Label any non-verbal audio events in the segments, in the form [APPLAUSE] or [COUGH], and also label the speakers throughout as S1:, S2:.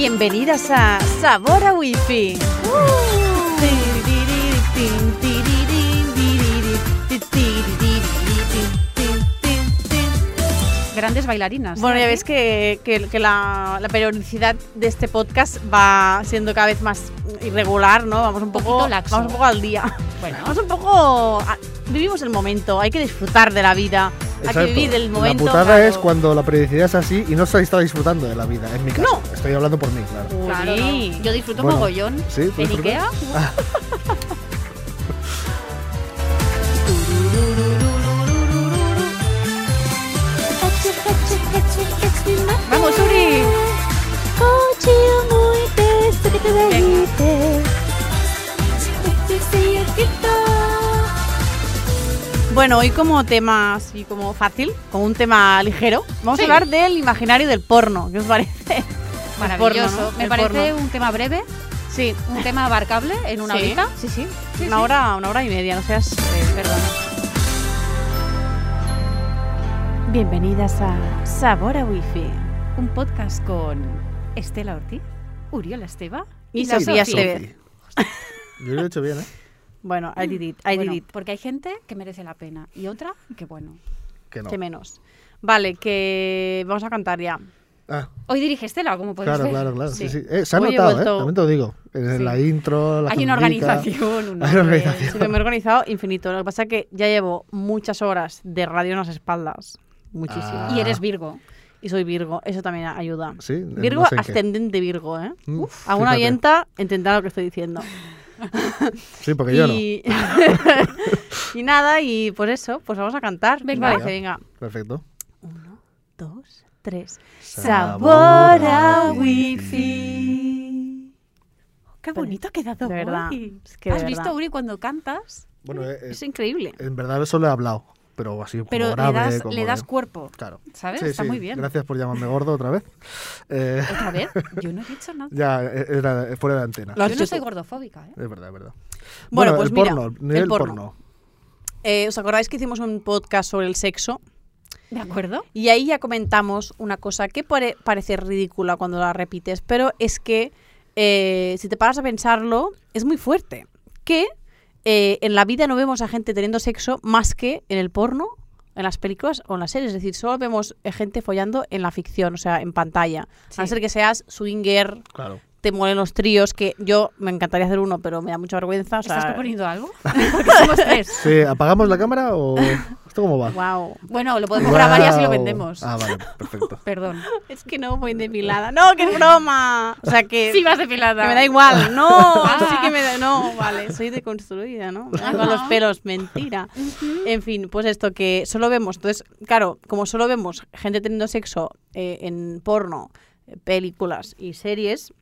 S1: Bienvenidas a Sabor a Wifi.
S2: Grandes bailarinas.
S1: Bueno, ya ves que, que- que la, la periodicidad de este podcast va siendo cada vez más irregular, ¿no? Vamos un poco,
S2: laxo.
S1: vamos un poco al día.
S2: Bueno,
S1: Vamos un poco... a- vivimos el momento, hay que disfrutar de la vida, hay
S3: Exacto.
S1: que vivir el momento.
S3: La putada
S1: claro.
S3: es cuando la periodicidad es así y no se está disfrutando de la vida, en mi caso. Estoy hablando por mí, claro.
S2: claro, no. yo disfruto
S3: Bueno,
S2: mogollón.
S3: sí, ¿tú
S2: en
S3: disfrutas?
S2: Ikea.
S1: Vamos, Uri. Bueno, hoy como tema así como fácil, como un tema ligero, vamos
S2: Sí.
S1: a hablar del imaginario del porno. ¿Qué os parece?
S2: Maravilloso.
S1: porno, ¿no?
S2: Me
S1: El
S2: parece
S1: porno.
S2: un tema breve,
S1: Sí.
S2: un tema abarcable en una
S1: sí,
S2: horita.
S1: Sí, sí.
S2: Sí,
S1: una
S2: sí.
S1: hora, una hora y media, no seas eh, perdón. Bienvenidas a Sabor a Wifi.
S2: Un podcast con Estela Ortiz, Uriola Esteba
S1: Y
S2: la
S1: Sofía. Esteve.
S3: Yo lo he hecho bien, ¿eh?
S1: Bueno, I did it, I
S2: Bueno,
S1: did it.
S2: porque hay gente que merece la pena y otra que bueno.
S3: Que no.
S1: Que menos. Vale, que vamos a cantar ya.
S3: Ah,
S2: Hoy dirige Estela, como puedes
S3: claro,
S2: ver.
S3: claro, claro. Sí,
S1: Sí.
S3: sí. Eh, se ha
S1: Hoy
S3: notado,
S1: vuelto-
S3: ¿eh? También te lo digo. En
S2: Sí.
S3: la intro, la
S2: Hay una organización, un [LAUGHS]
S3: Hay una organización.
S1: Sí, me he organizado infinito. Lo que pasa es que ya llevo muchas horas de radio en las espaldas. Muchísimas.
S3: Ah.
S2: Y eres Virgo.
S1: Y soy Virgo. Eso también ayuda. Virgo
S3: no sé
S1: ascendente Virgo, ¿eh?
S3: Mm,
S1: A una oyenta entenderá lo que estoy diciendo. [LAUGHS]
S3: Sí, porque yo no.
S1: y... [LAUGHS] nada, y pues eso, pues vamos a cantar.
S2: Venga.
S1: Venga, parece? Venga.
S3: Perfecto.
S1: Uno, dos, tres.
S3: Sabor a
S1: wifi.
S2: Qué bonito ha quedado
S1: De verdad.
S2: hoy.
S1: Es que de
S2: ¿Has
S1: verdad.
S2: visto, Uri, cuando cantas?
S3: Bueno, eh, eh,
S1: Es increíble.
S3: en verdad solo he hablado, pero así como
S2: Pero le
S3: grave.
S2: das,
S3: como
S2: le das
S3: de-
S2: cuerpo,
S3: Claro.
S2: ¿sabes?
S3: Sí,
S2: Está
S3: sí,
S2: muy bien.
S3: Gracias por llamarme gordo otra vez. [LAUGHS] Eh,
S2: ¿Otra vez? [LAUGHS] Yo no he dicho nada.
S3: ya, eh, era fuera de antena.
S2: Yo no soy gordofóbica, ¿eh?
S3: Es verdad, es verdad.
S1: Bueno, pues
S3: el
S1: mira,
S3: porno,
S1: el porno.
S3: porno.
S1: Eh, ¿Os acordáis que hicimos un podcast sobre el sexo?
S2: ¿De acuerdo?
S1: Y ahí ya comentamos una cosa que puede parecer ridícula cuando la repites, pero es que eh, si te paras a pensarlo, es muy fuerte. Que eh, en la vida no vemos a gente teniendo sexo más que en el porno, en las películas o en las series. Es decir, solo vemos eh, gente follando en la ficción, o sea, en pantalla. A
S2: Sí.
S1: no ser que seas swinger,
S3: Claro.
S1: te mueren los tríos, que yo me encantaría hacer uno, pero me da mucha vergüenza. O sea,
S2: ¿Estás proponiendo algo? [LAUGHS] Porque somos tres.
S3: Sí, ¿apagamos la cámara o esto cómo va?
S1: Wow.
S2: Bueno, lo podemos grabar y así lo vendemos.
S3: Ah, vale, perfecto. [LAUGHS]
S2: Perdón.
S1: Es que no voy depilada. No, que es broma. O sea que.
S2: Sí vas depilada.
S1: Que me da igual. No,
S2: Ah.
S1: sí que me da. No, vale, soy deconstruida, ¿no?
S2: Ajá.
S1: Con los pelos, mentira. En fin, pues esto que solo vemos. Entonces, claro, como solo vemos gente teniendo sexo eh, en porno, eh, películas y series.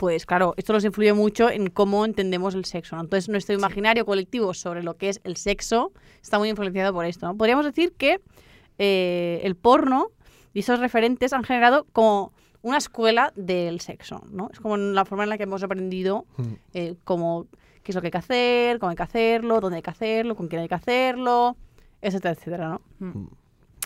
S1: Pues claro, esto nos influye mucho en cómo entendemos el sexo. ¿no? Entonces, nuestro imaginario colectivo sobre lo que es el sexo está muy influenciado por esto. ¿no? Podríamos decir que eh, el porno y esos referentes han generado como una escuela del sexo, ¿no? Es como la forma en la que hemos aprendido
S3: Mm.
S1: eh, cómo, qué es lo que hay que hacer, cómo hay que hacerlo, dónde hay que hacerlo, con quién hay que hacerlo, etcétera, etcétera, ¿no?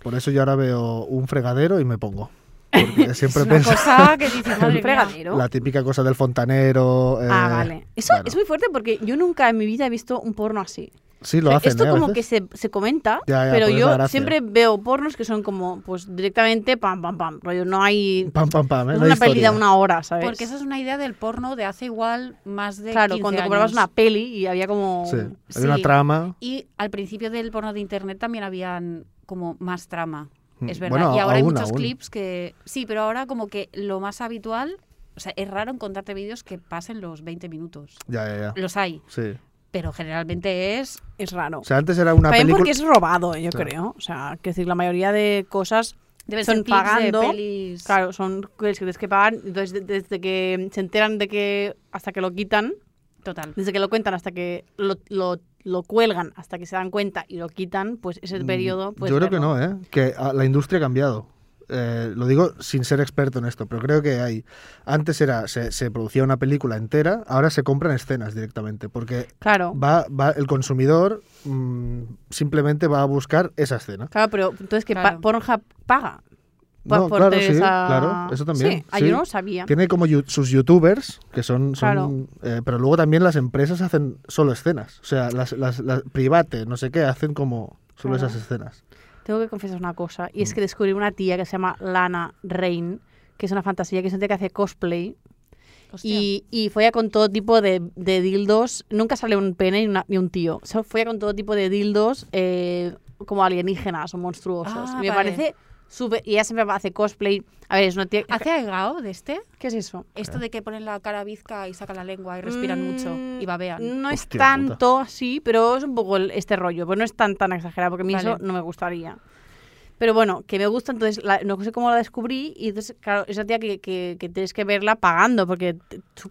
S3: Por eso yo ahora veo un fregadero y me pongo. Porque [LAUGHS] siempre
S2: Es una
S3: pienso
S2: cosa [LAUGHS] que dices, madre [LAUGHS]
S1: fregadero.
S3: la típica cosa del fontanero. eh,
S1: ah, vale. Eso
S3: bueno.
S1: es muy fuerte porque yo nunca en mi vida he visto un porno así.
S3: Sí, lo
S1: O sea,
S3: hacen,
S1: Esto
S3: ¿eh? a
S1: como que se, se comenta,
S3: Ya, ya,
S1: pero yo siempre veo pornos que son como, pues directamente pam, pam, pam. Rollo, no hay...
S3: Pam, pam, pam.
S1: no
S3: ¿eh? No
S1: una peli de una hora, ¿sabes?
S2: Porque esa es una idea del porno de hace igual más de
S1: Claro,
S2: 15
S1: cuando
S2: años.
S1: comprabas una peli y había como...
S3: Sí,
S2: Sí.
S3: hay una trama.
S2: Y al principio del porno de internet también habían como más trama.
S3: Mm,
S2: Es verdad.
S3: bueno,
S2: y ahora hay muchos
S3: aún.
S2: clips que. Sí, pero ahora como que lo más habitual. O sea, es raro encontrarte vídeos que pasen los 20 minutos.
S3: Ya, ya, ya.
S2: Los hay.
S3: Sí.
S2: Pero generalmente es.
S1: Es raro.
S3: O sea, antes era una
S1: También
S3: película.
S1: porque es robado, yo
S3: Claro.
S1: creo. O sea, que decir, la mayoría de cosas
S2: Deben
S1: son
S2: ser
S1: pagando.
S2: de pelis.
S1: Claro, son que tienes que pagar. Entonces, de- desde que se enteran de que hasta que lo quitan,
S2: Total.
S1: desde que lo cuentan hasta que lo, lo, lo cuelgan, hasta que se dan cuenta y lo quitan, pues ese
S3: Mm,
S1: periodo. Pues,
S3: Yo creo que no, ¿eh? Que ah, la industria ha cambiado. Eh, lo digo sin ser experto en esto, pero creo que hay. Antes era se, se producía una película entera, ahora se compran escenas directamente, porque
S1: Claro.
S3: va, va el consumidor mm, simplemente va a buscar esa escena.
S1: Claro, pero entonces que
S2: Claro.
S1: Pornhub paga. Por,
S3: No,
S1: por
S3: claro,
S1: tener
S3: sí,
S1: esa-
S3: claro, eso también,
S1: Sí, ah,
S3: sí.
S1: yo no lo sabía.
S3: Tiene como sus youtubers, que son... son,
S1: Claro.
S3: eh, pero luego también las empresas hacen solo escenas. O sea, las, las, las private, no sé qué, hacen como solo
S1: Claro.
S3: esas escenas.
S1: Tengo que confesar una cosa, y es
S3: Mm.
S1: que descubrí una tía que se llama Lana Rain, que es una fantasía, que es gente que hace cosplay, y, y folla con todo tipo de, de dildos. Nunca sale un pene ni, una- ni un tío. O sea, folla con todo tipo de dildos eh, como alienígenas o monstruosos.
S2: Ah,
S1: y me
S2: vale.
S1: parece Y ella siempre hace cosplay. A ver, es una tía...
S2: ¿Hace aigao de este?
S1: ¿Qué es eso?
S2: Esto de que ponen la cara bizca y sacan la lengua y respiran mucho
S1: Mm,
S2: y babean.
S1: No es
S3: Hostia
S1: tanto así, pero es un poco el- este rollo. Pues no es tan tan exagerado, porque a mí
S2: Vale.
S1: eso no me gustaría. Pero bueno, que me gusta, entonces la- no sé cómo la descubrí. Y entonces, claro, esa tía que, que, que tienes que verla pagando, porque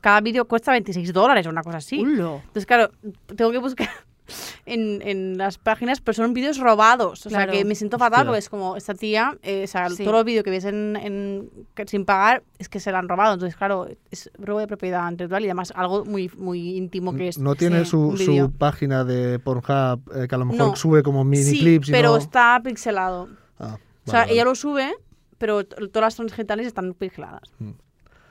S1: cada vídeo cuesta 26 dólares o una cosa así.
S2: Ulo.
S1: Entonces, claro, tengo que buscar en, en las páginas, pero son vídeos robados. O
S2: Claro.
S1: sea, que me siento fatal
S3: Hostia.
S1: porque es como, esta tía, eh, o sea,
S2: Sí.
S1: todos los vídeos que ves en, en- sin pagar es que se la han robado. Entonces, claro, es robo de propiedad intelectual y además algo muy, muy íntimo que es.
S3: No tiene
S2: sí,
S3: su, su página de Pornhub eh, que a lo mejor
S1: No.
S3: sube como mini
S1: sí,
S3: clips
S1: pero
S3: no-
S1: está pixelado.
S3: Ah,
S1: o sea,
S3: vale,
S1: ella lo sube, pero todas las zonas genitales están pixeladas.
S3: Mm.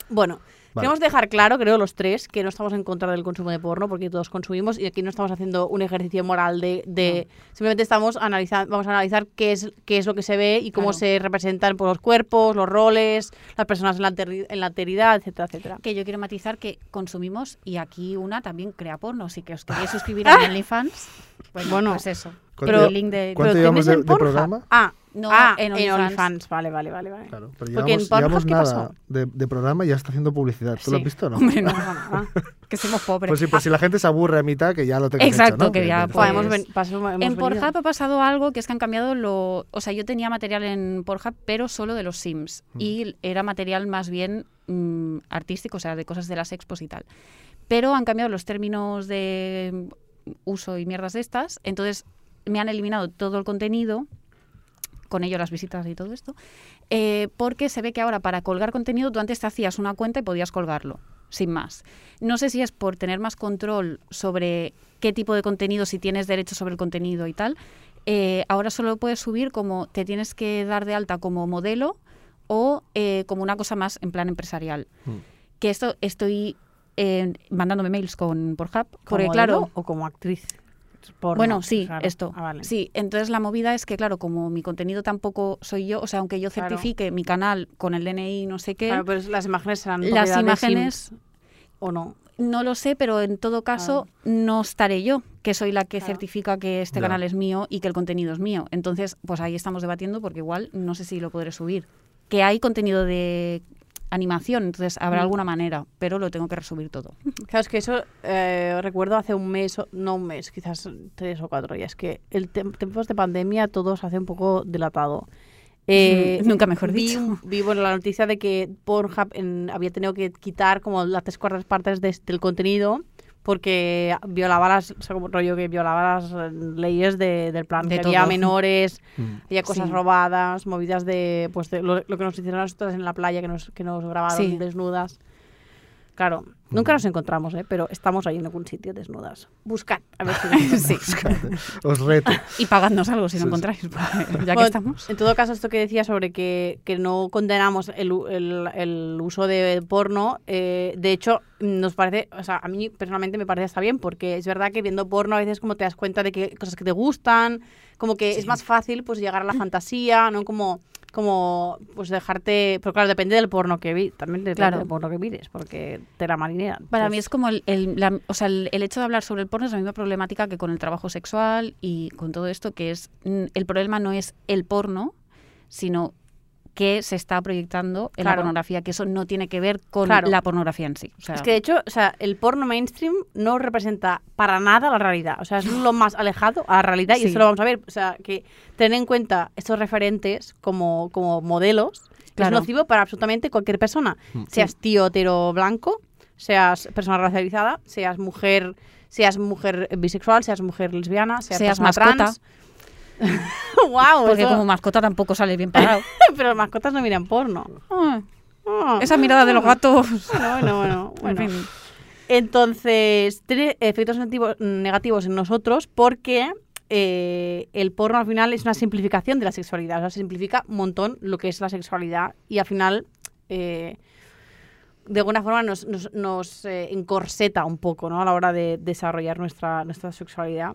S1: Bueno,
S3: Vale.
S1: queremos dejar claro, creo, los tres, que no estamos en contra del consumo de porno, porque todos consumimos y aquí no estamos haciendo un ejercicio moral de... de- Simplemente estamos analizando, vamos a analizar qué es, qué es lo que se ve y cómo
S2: Claro.
S1: se representan por los cuerpos, los roles, las personas en la, en la alteridad, etcétera, etcétera.
S2: Que yo quiero matizar que consumimos y aquí una también crea porno. Si que os queréis [LAUGHS] suscribir a OnlyFans, bueno,
S1: Bueno.
S2: pues eso.
S3: ¿Cuánto
S1: Pero-
S2: el link de...
S3: ¿Cuánto
S1: ¿Pero
S3: llevamos de- de programa?
S1: Ah,
S2: No,
S1: ah,
S2: en
S1: en
S2: OnlyFans.
S1: Vale, vale, vale. vale.
S3: Claro, pero
S1: Porque en
S3: llevamos,
S1: Pornhub,
S3: llevamos
S1: ¿qué
S3: nada
S1: pasó?
S3: de, de programa y ya está haciendo publicidad. ¿Tú lo has
S2: Sí.
S3: visto o no?
S2: Hombre, no, [LAUGHS]
S1: nada.
S2: que somos pobres.
S3: Pues sí, pues si la gente se aburre a mitad, que ya lo tengas
S2: Exacto,
S3: hecho, ¿no?
S2: que ya, pues-
S1: hemos ven- paso- hemos
S2: en
S1: venido.
S2: Pornhub ha pasado algo que es que han cambiado lo... O sea, yo tenía material en Pornhub, pero solo de los Sims.
S3: Mm.
S2: Y era material más bien mm, artístico, o sea, de cosas de las expos y tal. Pero han cambiado los términos de mm, uso y mierdas de estas. Entonces me han eliminado todo el contenido, con ello las visitas y todo esto, eh, porque se ve que ahora para colgar contenido tú antes te hacías una cuenta y podías colgarlo, sin más. No sé si es por tener más control sobre qué tipo de contenido, si tienes derecho sobre el contenido y tal. eh, ahora solo lo puedes subir como te tienes que dar de alta como modelo o eh, como una cosa más en plan empresarial.
S3: Mm.
S2: Que esto estoy eh, mandándome mails con Pornhub,
S1: ¿Como
S2: porque
S1: modelo
S2: claro,
S1: o como actriz. Porno?
S2: bueno, sí,
S1: Claro.
S2: esto.
S1: Ah, vale.
S2: Sí, entonces la movida es que, claro, como mi contenido tampoco soy yo, o sea, aunque yo
S1: Claro.
S2: certifique mi canal con el DNI, no sé qué,
S1: Claro, pero las imágenes serán
S2: las
S1: de
S2: imágenes
S1: o no.
S2: no lo sé, pero en todo caso no estaré yo, que soy la que
S1: Claro.
S2: certifica que este
S3: Ya.
S2: canal es mío y que el contenido es mío. Entonces, pues ahí estamos debatiendo porque igual no sé si lo podré subir. Que hay contenido de animación, entonces habrá
S1: Mm.
S2: alguna manera, pero lo tengo que resubir todo. [LAUGHS]
S1: Claro, es que eso eh, recuerdo hace un mes, no un mes, quizás tres o cuatro días, que el tem- tiempos de pandemia todo se hace un poco dilatado. Eh,
S2: Nunca mejor
S1: vi,
S2: dicho.
S1: vi, bueno, la noticia de que Pornhub en- había tenido que quitar como las tres cuartas partes de- del contenido porque violaba las, o sea, como rollo que violaba las eh, leyes de- del plan,
S2: De
S1: que había
S2: todo.
S1: menores,
S3: Mm.
S1: había cosas
S2: Sí.
S1: robadas, movidas de, pues de lo, lo que nos hicieron a nosotras en la playa, que nos, que nos grabaron
S2: Sí.
S1: desnudas. Claro, nunca nos encontramos, ¿eh? pero estamos ahí en algún sitio desnudas. Buscad, a ver si [LAUGHS]
S2: Sí. [LAUGHS]
S3: Os reto.
S2: Y pagadnos algo si
S3: Sí,
S2: lo
S3: sí.
S2: encontráis, porque ya que estamos.
S1: En todo caso, esto que decía sobre que, que no condenamos el- el uso de porno, eh, de hecho, nos parece, o sea, a mí personalmente me parece está bien, porque es verdad que viendo porno a veces como te das cuenta de que cosas que te gustan, como que es más fácil pues llegar a la fantasía, ¿no? Como como pues dejarte, pero claro, depende del porno que vi, también depende
S2: Claro.
S1: del porno que mires, porque te la marinera.
S2: Para mí es como el, el- la- o sea, el, el hecho de hablar sobre el porno es la misma problemática que con el trabajo sexual y con todo esto, que es mm, el problema no es el porno, sino que se está proyectando en la pornografía, que eso no tiene que ver con
S1: Claro.
S2: la pornografía en sí. O sea,
S1: Es que de hecho, o sea, el porno mainstream no representa para nada la realidad. O sea, es lo más alejado a la realidad y eso lo vamos a ver. O sea, que tener en cuenta estos referentes como, como modelos
S2: Claro.
S1: es nocivo para absolutamente cualquier persona. Seas tío hetero blanco, seas persona racializada, seas mujer, seas mujer bisexual, seas mujer lesbiana, seas,
S2: Seas mascota.
S1: trans. [LAUGHS] wow,
S2: porque como mascota tampoco sale bien parado. [LAUGHS]
S1: pero las mascotas no miran porno.
S2: Ah,
S1: Ah.
S2: esa mirada de los gatos.
S1: Bueno, bueno, bueno. [LAUGHS] bueno.
S2: En fin.
S1: Entonces, tiene efectos negativos, negativos en nosotros porque eh, el porno al final es una simplificación de la sexualidad. O sea, se simplifica un montón lo que es la sexualidad y al final, eh, de alguna forma, nos, nos, nos, eh, encorseta un poco ¿no? a la hora de desarrollar nuestra, nuestra sexualidad.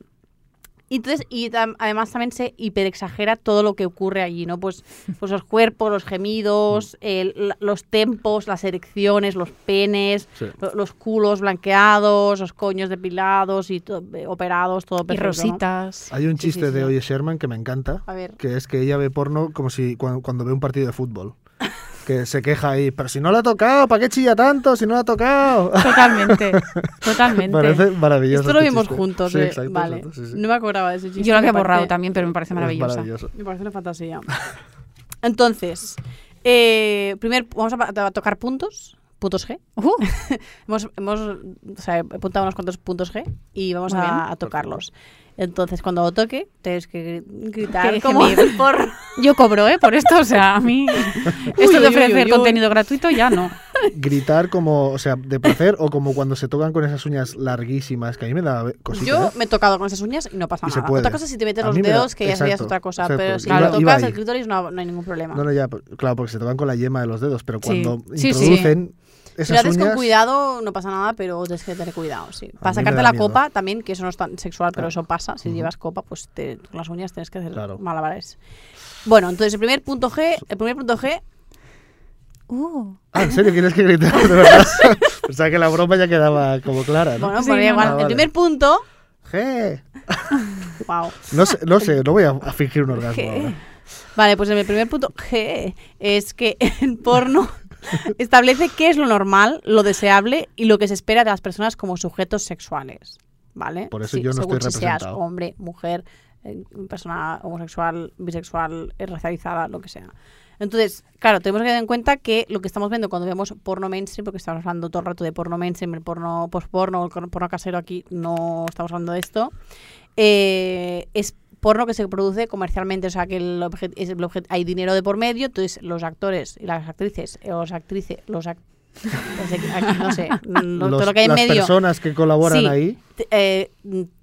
S1: Y entonces, y tam- además también se hiperexagera todo lo que ocurre allí, ¿no? Pues, [LAUGHS] pues los cuerpos, los gemidos, el- la- los tempos, las erecciones, los penes,
S3: Sí.
S1: los culos blanqueados, los coños depilados y to- eh, operados, todo
S2: Y
S1: perfecto, ¿no?
S2: rositas.
S3: Hay un
S1: Sí, sí,
S3: chiste de. Oye Sherman que me encanta,
S1: A ver.
S3: que es que ella ve porno como si cuando, cuando ve un partido de fútbol. [LAUGHS] Que se queja ahí, pero si no la ha tocado, ¿para qué chilla tanto si no la ha tocado?
S2: Totalmente. [LAUGHS] Totalmente.
S3: Parece maravilloso.
S1: Esto lo
S3: este
S1: vimos
S3: chiste.
S1: juntos,
S3: Sí,
S1: eh,
S3: exacto,
S1: vale.
S3: exacto, sí, sí.
S1: No me acordaba de ese chiste.
S2: Yo lo había borrado también, pero me parece maravillosa.
S3: maravilloso.
S1: Me parece una fantasía. Entonces, eh, primer, vamos a, tocar puntos. Puntos G.
S2: Uh, [LAUGHS]
S1: Hemos, hemos o sea, apuntado unos cuantos puntos G y vamos a, a tocarlos. Entonces, cuando lo toque, tienes que gri- gritar como [LAUGHS] por... [LAUGHS]
S2: yo cobro, ¿eh? Por esto, o sea, a mí... Esto de ofrecer
S1: uy, uy.
S2: contenido gratuito ya no.
S3: Gritar como, o sea, de placer o como cuando se tocan con esas uñas larguísimas, que a mí me da cosita.
S1: Yo
S3: ¿eh?
S1: me he tocado con esas uñas y no pasa
S3: Y se
S1: nada.
S3: puede.
S1: Otra cosa es si te metes los
S3: da-
S1: dedos, que ya sería
S3: exacto,
S1: otra cosa.
S3: exacto.
S1: Pero si
S2: Iba-
S1: lo tocas el clítoris no, no hay ningún problema.
S3: No, no, ya, claro, porque se tocan con la yema de los dedos, pero
S2: Sí.
S3: cuando
S2: Sí, sí.
S3: Introducen
S1: Si lo
S3: esas
S1: haces
S3: uñas...
S1: con cuidado, no pasa nada, pero tienes que tener cuidado, sí. Para sacarte la
S3: miedo.
S1: copa también, que eso no es tan sexual, pero
S3: Claro.
S1: eso pasa. Si llevas copa, pues te- con las uñas tienes que hacer
S3: Claro.
S1: malabares. Bueno, entonces el primer punto G, el primer punto G,
S2: Uh,
S3: Ah, ¿en serio quieres que grite [LAUGHS] [LAUGHS] de verdad? Pensaba que la broma ya quedaba como clara, ¿no?
S1: bueno,
S2: Sí,
S1: igual,
S3: no.
S1: el
S3: Vale.
S1: primer punto,
S3: G. [LAUGHS]
S1: wow.
S3: No sé, no sé, no voy a, a fingir un orgasmo
S1: G.
S3: ahora.
S1: Vale, pues el primer punto G es que el porno [LAUGHS] establece qué es lo normal, lo deseable y lo que se espera de las personas como sujetos sexuales. ¿Vale?
S3: Por eso
S1: Sí,
S3: yo no
S1: según
S3: estoy
S1: si seas hombre, mujer, eh, persona homosexual, bisexual, eh, racializada, lo que sea. Entonces, claro, tenemos que tener en cuenta que lo que estamos viendo cuando vemos porno mainstream, porque estamos hablando todo el rato de porno mainstream, el porno post-porno, el porno casero aquí, no estamos hablando de esto, eh, es porno que se produce comercialmente, o sea que el es el hay dinero de por medio, entonces los actores y las actrices, eh, los actrices, [LAUGHS] los ac- no sé, aquí no sé, lo-
S3: Los-
S1: todo lo que hay en
S3: las
S1: medio,
S3: personas que colaboran
S1: Sí.
S3: ahí,
S1: eh,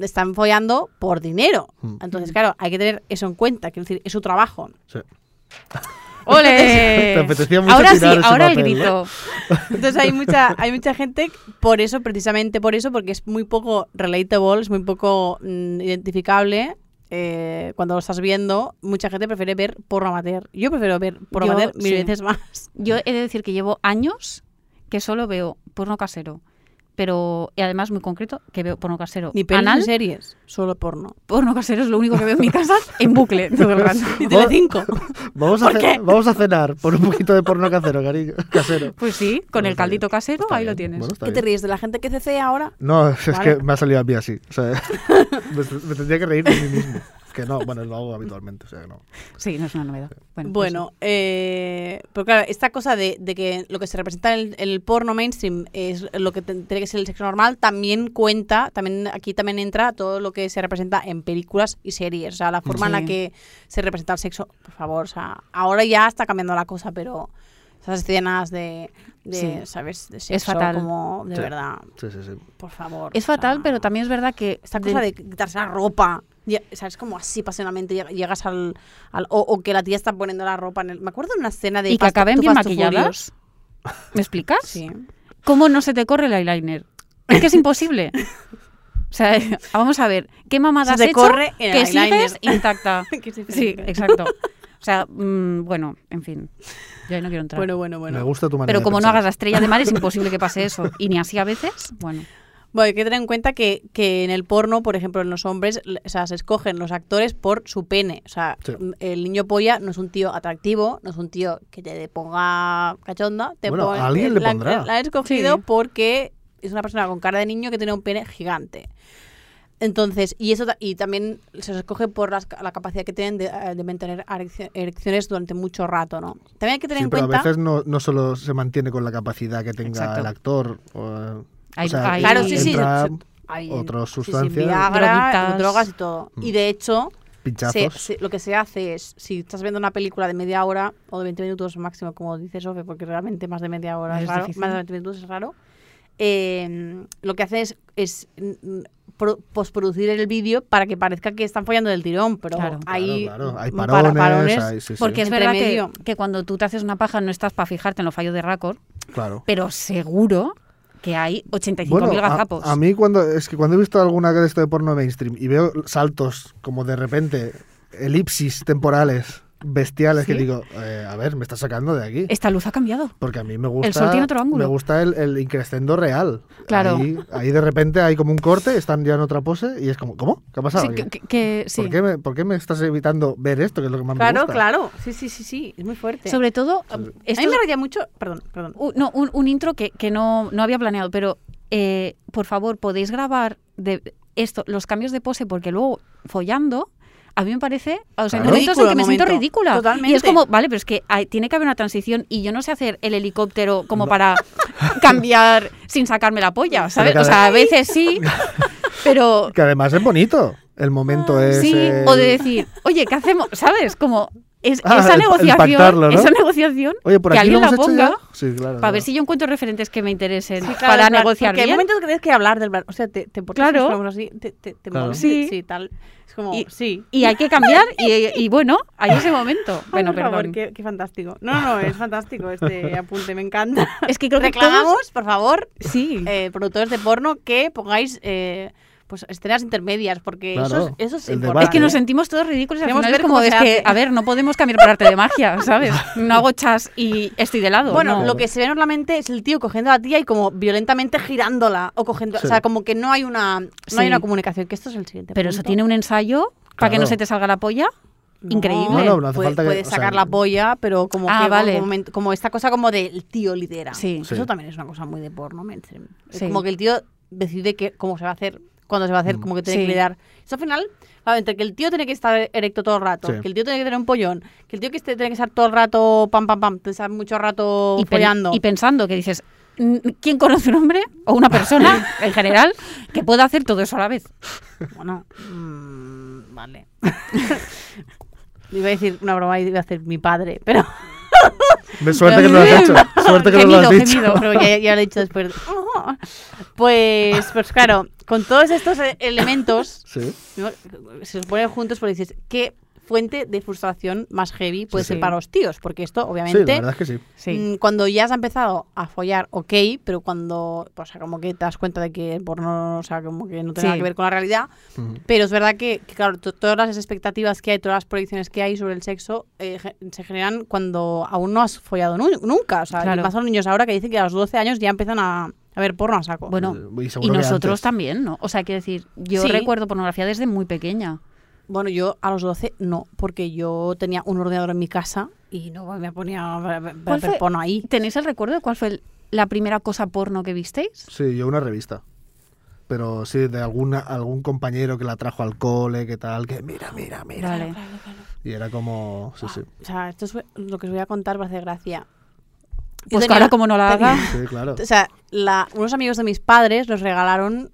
S1: están follando por dinero.
S3: Mm.
S1: Entonces, claro, hay que tener eso en cuenta, quiero decir, es su trabajo.
S3: sí.
S2: ¡Ole! [LAUGHS]
S3: Te apetecía mucho
S2: ahora sí, ahora el grito. [LAUGHS]
S1: Entonces hay mucha, hay mucha gente por eso, precisamente por eso, porque es muy poco relatable, es muy poco mm, identificable. Eh, cuando lo estás viendo, mucha gente prefiere ver porno amateur. Yo prefiero ver porno
S2: Yo,
S1: amateur mil
S2: sí.
S1: veces [LAUGHS] más.
S2: Yo he de decir que llevo años que solo veo porno casero. Pero, y además muy concreto, que veo porno casero
S1: Ni pelis
S2: anal.
S1: ni series, solo porno.
S2: Porno casero es lo único que veo en mi casa [LAUGHS] en bucle todo el rato. [LAUGHS]
S1: Ni Telecinco. [LAUGHS]
S3: Vamos a,
S1: ¿Por
S3: ce-
S1: qué?
S3: vamos a cenar por un poquito de porno casero, cariño. Casero.
S2: Pues sí, con
S3: Bueno,
S2: el caldito
S3: bien.
S2: casero,
S3: Está
S2: ahí lo tienes.
S3: Bueno,
S1: ¿Qué te ríes de la gente que cecea ahora?
S3: No, es
S1: Vale.
S3: que me ha salido a mí así. O sea, me, me tendría que reír de mí mismo. Que no, bueno, lo hago habitualmente, o sea, que no.
S2: Sí, no es una novedad. Bueno, pues
S1: Bueno, eh, pero claro, esta cosa de, de que lo que se representa en el, en el porno mainstream es lo que tiene que ser el sexo normal, también cuenta, también aquí también entra todo lo que se representa en películas y series. O sea, la forma en la que se representa el sexo, por favor, o sea, ahora ya está cambiando la cosa, pero esas escenas de, de
S2: Sí.
S1: ¿sabes? De sexo,
S2: fatal.
S1: como, de
S3: Sí.
S1: verdad,
S3: Sí, sí, sí.
S1: por favor.
S2: Es
S1: o sea,
S2: fatal, pero también es verdad que
S1: esta cosa de quitarse la ropa, ¿sabes? Como así pasionalmente lleg- llegas al... al- o, o que la tía está poniendo la ropa en el... Me acuerdo de una escena de...
S2: y que acaben bien maquilladas. ¿Me explicas?
S1: Sí.
S2: ¿Cómo no se te corre el eyeliner? Es que es imposible. O sea, [LAUGHS] vamos a ver, ¿qué mamada
S1: Se
S2: has
S1: te
S2: hecho
S1: corre el
S2: que
S1: eyeliner.
S2: sigues [LAUGHS] intacta?
S1: Que es
S2: Sí, exacto. O sea, mm, bueno, en fin, yo ahí no quiero entrar.
S1: Bueno, bueno, bueno.
S3: Me gusta tu manera
S2: Pero
S3: de
S2: como no hagas la estrella de mar es imposible que pase [LAUGHS] eso. Y ni así a veces, bueno.
S1: Bueno, hay que tener en cuenta que, que en el porno, por ejemplo, en los hombres, o sea, se escogen los actores por su pene. O sea,
S3: Sí.
S1: el niño polla no es un tío atractivo, no es un tío que te ponga cachonda. Te
S3: Bueno,
S1: pone-
S3: a alguien le
S1: la,
S3: pondrá.
S1: la han escogido
S2: Sí.
S1: porque es una persona con cara de niño que tiene un pene gigante. Entonces, y eso y también se os escoge por las la capacidad que tienen de, eh, de mantener ereccio- erecciones durante mucho rato, ¿no? También hay que tener
S3: Sí,
S1: en
S3: pero
S1: cuenta...
S3: a veces no, no solo se mantiene con la capacidad que tenga
S2: Exacto.
S3: el actor. O,
S2: Hay-
S3: o sea,
S2: hay-
S1: Claro, sí, sí. hay-
S3: otras
S1: sí, sí,
S3: sustancias,
S1: Viagra,
S2: Droguitas.
S1: drogas y todo.
S3: Mm.
S1: Y de hecho,
S3: pinchazos.
S1: se- se- lo que se hace es, si estás viendo una película de media hora o de 20 minutos máximo, como dice Sofe, porque realmente más de media hora es,
S2: Es
S1: raro,
S2: difícil.
S1: más de 20 minutos es raro, eh, lo que hace es, es, mm, pro- postproducir el vídeo para que parezca que están follando del tirón, pero
S2: Claro.
S1: hay,
S3: Claro, claro, hay
S1: para-
S3: parones,
S1: parones.
S3: hay- sí, sí,
S2: Porque es verdad que, cuando tú te haces una paja no estás para fijarte en los fallos de récord,
S3: claro.
S2: pero seguro que hay 85.000
S3: Bueno, a,
S2: gazapos.
S3: a mí cuando es que cuando he visto alguna de esto de porno mainstream y veo saltos como de repente elipsis temporales bestiales que
S2: ¿Sí?
S3: digo, eh, a ver, me está sacando de aquí.
S2: Esta luz ha cambiado.
S3: Porque a mí me gusta.
S2: sol tiene otro ángulo.
S3: Me gusta el, el increscendo real.
S2: Claro.
S3: Ahí, ahí de repente hay como un corte, están ya en otra pose y es como, ¿cómo? ¿Qué ha pasado?
S2: Sí,
S3: aquí?
S2: que, que- que- sí.
S3: ¿Por, qué me, por qué me estás evitando ver esto? Que es lo que más me
S1: Claro,
S3: gusta.
S1: claro. Sí, sí, sí, sí. Es muy fuerte.
S2: Sobre todo,
S3: Sí.
S1: a mí
S2: esto
S1: me reía mucho. Perdón, perdón.
S2: un, no, un, un intro que, que no, no había planeado, pero eh, por favor, podéis grabar de esto, los cambios de pose, porque luego follando. A mí me parece, o sea, hay
S3: Claro.
S2: momentos en que me siento ridícula. Y es
S1: Totalmente.
S2: como, vale, pero es que hay- tiene que haber una transición y yo no sé hacer el helicóptero como para [LAUGHS] cambiar sin sacarme la polla, ¿sabes? O sea, a veces sí, pero
S3: Que además es bonito. El momento es.
S2: Ah, sí,
S3: el-
S2: o de decir, oye, ¿qué hacemos? ¿Sabes? Como es,
S3: Ah,
S2: esa
S3: el-
S2: negociación, esa negociación,
S3: Oye, por
S2: que alguien la ponga
S3: ya. Sí, claro.
S2: para ver si yo encuentro referentes que me interesen
S1: Sí, claro,
S2: para negociar
S1: porque hay
S2: bien.
S1: momentos que tienes que hablar del. O sea, te, te portas
S2: Claro.
S1: digamos así, te, te, te
S3: Claro.
S1: mueves,
S2: Sí.
S1: sí, tal. Es como,
S2: Y-
S1: sí.
S2: Y hay que cambiar y, y bueno, hay ese momento. [LAUGHS] Bueno,
S1: por favor,
S2: perdón.
S1: qué, qué fantástico. No, no, es fantástico este [LAUGHS] apunte, me encanta.
S2: Es que creo que todos...
S1: Reclamamos, por favor,
S2: Sí.
S1: eh, productores de porno, que pongáis eh, pues escenas intermedias, porque
S3: Claro,
S1: eso es, eso es importante.
S2: Es que nos sentimos todos ridículos y al final es
S1: ver
S2: como, es que, a ver, no podemos cambiar por arte de magia, [LAUGHS] ¿sabes? No hago chas y estoy de lado.
S1: Bueno,
S2: no.
S1: lo que se ve normalmente es el tío cogiendo a la tía y como violentamente girándola o cogiendo,
S3: Sí.
S1: o sea, como que no hay una no
S2: Sí.
S1: hay una comunicación, que esto es el siguiente
S2: Pero eso
S1: punto.
S2: tiene un ensayo para que no se te salga la polla.
S1: No,
S2: Increíble.
S3: No, no, no hace
S1: puede,
S3: falta que-
S1: puede
S3: o sea,
S1: sacar la polla, pero como
S2: Ah,
S1: que
S2: vale.
S1: como, momento- como esta cosa como del tío lidera.
S2: Sí.
S1: Eso
S3: Sí.
S1: también es una cosa muy de porno
S2: Sí.
S1: como que el tío decide que, cómo se va a hacer, cuándo se va a hacer,
S3: Mm.
S1: como que tiene
S2: Sí.
S1: que liderar. Eso al final, claro, entre que el tío tiene que estar erecto todo el rato,
S3: Sí.
S1: que el tío tiene que tener un pollón, que el tío que esté- tiene que estar todo el rato pam pam pam, estar mucho rato
S2: y,
S1: follando.
S2: y pensando que dices, "Mm, ¿quién conoce un hombre o una persona [LAUGHS] en general que pueda hacer todo eso a la vez?
S1: Bueno, mm, vale. [LAUGHS] iba a decir una broma y iba a hacer mi padre, pero,
S3: Ve, Suerte que no lo has hecho. Suerte que no lo has dicho.
S2: gemido.
S1: pero ya, ya lo he dicho después. Pues, pues claro, con todos estos e- elementos se los ponen juntos porque dices, ¿qué fuente de frustración más heavy puede
S3: Sí,
S1: ser
S2: sí.
S1: para los tíos? Porque esto,
S3: Sí, la
S1: obviamente,
S3: verdad es que sí.
S2: Sí.
S1: mm, cuando ya has empezado a follar, ok, pero cuando, pues, o sea, como que te das cuenta de que el porno, o sea, como que no tiene nada que ver con la realidad, pero es verdad que, que, claro, to- todas las expectativas que hay, todas las proyecciones que hay sobre el sexo eh, ge- se generan cuando aún no has follado nu- nunca. O sea,
S2: Claro.
S1: y más a los niños ahora que dicen que a los 12 años ya empiezan a, a ver porno a saco.
S2: Bueno,
S3: Y
S2: nosotros
S3: antes.
S2: también, ¿no? O sea, quiero decir, yo
S1: Sí.
S2: recuerdo pornografía desde muy pequeña.
S1: Bueno, yo a los 12 no, porque yo tenía un ordenador en mi casa y no me ponía
S2: ¿Cuál fue?
S1: porno ahí.
S2: ¿Tenéis el recuerdo de cuál fue el- la primera cosa porno que visteis?
S3: Sí, yo una revista. Pero sí, de alguna, algún compañero que la trajo al cole, que tal, que mira, mira, mira.
S2: Vale.
S3: Y era como. Sí, sí.
S1: O sea, esto es lo que os voy a contar va a hacer gracia.
S2: Pues
S1: tenía-
S2: ahora como no la haga...
S3: Sí, claro. [LAUGHS]
S1: O sea, la- unos amigos de mis padres nos regalaron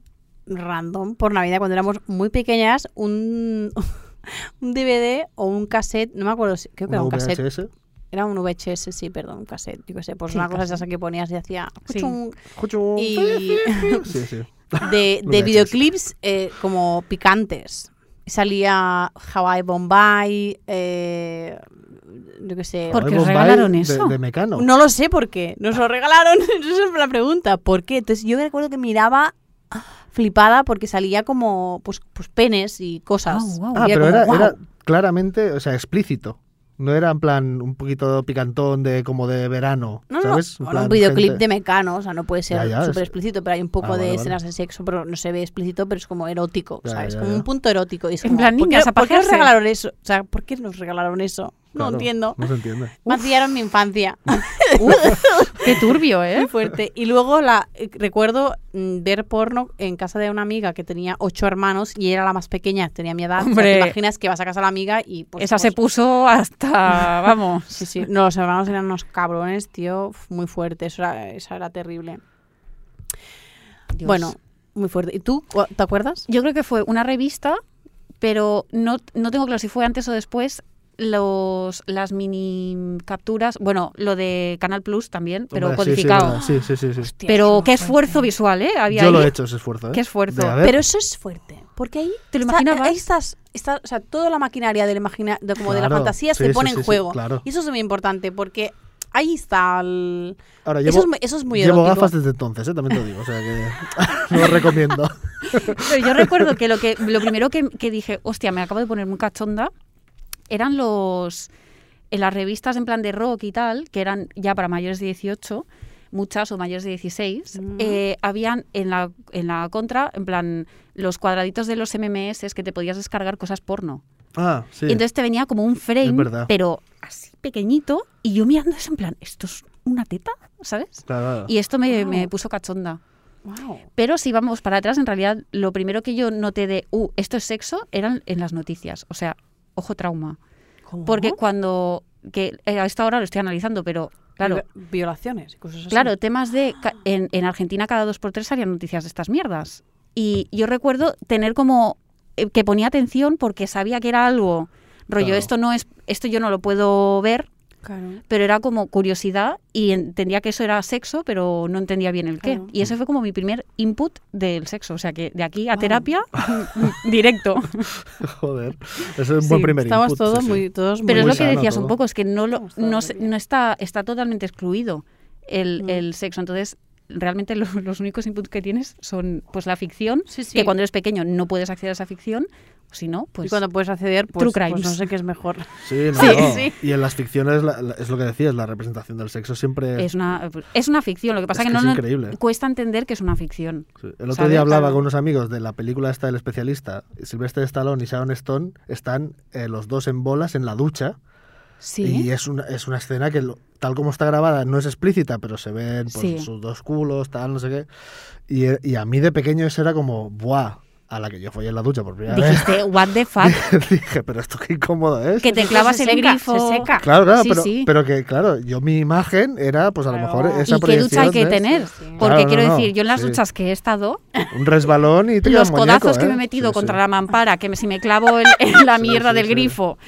S1: random por Navidad cuando éramos muy pequeñas un, [LAUGHS] un DVD o un cassette, no me acuerdo, si- creo que era un cassette.
S3: VHS.
S1: Era un VHS, sí, perdón, un cassette. Yo qué sé, pues
S2: Sí,
S1: una cosa
S2: cassette.
S1: esa que ponías y hacía
S2: Sí.
S1: y
S3: Sí, sí. [LAUGHS] [LAUGHS]
S1: de, de videoclips eh, como picantes. Salía Hawaii Bombay, eh, yo qué sé.
S2: ¿Por qué os regalaron
S3: de-
S2: eso?
S3: De, Mecano.
S1: No lo sé por qué. Nos lo regalaron. Esa es la pregunta. ¿Por qué? Entonces yo me recuerdo que miraba flipada porque salía como pues, pues penes y cosas.
S2: Ah.
S3: Ah, pero
S1: como,
S3: era, era claramente, o sea, explícito. No era en plan un poquito picantón de como de verano,
S1: No, no,
S3: ¿sabes? Plan,
S1: un videoclip
S3: gente-
S1: de Mecano, o sea, no puede ser súper
S3: es-
S1: explícito, pero hay un poco
S3: Ah,
S1: de
S3: vale.
S1: escenas de sexo, pero no se ve explícito, pero es como erótico,
S3: Ya,
S1: ¿sabes?
S3: ya,
S1: como un punto erótico. Y es
S2: En
S1: como,
S2: plan,
S1: ¿por qué,
S2: niñas,
S1: ¿por qué nos regalaron eso? O sea, ¿por qué nos regalaron eso? No entiendo.
S3: No se entiende. [LAUGHS]
S1: Mancillaron mi infancia.
S2: Qué turbio, ¿eh?
S1: Muy fuerte. Y luego la eh, recuerdo mm, ver porno en casa de una amiga que tenía ocho hermanos y era la más pequeña, tenía mi edad. O sea,
S2: Hombre.
S1: te imaginas que vas a casa de la amiga y pues.
S2: Esa se
S1: pues-
S2: puso hasta, [LAUGHS] vamos.
S1: Sí, sí. No, los hermanos eran unos cabrones, tío, muy fuerte. Eso era, eso era terrible.
S2: Dios.
S1: Bueno, muy fuerte. ¿Y tú? ¿Te acuerdas?
S2: Yo creo que fue una revista, pero no, no tengo claro si fue antes o después los, las mini capturas, bueno, lo de Canal Plus también, pero
S3: Hombre, sí, sí,
S2: codificado.
S3: Sí, sí, sí. sí.
S2: pero qué esfuerzo visual, ¿eh? Había
S3: Yo lo he hecho ese esfuerzo. ¿eh?
S2: Qué esfuerzo.
S1: Pero eso es fuerte, porque ahí
S2: ¿Te lo
S1: está-
S2: imaginabas?
S1: ahí estás, está- o sea, toda la maquinaria de la, imagina, de, como de la
S3: Claro,
S1: fantasía
S3: sí,
S1: se pone
S3: sí,
S1: en
S3: sí,
S1: juego.
S3: claro.
S1: Y eso es muy importante, porque ahí está el...
S3: Ahora,
S1: eso,
S3: llevo,
S1: es, muy- eso es muy
S3: llevo
S1: erótico.
S3: gafas desde entonces, ¿eh? también te lo digo. O sea que no [LAUGHS] lo recomiendo. [LAUGHS]
S2: Pero yo recuerdo que lo que lo primero que, que dije, hostia, me acabo de poner muy cachonda, eran los en las revistas en plan de rock y tal, que eran ya para mayores de 18, muchas o mayores de 16,
S1: Mm.
S2: eh, habían en la, en la contra, en plan, los cuadraditos de los MMS que te podías descargar cosas porno.
S3: Ah, sí.
S2: Y entonces te venía como un frame, pero así pequeñito, y yo mirando eso en plan, ¿esto es una teta? ¿Sabes?
S3: Claro, claro.
S2: Y esto me,
S1: Wow.
S2: me puso cachonda.
S1: Wow.
S2: Pero si vamos para atrás, en realidad lo primero que yo noté de, uh, esto es sexo, eran en las noticias. O sea, ojo trauma.
S1: ¿Cómo?
S2: Porque cuando, que eh, a esta hora lo estoy analizando, pero claro,
S1: Vi- Violaciones cosas así.
S2: claro, temas de, ca- en, en Argentina cada dos por tres salían noticias de estas mierdas. Y yo recuerdo tener como, eh, que ponía atención porque sabía que era algo, rollo,
S3: Claro.
S2: esto no es, esto yo no lo puedo ver,
S1: Claro.
S2: pero era como curiosidad y entendía que eso era sexo, pero no entendía bien el qué.
S1: Claro.
S2: Y ese fue como mi primer input del sexo. O sea que de aquí a
S1: Wow.
S2: terapia, [LAUGHS] directo. [LAUGHS]
S3: Joder. Ese es un buen primer
S1: Estamos
S3: input,
S1: todos
S3: sí, sí.
S1: muy, todos
S2: Pero es lo que decías
S3: todo.
S2: un poco, es que no, lo, no, no está, está totalmente excluido el,
S1: Mm.
S2: el sexo. Entonces, realmente lo- los únicos inputs que tienes son pues la ficción,
S1: Sí, sí.
S2: que cuando eres pequeño no puedes acceder a esa ficción, si no, pues...
S1: y cuando puedes acceder, pues,
S2: True
S1: pues
S2: crimes.
S1: no sé qué es mejor.
S3: Sí, [LAUGHS] no,
S1: Sí,
S3: no.
S1: sí.
S3: Y en las ficciones la- la- es lo que decías, la representación del sexo siempre
S2: Es una, es una ficción, lo que pasa
S3: Es
S2: que,
S3: que
S2: no
S3: es
S2: no-
S3: increíble.
S2: cuesta entender que es una ficción.
S3: Sí. El otro
S2: ¿Sabes?
S3: día hablaba
S2: Claro.
S3: con unos amigos de la película esta del especialista. Sylvester Stallone y Sharon Stone están eh, los dos en bolas en la ducha.
S2: Sí.
S3: Y es una, es una escena que, lo- tal como está grabada, no es explícita, pero se ven pues,
S2: Sí.
S3: sus dos culos, tal, no sé qué. Y, eh, y a mí de pequeño eso era como, ¡buah! A la que yo follé en la ducha por primera vez.
S2: Dijiste, [LAUGHS] what the fuck, [LAUGHS]
S3: Dije, pero esto qué incómodo es.
S2: que te clavas
S1: Se
S2: el
S1: seca,
S2: grifo.
S1: se seca.
S3: Claro, claro,
S2: Sí,
S3: pero,
S2: sí.
S3: pero que, claro, yo mi imagen era, pues a lo mejor esa
S2: ¿Y qué ducha hay que
S3: de-
S2: tener?
S1: Sí.
S2: Porque
S3: Claro,
S2: quiero
S3: no,
S2: decir, yo en las
S3: sí.
S2: duchas que he estado, [LAUGHS]
S3: Un resbalón y te
S2: los
S3: muñeco,
S2: codazos que me
S3: ¿eh?
S2: he metido
S3: Sí,
S2: contra
S3: sí.
S2: la mampara, que me- si me clavo en, en la
S3: Sí,
S2: mierda
S3: sí,
S2: del
S3: sí.
S2: grifo,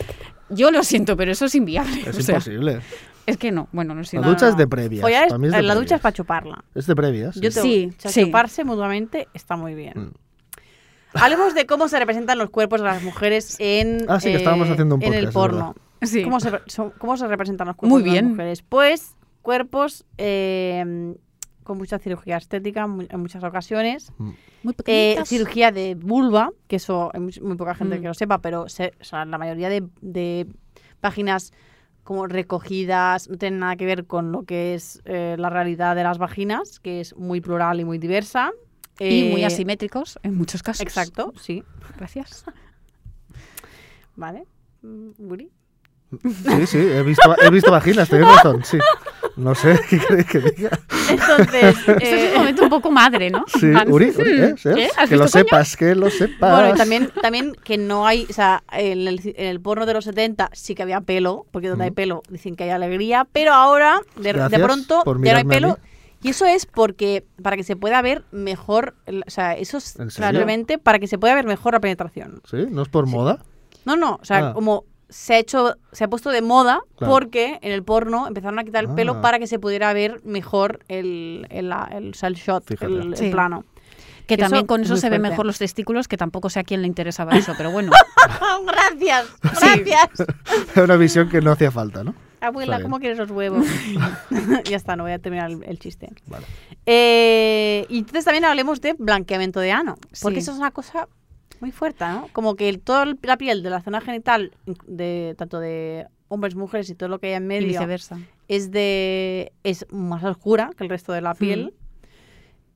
S2: yo lo siento, pero eso es inviable.
S3: Es
S2: o sea,
S3: imposible.
S2: es que no, bueno, no sé.
S3: La
S2: no,
S3: ducha es de previas.
S1: Es-
S3: es de
S1: la ducha es para chuparla.
S3: Es de previas.
S1: Yo
S3: sí.
S1: te
S2: Sí,
S1: o sea,
S2: sí.
S1: chuparse mutuamente está muy bien.
S3: Mm.
S1: Hablemos de cómo se representan los cuerpos de las mujeres en,
S3: Ah, sí, que estábamos haciendo un
S1: en el
S3: podcast,
S1: porno.
S2: Sí.
S1: ¿Cómo, se, son- ¿Cómo se representan los cuerpos
S2: Muy
S1: de
S2: bien.
S1: las mujeres? Pues cuerpos eh, con mucha cirugía estética en muchas ocasiones.
S2: Muy
S1: Eh, cirugía de vulva, que eso hay muy, muy poca gente
S2: Mm.
S1: que lo sepa, pero se- o sea, la mayoría de, de páginas como recogidas no tienen nada que ver con lo que es eh, la realidad de las vaginas, que es muy plural y muy diversa.
S2: Y muy
S1: Eh,
S2: asimétricos en muchos casos.
S1: Exacto, sí.
S2: Gracias. [LAUGHS]
S1: Vale. Mm, Uri.
S3: Sí, sí, he visto, he visto vaginas, tenéis razón, sí. No sé, [LAUGHS] ¿qué queréis que diga?
S1: Entonces, [LAUGHS]
S2: Esto es
S1: eh,
S2: un momento un poco madre, ¿no?
S3: Sí,
S2: En plan,
S3: Uri, Uri, ¿eh?
S2: ¿Has
S3: Que lo
S2: coño?
S3: sepas, que lo sepas.
S1: bueno, y también, también que no hay, o sea, en el, en el porno de los 70 sí que había pelo, porque donde hay pelo dicen que hay alegría, pero ahora, de, de pronto, ya no hay
S3: a
S1: pelo.
S3: mí.
S1: Y eso es porque, para que se pueda ver mejor, o sea, eso es simplemente para que se pueda ver mejor la penetración.
S3: ¿Sí? ¿No es por moda?
S1: No, no, o sea,
S3: Ah.
S1: como se ha hecho, se ha puesto de moda
S3: Claro.
S1: porque en el porno empezaron a quitar el pelo
S3: Ah.
S1: para que se pudiera ver mejor el, el, el, el shot,
S3: Fíjate.
S1: el, el
S2: Sí.
S1: plano.
S2: Que
S1: Que
S2: también
S1: eso
S2: con
S1: es
S2: eso se ve
S1: fuerte.
S2: mejor los testículos, que tampoco sé a quién le interesaba [LAUGHS] eso, pero bueno. [LAUGHS]
S1: gracias, gracias. [LAUGHS]
S3: Era una visión que no hacía falta, ¿no?
S1: Abuela. ¿cómo quieres los huevos? [LAUGHS] ya está, no voy a terminar el, el chiste.
S3: Vale.
S1: Eh, y entonces también hablemos de blanqueamiento de ano, porque
S2: Sí.
S1: eso es una cosa muy fuerte, ¿no? Como que el- toda la piel de la zona genital, de tanto de hombres, mujeres y todo lo que hay en
S2: y
S1: medio,
S2: viceversa.
S1: es de es más oscura que el resto de la piel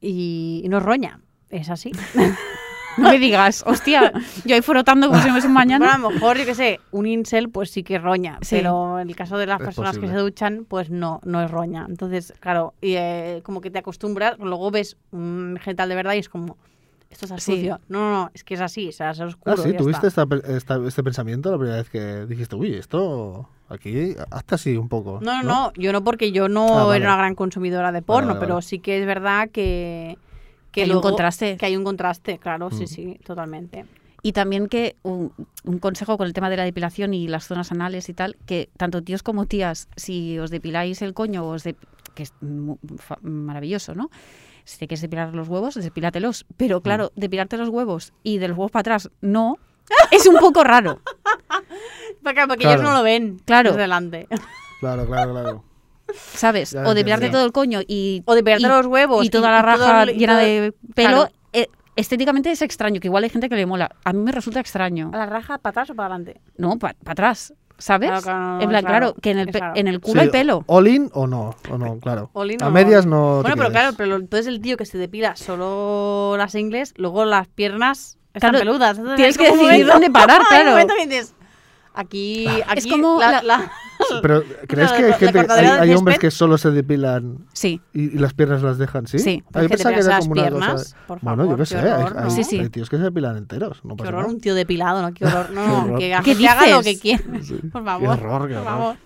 S1: y, y no roña. Es así. [LAUGHS] [LAUGHS]
S2: No me digas, hostia, yo ahí frotando como si no fuese un
S1: Bueno,
S2: mañana.
S1: a lo mejor, yo qué sé, un incel pues sí que roña,
S2: Sí.
S1: pero en el caso de las
S3: Es
S1: personas que se duchan, pues no, no es roña. Entonces, claro, y eh, como que te acostumbras, luego ves un genital de verdad y es como, esto es
S2: Sí.
S1: sucio. No, no, no, es que es así, o sea, es oscuro.
S3: Ah, sí,
S1: ya
S3: ¿tuviste
S1: está.
S3: esta este pensamiento la primera vez que dijiste, uy, esto aquí hasta así un poco?
S1: No, no, no, yo no porque yo no
S3: Ah, vale.
S1: era una gran consumidora de porno,
S3: vale,
S1: pero
S3: vale.
S1: sí que es verdad que...
S2: Que hay un contraste.
S1: Que hay un contraste, claro, sí,
S3: Mm.
S1: sí, totalmente.
S2: Y también que un, un consejo con el tema de la depilación y las zonas anales y tal, que tanto tíos como tías, si os depiláis el coño, os de- que es mu- fa- maravilloso, ¿no? Si te quieres depilar los huevos, depílatelos. Pero claro, depilarte los huevos y de los huevos para atrás, no, es un poco raro. [LAUGHS]
S1: Porque, porque
S3: Claro.
S1: ellos no lo ven.
S2: Claro.
S1: desde delante.
S3: Claro, claro, claro. [LAUGHS]
S2: ¿Sabes?
S3: Ya
S2: o depilarte
S3: entiendo.
S2: todo el coño y,
S1: O depilarte
S2: y-
S1: los huevos.
S2: y toda la raja llena
S1: todo-
S2: de pelo.
S1: Claro.
S2: eh, estéticamente es extraño, que igual hay gente que le mola. A mí me resulta extraño.
S1: ¿A la raja para atrás o para adelante?
S2: No, para atrás, ¿sabes?
S1: Claro, claro,
S2: en plan,
S1: claro,
S2: claro, que en el,
S1: es
S2: pe- en el culo
S3: Sí,
S2: hay pelo.
S3: ¿All in o no? O no, claro.
S1: All in
S3: a
S1: o-
S3: medias no. te
S1: Bueno, pero claro, pero entonces el tío que se depila solo las ingles, luego las piernas están
S2: Claro,
S1: peludas.
S2: Tienes que decidir dónde parar, [LAUGHS] claro.
S1: que dices, aquí, aquí
S2: como
S1: la-
S2: la-
S1: la- [LAUGHS]
S3: Pero ¿crees
S1: la-
S3: que hay gente, hay, hay hombres que solo se depilan
S2: Sí.
S3: y, y las piernas las dejan, ¿sí?
S2: Sí.
S3: Ah, yo pensaba que era
S1: las
S3: como una
S1: piernas,
S3: cosa.
S1: por
S3: bueno, yo qué
S1: qué
S3: sé,
S1: horror,
S3: hay,
S1: ¿no?
S2: Sí, sí.
S3: hay tíos que se depilan enteros, no
S1: Qué
S3: pasa
S1: horror,
S3: nada.
S1: un tío depilado, ¿no? Qué horror. No, [LAUGHS]
S3: Qué
S1: no, que,
S2: ¿Qué
S1: haga lo que quiera. [LAUGHS] Por
S3: Qué
S1: favor.
S3: horror, qué
S1: por favor.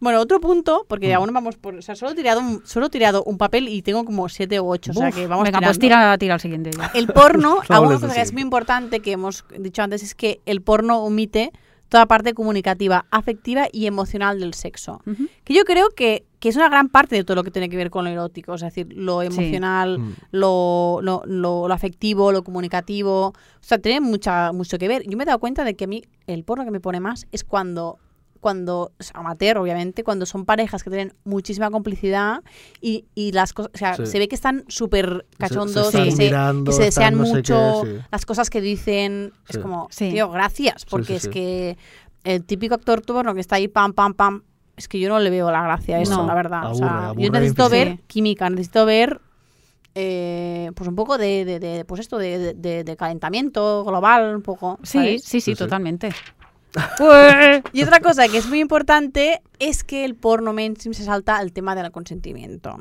S1: Bueno, otro punto, porque
S3: Mm.
S1: aún no vamos por. O sea, solo he tirado un, solo he tirado un papel y tengo como siete u ocho. o sea que vamos
S2: Venga, pues tira, tira al siguiente ya.
S1: El porno, alguna cosa que es muy importante que hemos dicho antes es que el porno omite toda parte comunicativa, afectiva y emocional del sexo. Que yo creo que, que es una gran parte de todo lo que tiene que ver con lo erótico, es decir, lo emocional,
S3: Mm.
S1: lo, lo, lo- lo afectivo, lo comunicativo. O sea, tiene mucha, mucho que ver. Yo me he dado cuenta de que a mí el porno que me pone más es cuando cuando es amateur obviamente cuando son parejas que tienen muchísima complicidad y, y las cosas o sea
S3: Sí.
S1: se ve que están súper cachondos
S3: se
S1: se,
S3: mirando,
S1: que se desean
S3: no
S1: mucho
S3: qué, sí.
S1: las cosas que dicen es
S3: Sí.
S1: como
S2: Sí.
S1: tío gracias porque
S3: sí,
S1: es
S3: sí.
S1: que el típico actor porno que está ahí pam pam pam es que yo no le veo la gracia a eso
S2: No.
S1: la verdad o sea,
S3: Aburre,
S1: yo necesito ver química necesito ver eh, pues un poco de, de- de- pues esto de, de- calentamiento global un poco
S2: Sí,
S1: ¿sabes?
S2: sí, sí,
S3: Sí, sí.
S2: totalmente.
S1: Y otra cosa que es muy importante es que el porno mainstream se salta al tema del consentimiento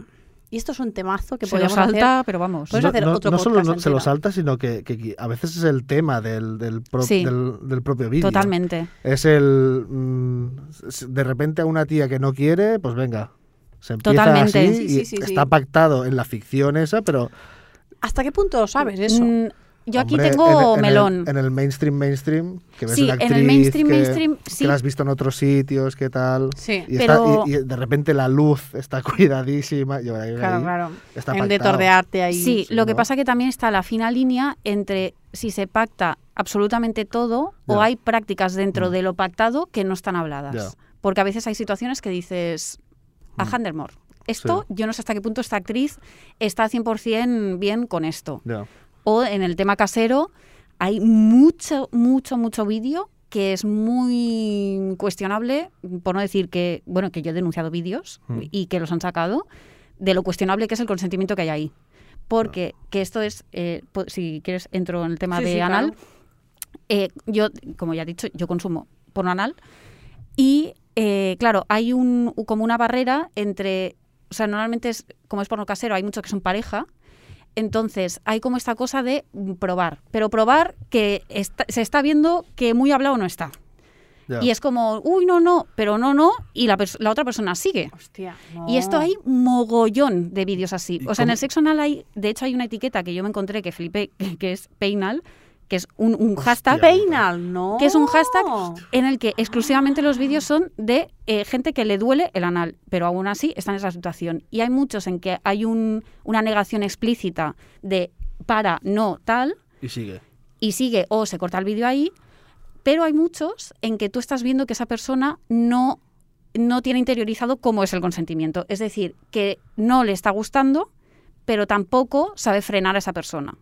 S1: y esto es un temazo que
S2: Se lo
S1: podríamos
S2: salta,
S1: hacer
S2: pero vamos.
S1: Podemos hacer
S3: no,
S1: otro
S3: no solo no- se lo salta, sino que, a veces es el tema del, del, pro-
S2: Sí.
S3: del, del propio vídeo.
S2: Totalmente.
S3: Es el. mm, de repente a una tía que no quiere, pues venga. Se empieza
S2: Totalmente.
S3: así
S1: Sí,
S3: y
S1: sí, sí,
S3: está
S1: sí.
S3: pactado en la ficción esa, pero.
S1: hasta qué punto lo sabes eso
S2: Mm, Yo aquí
S3: hombre,
S2: tengo
S3: en el- en el-
S2: melón.
S3: En el, mainstream, mainstream, que ves
S2: Sí,
S3: una
S2: en
S3: actriz
S2: el mainstream,
S3: que,
S2: mainstream, sí.
S3: que la has visto en otros sitios, qué tal.
S1: sí
S3: Y,
S2: Pero-
S3: está, y, y de repente la luz está [LAUGHS] cuidadísima. ahí-
S1: claro
S3: ahí
S1: claro
S3: Está
S1: en de
S3: pactado.
S1: tordearte ahí
S2: Sí,
S3: sí,
S2: lo que pasa que también está la fina línea entre si se pacta absolutamente todo o hay prácticas dentro
S3: Mm.
S2: de lo pactado que no están habladas. Porque a veces hay situaciones que dices, a
S3: Mm.
S2: Handermore, esto yo no sé hasta qué punto esta actriz está 100% bien con esto.
S3: Ya.
S2: O en el tema casero hay mucho, mucho, mucho vídeo que es muy cuestionable, por no decir que, bueno, que yo he denunciado vídeos
S3: Mm.
S2: y que los han sacado, de lo cuestionable que es el consentimiento que hay ahí. Porque que esto es, eh, si quieres, entro en el tema
S1: Sí,
S2: de
S1: sí,
S2: anal.
S1: claro.
S2: Eh, yo, como ya he dicho, yo consumo porno anal y, eh, claro, hay un, como una barrera entre, o sea, normalmente es, como es porno casero, hay muchos que son pareja, entonces hay como esta cosa de probar, pero probar que está- se está viendo que muy hablado no está. Y es como, uy, no, no, pero no, no, y la, pers- la otra persona sigue.
S1: Hostia,
S2: Y esto hay mogollón de vídeos así.
S3: ¿Y
S2: O sea, en el sexo anal hay, de hecho hay una etiqueta que yo me encontré que flipé, que, [LAUGHS] que es peinal, que es un, un hashtag.
S1: Peinal, no.
S2: que es un hashtag en el que exclusivamente los vídeos son de eh, gente que le duele el anal, pero aún así está en esa situación. Y hay muchos en que hay un- una negación explícita de para, no, tal,
S3: Y sigue.
S2: y sigue o se corta el vídeo ahí, pero hay muchos en que tú estás viendo que esa persona no, no tiene interiorizado cómo es el consentimiento. Es decir, que no le está gustando, pero tampoco sabe frenar a esa persona.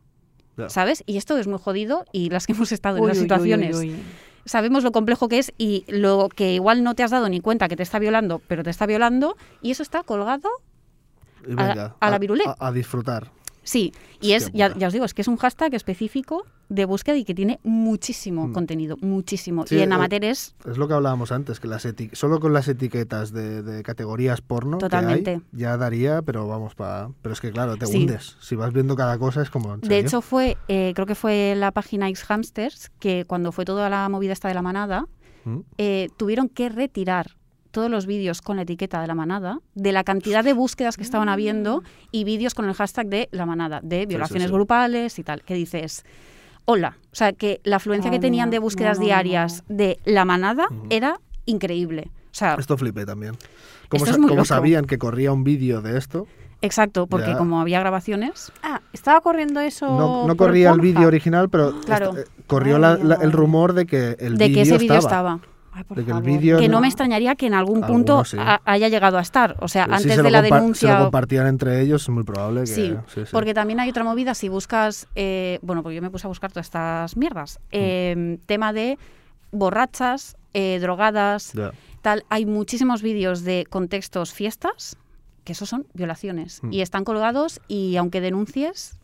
S2: ¿Sabes? Y esto es muy jodido y las que hemos estado en las
S1: uy, uy,
S2: situaciones
S1: uy, uy.
S2: sabemos lo complejo que es y lo que igual no te has dado ni cuenta que te está violando, pero te está violando y eso está colgado. A la-
S3: venga,
S2: a la virulé.
S3: A, a disfrutar.
S2: Sí, y es, ya, ya os digo, es que es un hashtag específico de búsqueda y que tiene muchísimo
S3: Mm.
S2: contenido, muchísimo.
S3: Sí,
S2: y en
S3: eh,
S2: amateur es
S3: Es lo que hablábamos antes, que las eti- solo con las etiquetas de, de categorías porno que
S2: Totalmente.
S3: hay, ya daría, pero vamos para... Pero es que claro, te
S2: Sí.
S3: hundes. Si vas viendo cada cosa es como... ¿en
S2: De hecho, fue, eh, creo que fue la página X Hamsters que cuando fue toda la movida esta de la manada,
S3: ¿Mm?
S2: eh, tuvieron que retirar todos los vídeos con la etiqueta de la manada, de la cantidad de búsquedas que estaban habiendo y vídeos con el hashtag de la manada, de violaciones
S3: sí.
S2: grupales y tal. Que dices, hola. O sea, que la afluencia
S1: Ay,
S2: que tenían de búsquedas
S1: no, no, no,
S2: diarias de la manada
S3: Ujú.
S2: era increíble. O sea,
S3: Esto flipé también. Como,
S2: Esto es
S3: sa-
S2: muy
S3: como
S2: loco.
S3: sabían que corría un vídeo de esto,
S2: exacto, porque
S3: Ya.
S2: como había grabaciones,
S1: Ah, estaba corriendo eso.
S3: no, no
S1: por
S3: corría el vídeo original, pero
S2: Claro.
S3: eh, corrió
S1: Ay,
S3: la- la- el
S1: madre.
S3: rumor de que el
S2: de que ese vídeo
S3: estaba.
S2: estaba.
S1: Ay, por
S3: de que el
S1: favor.
S3: vídeo
S2: Que
S3: no-
S2: no me extrañaría que en algún punto
S3: sí.
S2: haya llegado a estar. O sea,
S3: Sí,
S2: antes
S3: se
S2: de la
S3: compa- Se lo
S2: denuncia.
S3: compartían entre ellos, es muy probable que.
S2: Sí,
S3: sí, sí.
S2: porque también hay otra movida, si buscas, eh, bueno, porque yo me puse a buscar todas estas mierdas,
S3: Mm.
S2: eh, tema de borrachas, eh, drogadas, tal, hay muchísimos vídeos de contextos fiestas, que esos son violaciones,
S3: Mm.
S2: y están colgados y aunque denuncies,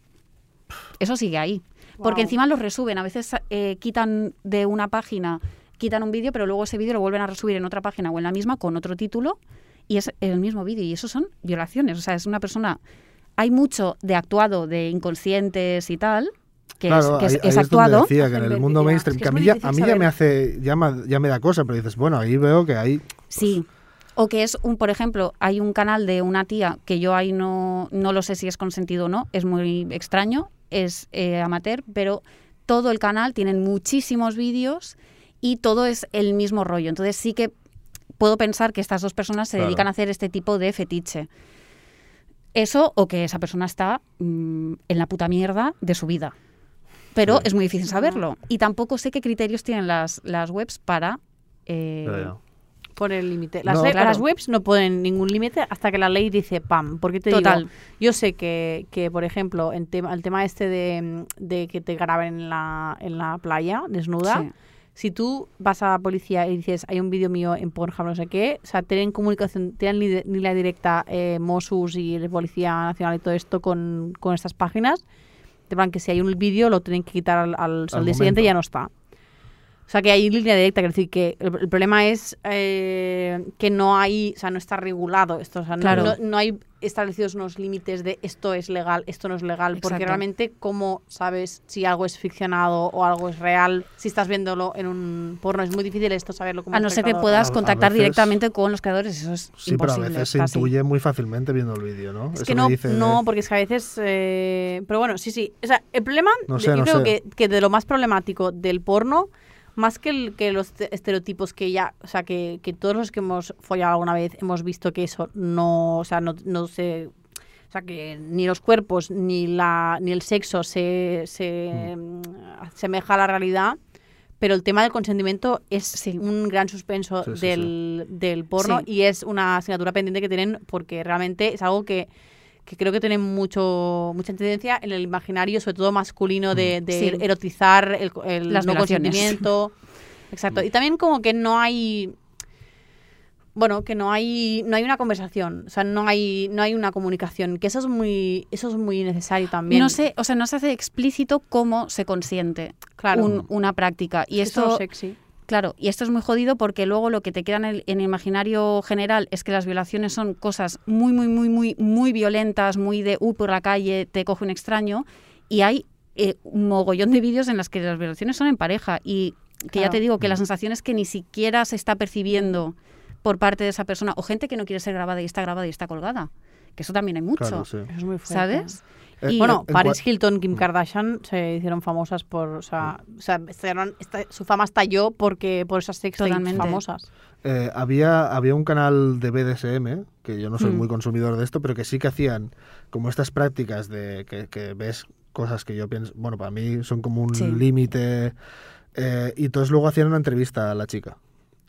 S2: eso sigue ahí. Porque encima los resuben, a veces eh, quitan de una página, quitan un vídeo, pero luego ese vídeo lo vuelven a resubir en otra página o en la misma con otro título y es el mismo vídeo y eso son violaciones. O sea, es una persona... Hay mucho de actuado, de inconscientes y tal, que
S3: Claro,
S2: es, que es-
S3: ahí-
S2: es
S3: ahí donde
S2: actuado.
S3: decía que en el mundo
S1: ya,
S3: mainstream,
S1: es que
S3: que a
S1: es
S3: mí, ya, a mí ya me hace, ya me, ya me da cosa, pero dices, bueno, ahí veo que hay
S2: Sí. O que es un, por ejemplo, hay un canal de una tía que yo ahí no, no lo sé si es consentido o no, es muy extraño, es eh, amateur, pero todo el canal tienen muchísimos vídeos y todo es el mismo rollo. Entonces sí que puedo pensar que estas dos personas se
S3: Claro.
S2: dedican a hacer este tipo de fetiche. Eso o que esa persona está mm, en la puta mierda de su vida. Pero
S3: Sí.
S2: es muy difícil saberlo. Y tampoco sé qué criterios tienen las, las webs para... eh.
S1: Poner el límite. Las,
S3: No.
S1: le-
S2: Claro.
S1: las webs no ponen ningún límite hasta que la ley dice pam. Porque te
S2: Total.
S1: digo, yo sé que, que por ejemplo, en tema, el tema este de, de que te graben en la, en la playa desnuda,
S2: Sí.
S1: Si tú vas a la policía y dices hay un vídeo mío en Pornhub, no sé qué, o sea, tienen comunicación, tienen la directa eh, Mossus y la Policía Nacional y todo esto con, con estas páginas. De plan que si hay un vídeo lo tienen que quitar al, al, al día siguiente y ya no está. O sea, que hay línea directa, quiero decir que el, el problema es eh, que no hay, o sea, no está regulado esto, o sea, no-
S2: Claro.
S1: no, no hay establecidos unos límites de esto es legal, esto no es legal, porque realmente cómo sabes si algo es ficcionado o algo es real, si estás viéndolo en un porno, es muy difícil esto saberlo como
S2: A no ser que puedas
S3: A- a
S2: contactar
S3: veces-
S2: directamente con los creadores, eso es
S3: Sí, pero a
S2: imposible.
S3: veces se
S2: así.
S3: intuye muy fácilmente viendo el vídeo, ¿no?
S1: Es
S3: Eso
S1: que no,
S3: dice-
S1: no, porque es que a veces... eh, pero bueno, sí, sí. O sea, el problema,
S3: No sé,
S1: yo
S3: no
S1: creo
S3: sé.
S1: Que, que de lo más problemático del porno, más que, el- que los te- estereotipos que ya... O sea, que, que todos los que hemos follado alguna vez hemos visto que eso no... O sea, no, no se... O sea, que ni los cuerpos ni, la, ni el sexo se, se mm, asemeja a la realidad. Pero el tema del consentimiento es
S2: Sí.
S1: un gran suspenso
S3: Sí, sí,
S1: del, del porno y es una asignatura pendiente que tienen porque realmente es algo que, que creo que tiene mucho mucha tendencia en el imaginario, sobre todo masculino, de, de
S2: Sí.
S1: erotizar el, el
S2: Las
S1: no consentimiento. [LAUGHS] Exacto. Y también como que no hay bueno, que no hay no hay una conversación, o sea, no hay no hay una comunicación, que eso es muy eso es muy necesario también.
S2: No sé, o sea, no se hace explícito cómo se consiente
S1: claro.
S2: un- una práctica. Y
S1: eso
S2: esto,
S1: es sexy.
S2: Claro, y esto es muy jodido porque luego lo que te queda en el, en el imaginario general es que las violaciones son cosas muy, muy, muy, muy, muy violentas, muy de, uy, por la calle te coge un extraño. Y hay eh, un mogollón de vídeos en las que las violaciones son en pareja. Y que ya te digo que la sensación es que ni siquiera se está percibiendo por parte de esa persona. O gente que no quiere ser grabada y está grabada y está colgada. Que eso también hay mucho.
S3: Claro, sí.
S1: Eso es muy fuerte.
S2: ¿Sabes?
S3: Eh,
S2: Y-
S1: Bueno,
S3: en
S1: Paris Hilton, Kim Kardashian se hicieron famosas por, o sea, o sea, estallaron- esta- su fama estalló porque por esas sex famosas.
S3: Eh, había, había un canal de BDSM, que yo no soy
S2: Mm.
S3: muy consumidor de esto, pero que sí que hacían como estas prácticas de que, que ves cosas que yo pienso, bueno, para mí son como un
S2: Sí.
S3: límite. eh, y entonces luego hacían una entrevista a la chica.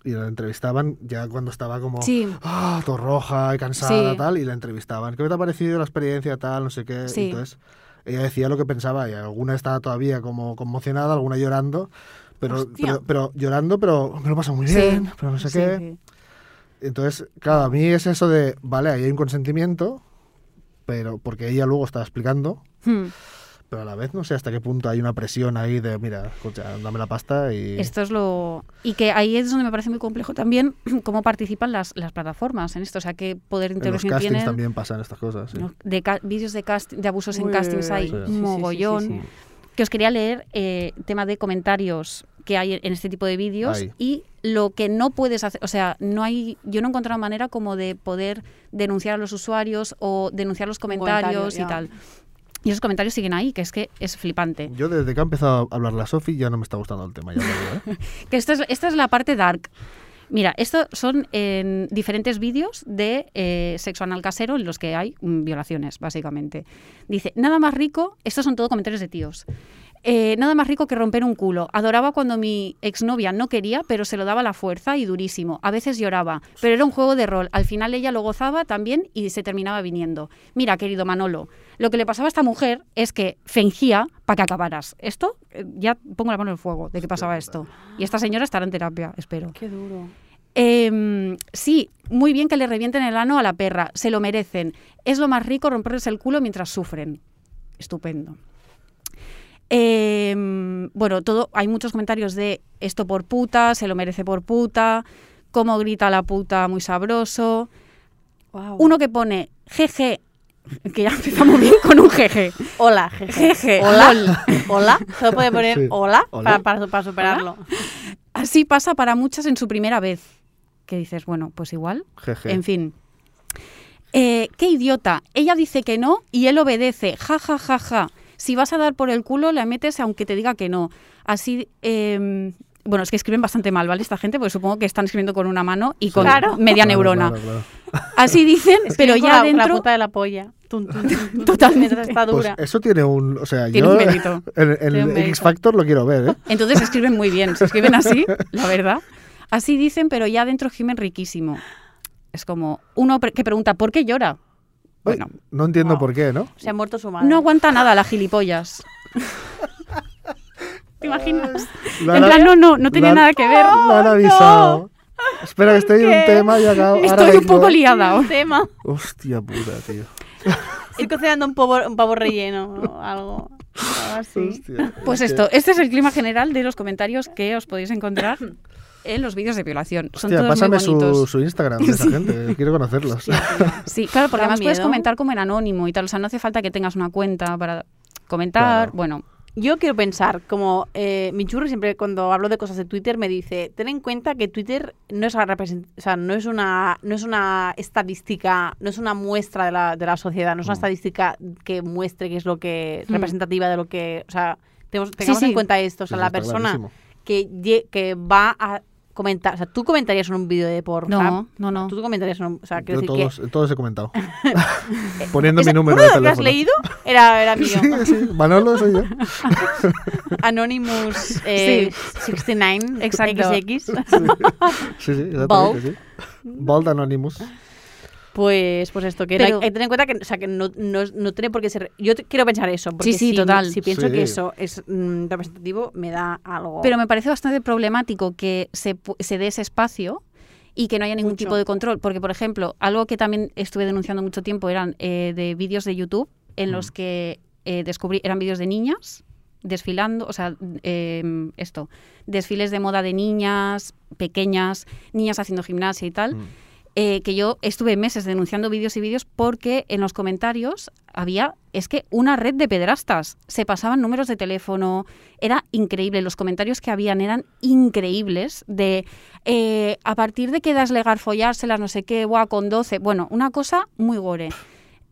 S3: Y la entrevistaban ya cuando estaba como
S2: Sí.
S3: ah, todo roja y cansada,
S2: Sí.
S3: tal, y la entrevistaban. ¿Qué te ha parecido la experiencia, tal, no sé qué?
S2: Sí.
S3: Entonces ella decía lo que pensaba y alguna estaba todavía como conmocionada, alguna llorando. Pero, pero, pero llorando, pero me lo pasa muy bien, pero no sé qué. Entonces, claro, a mí es eso de, vale, ahí hay un consentimiento, pero porque ella luego estaba explicando,
S2: Hmm.
S3: Pero a la vez no sé hasta qué punto hay una presión ahí de, mira, escucha, dame la pasta y...
S2: Esto es lo... Y que ahí es donde me parece muy complejo también [CLEARS THROAT] cómo participan las, las plataformas en esto. O sea, qué poder de
S3: los
S2: intervención
S3: castings
S2: tienen.
S3: también pasan estas cosas.
S2: De ca- vídeos de, cast- de abusos en castings hay
S1: sí,
S2: mogollón.
S1: sí, sí, sí.
S2: Que os quería leer eh, tema de comentarios que hay en este tipo de vídeos y lo que no puedes hacer, o sea, no hay, yo no he encontrado manera como de poder denunciar a los usuarios o denunciar los
S1: comentario,
S2: comentarios y
S1: ya.
S2: tal. Y esos comentarios siguen ahí, que es que es flipante.
S3: Yo desde que ha empezado a hablar la Sofi ya no me está gustando el tema. Ya digo, ¿eh? [LAUGHS]
S2: Que esto es, esta es la parte dark. Mira, estos son en diferentes vídeos de eh, sexo anal casero en los que hay violaciones, básicamente. Dice, nada más rico, estos son todo comentarios de tíos. Eh, nada más rico que romper un culo. Adoraba cuando mi exnovia no quería, pero se lo daba a la fuerza y durísimo. A veces lloraba, pero era un juego de rol. Al final ella lo gozaba también y se terminaba viniendo. Mira, querido Manolo, lo que le pasaba a esta mujer es que fingía para que acabaras. Esto, eh, ya pongo la mano en el fuego de que pasaba esto. Y esta señora estará en terapia, espero.
S1: Qué duro.
S2: Em, sí, muy bien que le revienten el ano a la perra, se lo merecen. Es lo más rico romperles el culo mientras sufren. Estupendo. Em, bueno, todo, hay muchos comentarios de esto por puta, se lo merece por puta, cómo grita la puta muy sabroso.
S1: Wow.
S2: Uno que pone GG, que ya empezamos bien con un GG.
S1: Hola, jeje.
S2: Jeje,
S1: Hola. [LAUGHS] Hola. Solo puede poner
S3: Sí.
S1: hola,
S3: Hola.
S1: Para, para, para superarlo.
S2: Así pasa para muchas en su primera vez. Que dices, bueno, pues igual.
S3: Jeje.
S2: En fin. Eh, qué idiota. Ella dice que no y él obedece. Ja, ja, ja, ja. Si vas a dar por el culo, la metes aunque te diga que no. Así. eh, bueno, es que escriben bastante mal, ¿vale? Esta gente, porque supongo que están escribiendo con una mano y con
S1: Claro.
S2: media neurona.
S3: claro, claro. [LAUGHS]
S2: Así dicen, pero ya
S1: la,
S2: dentro.
S1: La puta de la polla. Tum, tum, tum, tum,
S2: Totalmente.
S1: Está
S3: Pues
S1: dura.
S3: eso tiene un. O sea,
S2: Tiene
S3: yo.
S2: un mérito. [LAUGHS]
S1: Un
S3: el. X Factor lo quiero ver, ¿eh? [LAUGHS]
S2: Entonces escriben muy bien, se escriben así, la verdad. Así dicen, pero ya dentro gimen riquísimo. Es como uno pre- que pregunta, ¿por qué llora? Bueno,
S3: Uy, no entiendo
S1: Wow.
S3: por qué, ¿no?
S1: Se ha muerto su madre.
S2: no aguanta nada la gilipollas. [LAUGHS] ¿Te imaginas?
S3: Lo
S2: En
S3: han-
S2: plan, no, no, no tenía nada que ver.
S3: Lo han avisado. Espera, que estoy en un tema y acabo. ahora
S2: Estoy un
S3: vengo.
S2: poco liada.
S1: Un tema.
S3: Hostia puta, tío.
S1: Estoy cocinando un pavo, un pavo relleno o algo. [LAUGHS] algo así.
S3: Hostia.
S2: Pues esto, este es el clima general de los comentarios que os podéis encontrar [LAUGHS] en los vídeos de violación. Son
S3: Hostia,
S2: todos
S3: pásame
S2: muy bonitos.
S3: su, su Instagram [LAUGHS] de esa
S2: Sí.
S3: gente. Quiero conocerlos.
S2: Sí, claro, porque además puedes comentar como en anónimo y tal. O sea, no hace falta que tengas una cuenta para comentar.
S3: Claro.
S2: Bueno,
S1: Yo quiero pensar, como eh, mi churri siempre cuando hablo de cosas de Twitter me dice, ten en cuenta que Twitter no es, o sea, no es, una, no es una estadística, no es una muestra de la, de la sociedad, no es una
S3: Mm.
S1: estadística que muestre qué es lo que
S2: Mm.
S1: representativa de lo que, o sea, tenemos, tengamos
S2: sí.
S1: en cuenta esto, o sea, la persona
S3: clarísimo.
S1: que, que va a comentar, o sea, tú comentarías en un vídeo de por
S2: no, no, no.
S1: Tú comentarías en un, o sea, quiero
S3: Yo
S1: decir
S3: todos, todos he comentado. [LAUGHS] Poniendo
S1: que
S3: mi número de
S1: los que has
S3: teléfono.
S1: leído era, era mío.
S3: Sí, sí. Manolo soy yo. [LAUGHS]
S1: Anonymous eh, 69
S2: Exacto.
S1: XX.
S3: Sí, sí, exactamente.
S1: Bold.
S3: Sí. Bold Anonymous.
S1: Pues, pues esto, que
S2: Pero-
S1: hay, hay que tener en cuenta que, o sea, que no, no, no tiene por qué ser. Yo quiero pensar eso. Porque
S2: Sí, sí,
S1: si,
S2: total.
S1: Si pienso
S3: Sí.
S1: que eso es mm, representativo, me da algo.
S2: Pero me parece bastante problemático que se, se dé ese espacio y que no haya ningún
S1: Mucho.
S2: tipo de control. Porque, por ejemplo, algo que también estuve denunciando mucho tiempo eran eh, de vídeos de YouTube en los
S3: Mm.
S2: que eh, descubrí, eran vídeos de niñas desfilando, o sea, eh, esto, desfiles de moda de niñas pequeñas, niñas haciendo gimnasia y tal.
S3: Mm.
S2: Eh, que yo estuve meses denunciando vídeos y vídeos porque en los comentarios había, es que una red de pedrastas, se pasaban números de teléfono, era increíble, los comentarios que habían eran increíbles, de eh, a partir de que das legar follárselas, no sé qué, buah, con 12, bueno, una cosa muy gore.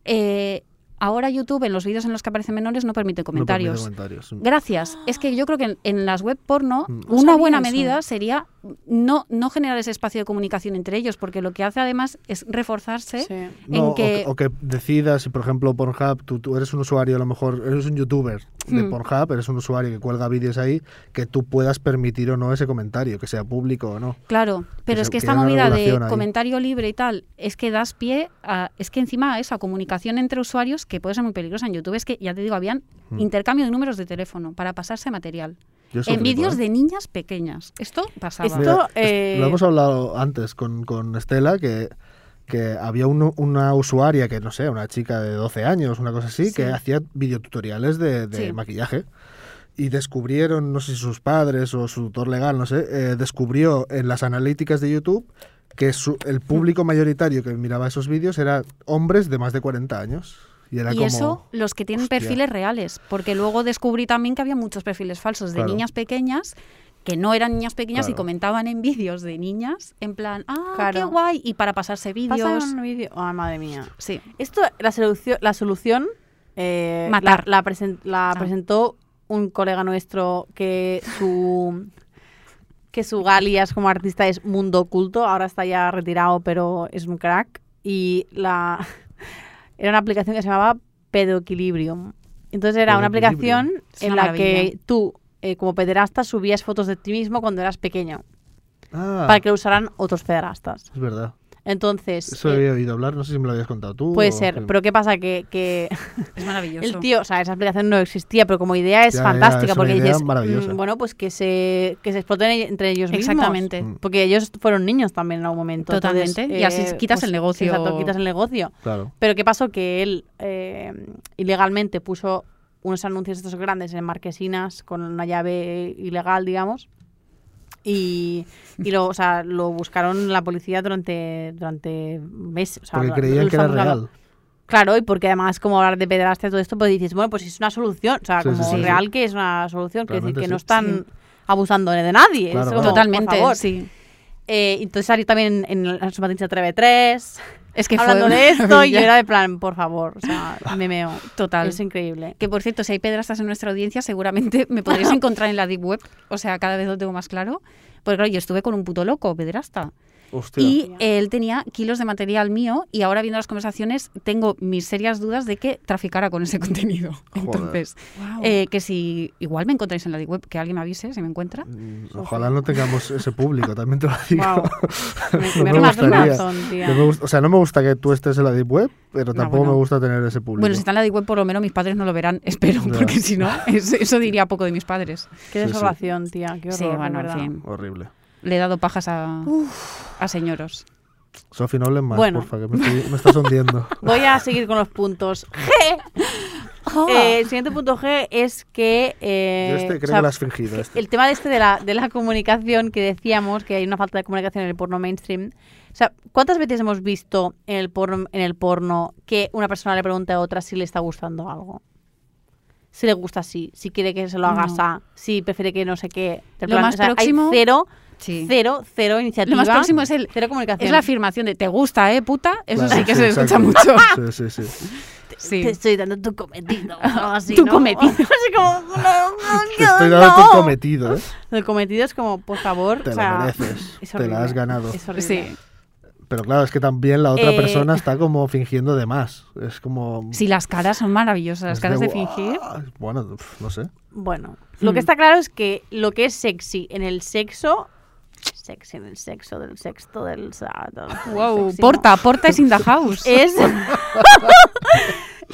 S2: Eh, ahora YouTube en los vídeos en los que aparecen menores no permite
S3: No permite
S2: comentarios.
S3: comentarios.
S2: Gracias. Es que yo creo que en, en las web porno
S3: Mm.
S2: una buena
S1: eso.
S2: medida sería no, no generar ese espacio de comunicación entre ellos, porque lo que hace además es reforzarse.
S1: Sí.
S3: No,
S2: en que-
S3: o, que, o que decidas, si por ejemplo Pornhub, tú, tú eres un usuario, a lo mejor eres un youtuber de
S2: Hmm.
S3: Pornhub, eres un usuario que cuelga vídeos ahí, que tú puedas permitir o no ese comentario, que sea público o no.
S2: Claro, pero es que
S3: que
S2: esta movida de
S3: ahí.
S2: comentario libre y tal, es que das pie a. Es que encima a esa comunicación entre usuarios, que puede ser muy peligrosa en YouTube, es que ya te digo, habían
S3: Mm.
S2: intercambio de números de teléfono para pasarse material. En vídeos
S3: ¿eh?
S2: de niñas pequeñas. Esto pasaba.
S1: Esto,
S3: Mira,
S1: eh,
S3: Lo hemos hablado antes con, con Estela, que, que había un- una usuaria que, no sé, una chica de 12 años, una cosa así,
S2: Sí.
S3: que hacía videotutoriales de, de
S2: Sí.
S3: maquillaje. Y descubrieron, no sé si sus padres o su tutor legal, no sé, eh, descubrió en las analíticas de YouTube que su- el público mayoritario que miraba esos vídeos era hombres de más de 40 años. Y era
S2: Y
S3: como...
S2: eso, los que tienen
S3: hostia.
S2: perfiles reales, porque luego descubrí también que había muchos perfiles falsos de
S3: Claro.
S2: niñas pequeñas que no eran niñas pequeñas y comentaban en vídeos de niñas en plan, ah, qué guay, y para pasarse vídeos.
S1: Un vídeo. Ay, madre mía.
S2: Sí,
S1: Esto, la solución, la solución eh,
S2: Matar.
S1: La, la presen- la
S2: Ah.
S1: presentó un colega nuestro que su que su alias como artista es Mundo Oculto, ahora está ya retirado, pero es un crack. Y la era una aplicación que se llamaba Pedoequilibrium. Entonces era una aplicación
S2: Es
S1: en
S2: una
S1: la que tú, eh, como pederasta, subías fotos de ti mismo cuando eras pequeño,
S3: Ah,
S1: para que lo usaran otros pederastas.
S3: es verdad.
S1: Entonces,
S3: Eso
S1: eh,
S3: había oído hablar, no sé si me lo habías contado tú.
S1: puede
S3: o
S1: ser,
S3: que-
S1: pero ¿qué pasa? Que, que [LAUGHS]
S2: Es maravilloso.
S1: el tío, o sea, esa aplicación no existía, pero como idea es
S3: Ya, ya,
S1: fantástica,
S3: es una
S1: porque
S3: idea
S1: dices,
S3: maravillosa.
S1: mm, bueno, pues que se, que se exploten e- entre ellos mismos.
S2: Exactamente.
S3: Mm.
S1: Porque ellos fueron niños también en algún momento. entonces,
S2: Totalmente, y así quitas el negocio.
S1: Exacto, quitas el negocio.
S3: Claro.
S1: Pero ¿qué pasó? Que él eh, ilegalmente puso unos anuncios estos grandes en marquesinas con una llave ilegal, digamos. Y, y lo, o sea, lo buscaron la policía durante, durante meses. o sea,
S3: Porque creían que era real.
S1: Claro, y porque además como hablar de pederastia y todo esto, pues dices, bueno, pues es una solución. O sea,
S3: Sí, sí,
S1: como
S3: sí.
S1: real que es una solución. Quiero decir que
S3: sí.
S1: no están
S2: Sí.
S1: abusando de nadie.
S3: Claro,
S1: es por
S2: Totalmente,
S1: favor.
S2: sí.
S1: Eh, entonces salió también en, en su matriz TV 3
S2: Es que
S1: hablando
S2: fue
S1: de esto y yo era de plan, por favor, o sea, [LAUGHS] me meo.
S2: Total.
S1: Es increíble.
S2: Que por cierto, si hay pedrastas en nuestra audiencia, seguramente [LAUGHS] me podréis encontrar en la Deep Web. O sea, cada vez lo tengo más claro. Porque claro, yo estuve con un puto loco, pederasta.
S3: Hostia.
S2: Y él tenía kilos de material mío y ahora viendo las conversaciones tengo mis serias dudas de que traficara con ese [LAUGHS] contenido. Entonces, eh, que si igual me encontráis en la Web, que alguien me avise si me encuentra.
S3: Mm, Ojalá no tengamos ese público, también te lo digo.
S1: Wow. [LAUGHS]
S3: No
S1: me
S3: me
S1: el
S3: gustaría. No me gusta- o sea, no me gusta que tú estés en la Deep Web, pero
S2: No,
S3: tampoco
S2: bueno.
S3: me gusta tener ese público.
S2: Bueno, si está en la Deep Web, por lo menos mis padres no lo verán, [LAUGHS] espero,
S3: Ya.
S2: porque si no, es- eso diría poco de mis padres.
S1: Qué
S3: Sí, sí.
S1: desolación, tía. Qué horror,
S2: Sí, bueno, en fin.
S3: Horrible.
S2: Le he dado pajas a, a señoros.
S3: Sofi, no hables más,
S1: Bueno.
S3: porfa, que me, estoy- me estás hundiendo. [LAUGHS]
S1: Voy a seguir con los puntos. G. [LAUGHS] Eh, el siguiente punto G es que... eh,
S3: Yo este
S1: o
S3: creo
S1: sea,
S3: que lo has fingido. Este.
S1: el tema de este de la, de la comunicación que decíamos, que hay una falta de comunicación en el porno mainstream. O sea, ¿cuántas veces hemos visto en el porno, en el porno que una persona le pregunta a otra si le está gustando algo? Si le gusta así, si quiere que se lo hagas
S2: No.
S1: si prefiere que no sé qué.
S2: Lo más
S1: o sea, hay
S2: próximo-
S1: cero,
S2: Sí.
S1: cero, cero iniciativa.
S2: Lo más próximo es el
S1: cero comunicación.
S2: es la afirmación de te gusta, ¿eh, puta? Eso
S3: Claro,
S2: sí que se escucha
S3: exacto.
S2: mucho.
S3: Sí, [LAUGHS] sí, sí.
S2: Sí.
S1: Te estoy dando tu cometido. [LAUGHS] así,
S2: Tu
S1: ¿no?
S2: cometido. [LAUGHS]
S1: Así como, no, no,
S3: Te estoy dando tu cometido, ¿eh?
S1: El cometido es como, por favor,
S3: Te
S1: o
S3: lo
S1: sea,
S3: mereces.
S1: es
S3: Te la has ganado.
S1: Es horrible.
S2: Sí.
S3: Pero claro, es que también la otra
S1: Eh,
S3: persona está como fingiendo de más. Es como...
S2: Sí, las caras son maravillosas, las caras de fingir.
S3: Bueno, no sé.
S1: Bueno, lo que
S2: Hmm.
S1: está claro es que lo que es sexy en el sexo, sexy en el sexo del sexto del sábado.
S2: Wow,
S1: sexy, ¿no?
S2: porta, porta es in the house.
S1: Es [LAUGHS]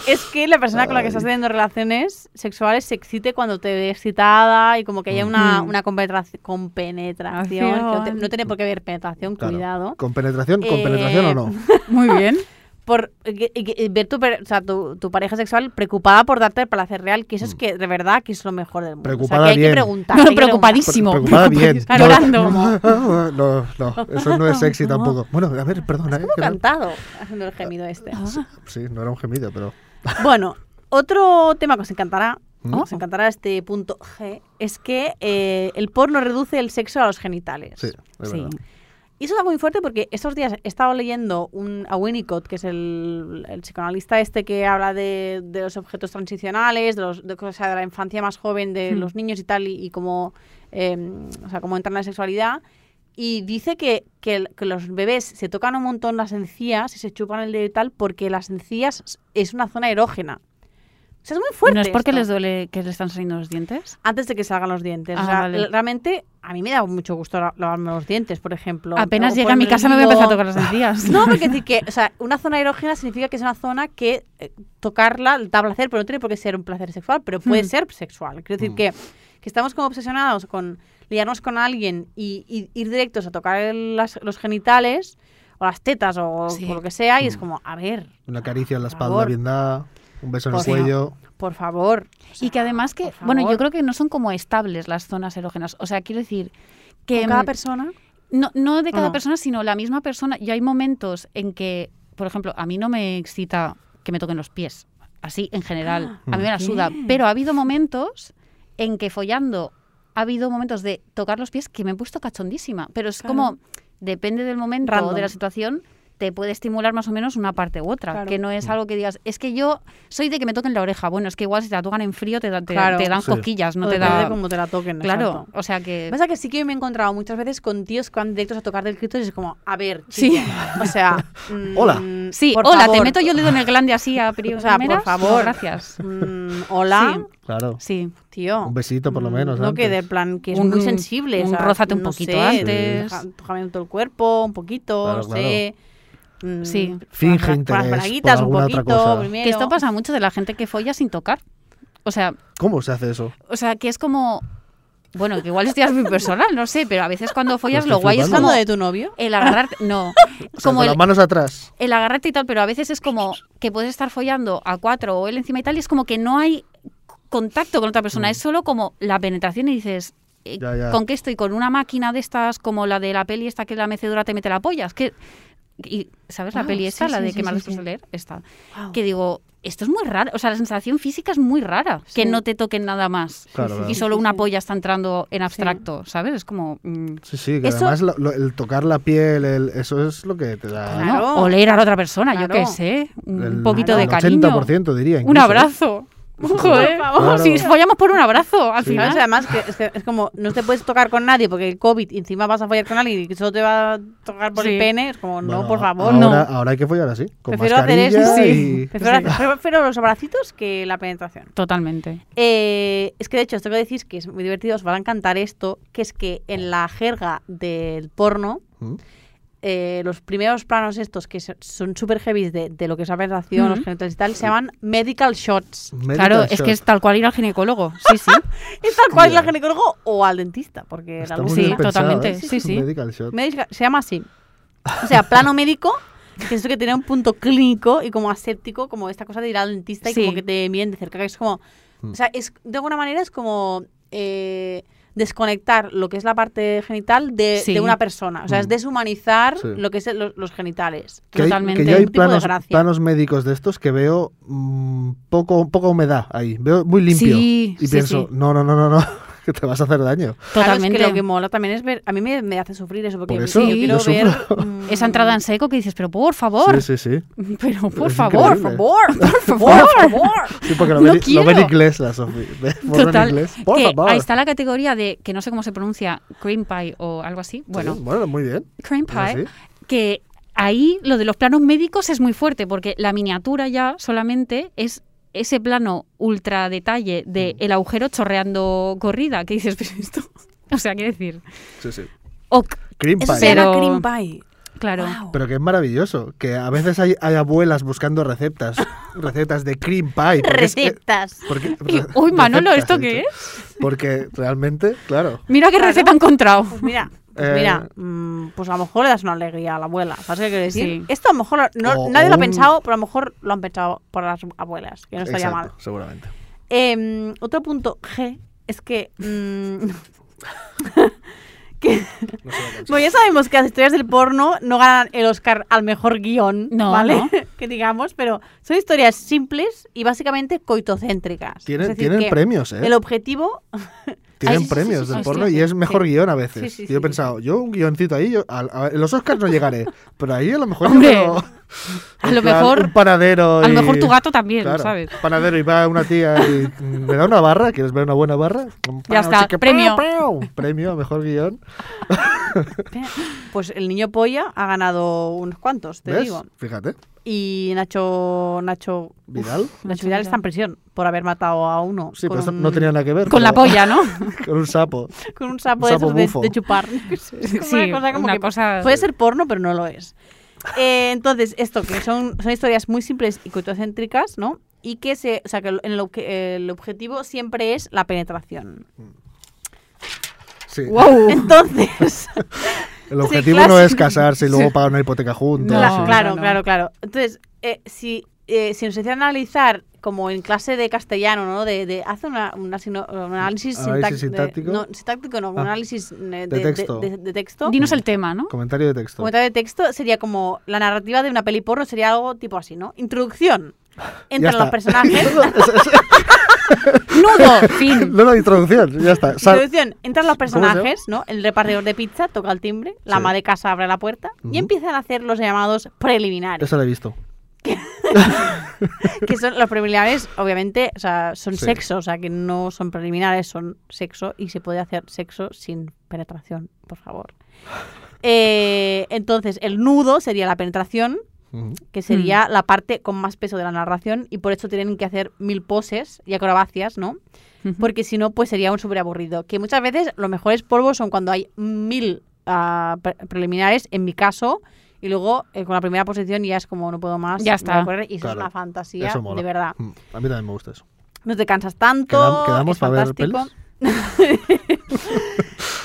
S1: es que la persona con la que estás teniendo relaciones sexuales se excite cuando te ve excitada y como que haya una, una compenetración, compenetración que no, te- no tiene por qué haber penetración,
S3: Claro.
S1: cuidado.
S3: ¿Con penetración? ¿Con
S1: Eh,
S3: penetración o no? [LAUGHS]
S2: Muy bien. [LAUGHS]
S1: por que- que- ver tu, o sea, tu, tu pareja sexual preocupada por darte el placer real, que eso es que de verdad que es lo mejor del mundo.
S3: Mm. Preocupada
S1: o sea, que hay
S3: bien.
S1: que preguntar.
S2: No,
S1: hay que
S2: preocupadísimo.
S3: Pre- Preocupada bien. [LAUGHS] No, no, no, eso no es sexy [LAUGHS] tampoco. Bueno, a ver, perdona. ¿eh?
S1: preguntar.
S3: que no-
S1: Cantado haciendo el gemido este.
S3: Sí, no era un gemido, pero... [LAUGHS]
S1: Bueno, otro tema que os encantará,
S3: ¿Mm?
S1: os encantará este punto G, es que eh, el porno reduce el sexo a los genitales.
S3: Sí, es
S2: Sí.
S1: Y eso es algo muy fuerte porque estos días he estado leyendo un, a Winnicott, que es el, el psicoanalista este que habla de, de los objetos transicionales, de, los, de, o sea, de la infancia más joven de
S2: Hmm.
S1: los niños y tal, y, y cómo, eh, o sea, cómo entran en la sexualidad. Y dice que, que los bebés se tocan un montón las encías y se chupan el dedo y tal porque las encías es una zona erógena. O sea, es muy fuerte.
S2: ¿No es porque
S1: esto.
S2: les duele que le están saliendo los dientes?
S1: Antes de que salgan los dientes.
S2: Ah,
S1: o sea,
S2: vale.
S1: realmente a mí me da mucho gusto la- lavarme los dientes, por ejemplo.
S2: Apenas
S1: O
S2: llegue a mi casa me voy a empezar a tocar las [LAUGHS] encías.
S1: No, porque [LAUGHS] decir que, o sea, una zona erógena significa que es una zona que eh, tocarla da placer, pero no tiene por qué ser un placer sexual, pero puede
S2: Hmm.
S1: ser sexual. Quiero decir
S3: Mm.
S1: que, que estamos como obsesionados con liarnos con alguien y, y ir directos a tocar el- las- los genitales o las tetas o,
S2: Sí.
S1: o lo que sea, y es
S3: Mm.
S1: como, a ver,
S3: Una caricia en la espalda bien dada, un beso en el
S1: Por favor.
S3: cuello.
S1: por favor. O
S2: Y que además que, bueno, yo creo que no son como estables las zonas erógenas. O sea, quiero decir que...
S1: con cada persona.
S2: No, no de cada
S1: no?
S2: persona, sino la misma persona. Y hay momentos en que, por ejemplo, a mí no me excita que me toquen los pies. Así, en general. A mí me la suda. Pero ha habido momentos en que follando ha habido momentos de tocar los pies que me he puesto cachondísima. Pero es
S1: Claro.
S2: como, depende del momento o de la situación, te puede estimular más o menos una parte u otra.
S1: Claro.
S2: Que no es algo que digas, es que yo soy de que me toquen la oreja. Bueno, es que igual si te la tocan en frío te, da- te,
S1: Claro.
S2: te dan
S3: Sí.
S2: cosquillas, no
S1: O
S2: te da.
S1: de cómo te la toquen.
S2: Claro,
S1: exacto.
S2: o sea que.
S1: Pasa que sí que me he encontrado muchas veces con tíos que van directos a tocar del clítoris y es como, a ver,
S2: Sí.
S1: chico, o sea... [LAUGHS] mm,
S3: Hola.
S2: Sí,
S1: por
S2: hola,
S1: favor.
S2: te meto yo el dedo en el glande así a priori.
S1: O sea, por favor.
S2: gracias.
S1: Mm, hola,
S2: Sí.
S3: Claro.
S2: Sí.
S1: tío.
S3: Un besito por lo
S1: Mm,
S3: menos.
S1: No que de plan, que es
S2: Un-
S1: muy sensible.
S2: un
S1: o sea,
S2: rózate un
S1: no
S2: poquito
S1: sé,
S2: antes.
S1: Tócame todo el cuerpo, un poquito, no sé. Mm,
S2: Sí.
S1: las
S3: Finge interés por
S1: braguitas un
S3: alguna otra
S1: poquito
S3: cosa.
S1: primero.
S2: Que esto pasa mucho de la gente que folla sin tocar. O sea,
S3: ¿Cómo se hace eso?
S2: o sea, que es como. Bueno, que igual esto ya es muy personal, no sé, pero a veces cuando follas lo guay es como
S1: ¿Hablando de tu novio?
S2: el agarrarte. [LAUGHS] No.
S3: O sea,
S2: como
S3: con
S2: el,
S3: las manos atrás.
S2: el agarrarte y tal, pero a veces es como que puedes estar follando a cuatro o él encima y tal, y es como que no hay contacto con otra persona,
S3: Mm.
S2: es solo como la penetración y dices, eh,
S3: Ya, ya.
S2: ¿con qué estoy? ¿Con una máquina de estas como la de la peli esta que la mecedora te mete la polla? Es que, y, ¿sabes la
S1: Ah,
S2: peli esta,
S1: sí,
S2: la de
S1: sí,
S2: que más
S1: sí,
S2: leer? Esta.
S1: Wow.
S2: Que digo, esto es muy raro, o sea, la sensación física es muy rara, que no te toquen nada más.
S3: Claro.
S2: Y solo
S1: sí,
S2: una
S1: sí.
S2: polla está entrando en abstracto, ¿sabes? Es como... mm,
S3: Sí, sí, que
S1: Eso-
S3: además lo- lo- el tocar la piel, el- eso es lo que te da
S1: Claro.
S2: oler a la otra persona, yo qué sé, un
S3: el,
S2: poquito de
S3: el
S2: cariño.
S3: 80% diría.
S2: Un
S3: incluso, ¿eh?
S2: abrazo. Joder,
S3: Claro.
S2: si follamos por un abrazo, al
S3: Sí.
S2: final.
S1: Además, que es, que es como no te puedes tocar con nadie porque el COVID y encima vas a follar con alguien y solo te va a tocar por
S2: Sí.
S1: el pene. Es como, no, por favor,
S3: ahora,
S1: no.
S3: Ahora hay que follar así, con
S1: Prefiero hacer eso,
S3: y...
S1: Prefiero,
S2: Sí.
S1: hacer- prefiero los abracitos que la penetración.
S2: Totalmente.
S1: Eh, es que de hecho, esto que decís que es muy divertido, os va a encantar esto, que es que en la jerga del porno,
S3: ¿Mm?
S1: Eh, los primeros planos estos que son súper heavy de, de lo que es la penetración, los
S2: Ujú.
S1: genitales y tal, se llaman medical shots.
S3: Medical
S2: claro, es
S3: shot.
S2: que es tal cual ir al ginecólogo. Sí, sí. [LAUGHS]
S1: Es tal cual ir al ginecólogo o al dentista, porque
S3: Está
S1: la
S3: muy
S1: luz
S2: Sí, totalmente,
S3: ¿eh?
S2: sí, sí.
S3: Medical shot.
S1: Medical- se llama así. O sea, plano médico, que es que tiene un punto clínico y como aséptico, como esta cosa de ir al dentista y
S2: Sí.
S1: como que te miren de cerca, que es como...
S3: Mm.
S1: O sea, es, de alguna manera es como eh, desconectar lo que es la parte genital de,
S2: Sí.
S1: de una persona. O sea, es
S3: Mm.
S1: deshumanizar
S3: Sí.
S1: lo que es el- los, los genitales.
S3: Que hay,
S2: Totalmente.
S3: que yo hay
S1: Un tipo de
S3: planos, médicos de estos que veo mm, poco, poca humedad ahí. Veo muy limpio.
S2: Sí,
S3: y
S2: sí,
S3: pienso,
S2: sí.
S3: no, no, no, no, no, que te vas a hacer daño.
S1: Claro, es
S2: Totalmente.
S1: que lo que mola también es ver... A mí me, me hace sufrir eso, porque
S3: Por eso,
S1: yo
S2: yo
S1: quiero ver... [LAUGHS] mm,
S2: Esa entrada en seco que dices, pero por favor,
S3: Sí, sí, sí. [LAUGHS]
S2: pero por
S3: Es
S2: favor.
S1: Por favor, [LAUGHS] por favor, por favor.
S3: Sí, porque lo,
S2: No
S3: ven, lo ven
S2: quiero.
S3: inglés la en
S2: Total.
S3: inglés. Por
S2: que
S3: favor.
S2: ahí está la categoría de, que no sé cómo se pronuncia, cream pie o algo así. Bueno,
S3: Sí, bueno, muy bien.
S2: cream pie, que ahí lo de los planos médicos es muy fuerte, porque la miniatura ya solamente es ese plano ultra detalle de
S3: Mm.
S2: el agujero chorreando corrida, que dices, pero esto, [LAUGHS] o sea, qué decir,
S3: Sí, sí.
S2: ok,
S3: Cream
S1: Eso
S3: pie.
S1: se llama
S2: Pero-
S1: cream pie.
S2: claro.
S1: Wow.
S3: Pero que es maravilloso. Que a veces hay, hay abuelas buscando recetas. [LAUGHS] recetas de cream pie. porque es que-
S1: Recetas.
S3: porque-
S2: Y,
S3: re-
S2: uy, [LAUGHS] Manolo,
S3: recetas,
S2: ¿esto
S3: he
S2: qué
S3: dicho.
S2: es?
S3: Porque realmente, claro.
S2: Mira qué
S1: Claro.
S2: receta he encontrado.
S1: Pues mira, pues
S3: Eh,
S1: mira, mm, pues a lo mejor le das una alegría a la abuela. ¿Sabes qué quiero decir?
S2: Sí.
S1: Esto a lo mejor no-
S3: O-
S1: nadie
S3: o
S1: lo ha pensado, pero a lo mejor lo han pensado por las abuelas, que no estaría
S3: Exacto,
S1: mal.
S3: seguramente.
S1: Em, otro punto G es que. mm, [LAUGHS] que
S3: No
S1: bueno, ya sabemos que las historias del porno no ganan el Oscar al mejor guion,
S2: No,
S1: ¿vale?
S2: no. [LAUGHS]
S1: que digamos, pero son historias simples y básicamente coitocéntricas.
S3: Tienen, tienen premios, ¿eh?
S1: El objetivo [LAUGHS]
S3: Tienen
S2: Ay,
S3: premios del porno y es mejor guion a veces. Yo he pensado, yo un guioncito ahí, yo, a- a- en los Oscars no llegaré, [LAUGHS] pero ahí a lo mejor
S2: Hombre,
S3: yo
S2: a lo
S3: plan,
S2: mejor-
S3: un panadero
S2: A lo mejor tu gato también,
S3: Claro,
S2: ¿sabes?
S3: panadero y va una tía y me da una barra, ¿quieres ver una buena barra?
S2: Ya está, premio.
S3: pao, pao. Premio mejor guion. [LAUGHS]
S1: Pues el niño polla ha ganado unos cuantos, te
S3: ¿Ves?
S1: digo.
S3: Fíjate,
S1: Y Nacho Nacho
S3: Vidal.
S1: uf, Nacho Vidal está en prisión por haber matado a uno.
S3: Sí,
S1: con
S3: pero
S1: un-
S3: no tenía nada que ver.
S2: Con la polla, ¿no? [LAUGHS]
S3: Con un sapo.
S1: con un sapo,
S3: un
S1: de,
S3: sapo
S1: esos de- de, chupar. [LAUGHS] Es como
S2: Sí,
S1: una cosa como
S2: una
S1: que
S2: cosa-
S1: puede ser porno, pero no lo es. Eh, entonces, esto que son, son historias muy simples y coitocéntricas, ¿no? Y que se, o sea, que el, el obje- el objetivo siempre es la penetración.
S3: Sí.
S2: ¡Wow! [LAUGHS]
S1: Entonces,
S3: El objetivo no es casarse y luego pagar una hipoteca juntos.
S2: No,
S3: sí.
S1: claro,
S2: no, no.
S1: claro, claro. Entonces, eh, si, eh, si nos hicieran analizar como en clase de castellano, ¿no? De, de hace una, una sino- un análisis,
S3: Análisis
S1: sintac- de-
S3: sintáctico.
S1: no, sintáctico no, un
S3: Ah.
S1: análisis eh, de,
S3: De texto.
S1: de- de texto.
S2: Dinos el tema, ¿no?
S3: Comentario de texto.
S1: Comentario de texto sería como la narrativa de una peli porno sería algo tipo así, ¿no? Introducción. [LAUGHS] Entran los personajes. [LAUGHS] [LAUGHS]
S2: ¡Nudo! Fin. [LAUGHS]
S3: No, no, introducción, ya está. Sal-
S1: Introducción, entran los personajes, ¿no? El repartidor de pizza toca el timbre, la
S3: Sí.
S1: ama de casa abre la puerta y empiezan a hacer los llamados preliminares.
S3: Eso lo he visto. [LAUGHS]
S1: que son los preliminares, obviamente, o sea, son
S3: Sí.
S1: sexo, o sea, que no son preliminares, son sexo y se puede hacer sexo sin penetración, por favor. Eh, entonces, el nudo sería la penetración, Que sería la parte con más peso de la narración y por eso tienen que hacer mil poses y acrobacias, ¿no? Porque si no, pues sería un súper aburrido. Que muchas veces los mejores polvos son cuando hay mil pre- preliminares, en mi caso, y luego eh, con la primera posición ya es como no puedo más.
S2: Ya está.
S1: correr, y eso
S3: Claro.
S1: es una fantasía,
S3: Eso mola.
S1: de verdad.
S3: Mm, A mí también me gusta eso.
S1: No te cansas tanto.
S3: Quedam- ¿Quedamos
S1: es
S3: para ver
S1: fantástico.
S3: pelis? [LAUGHS]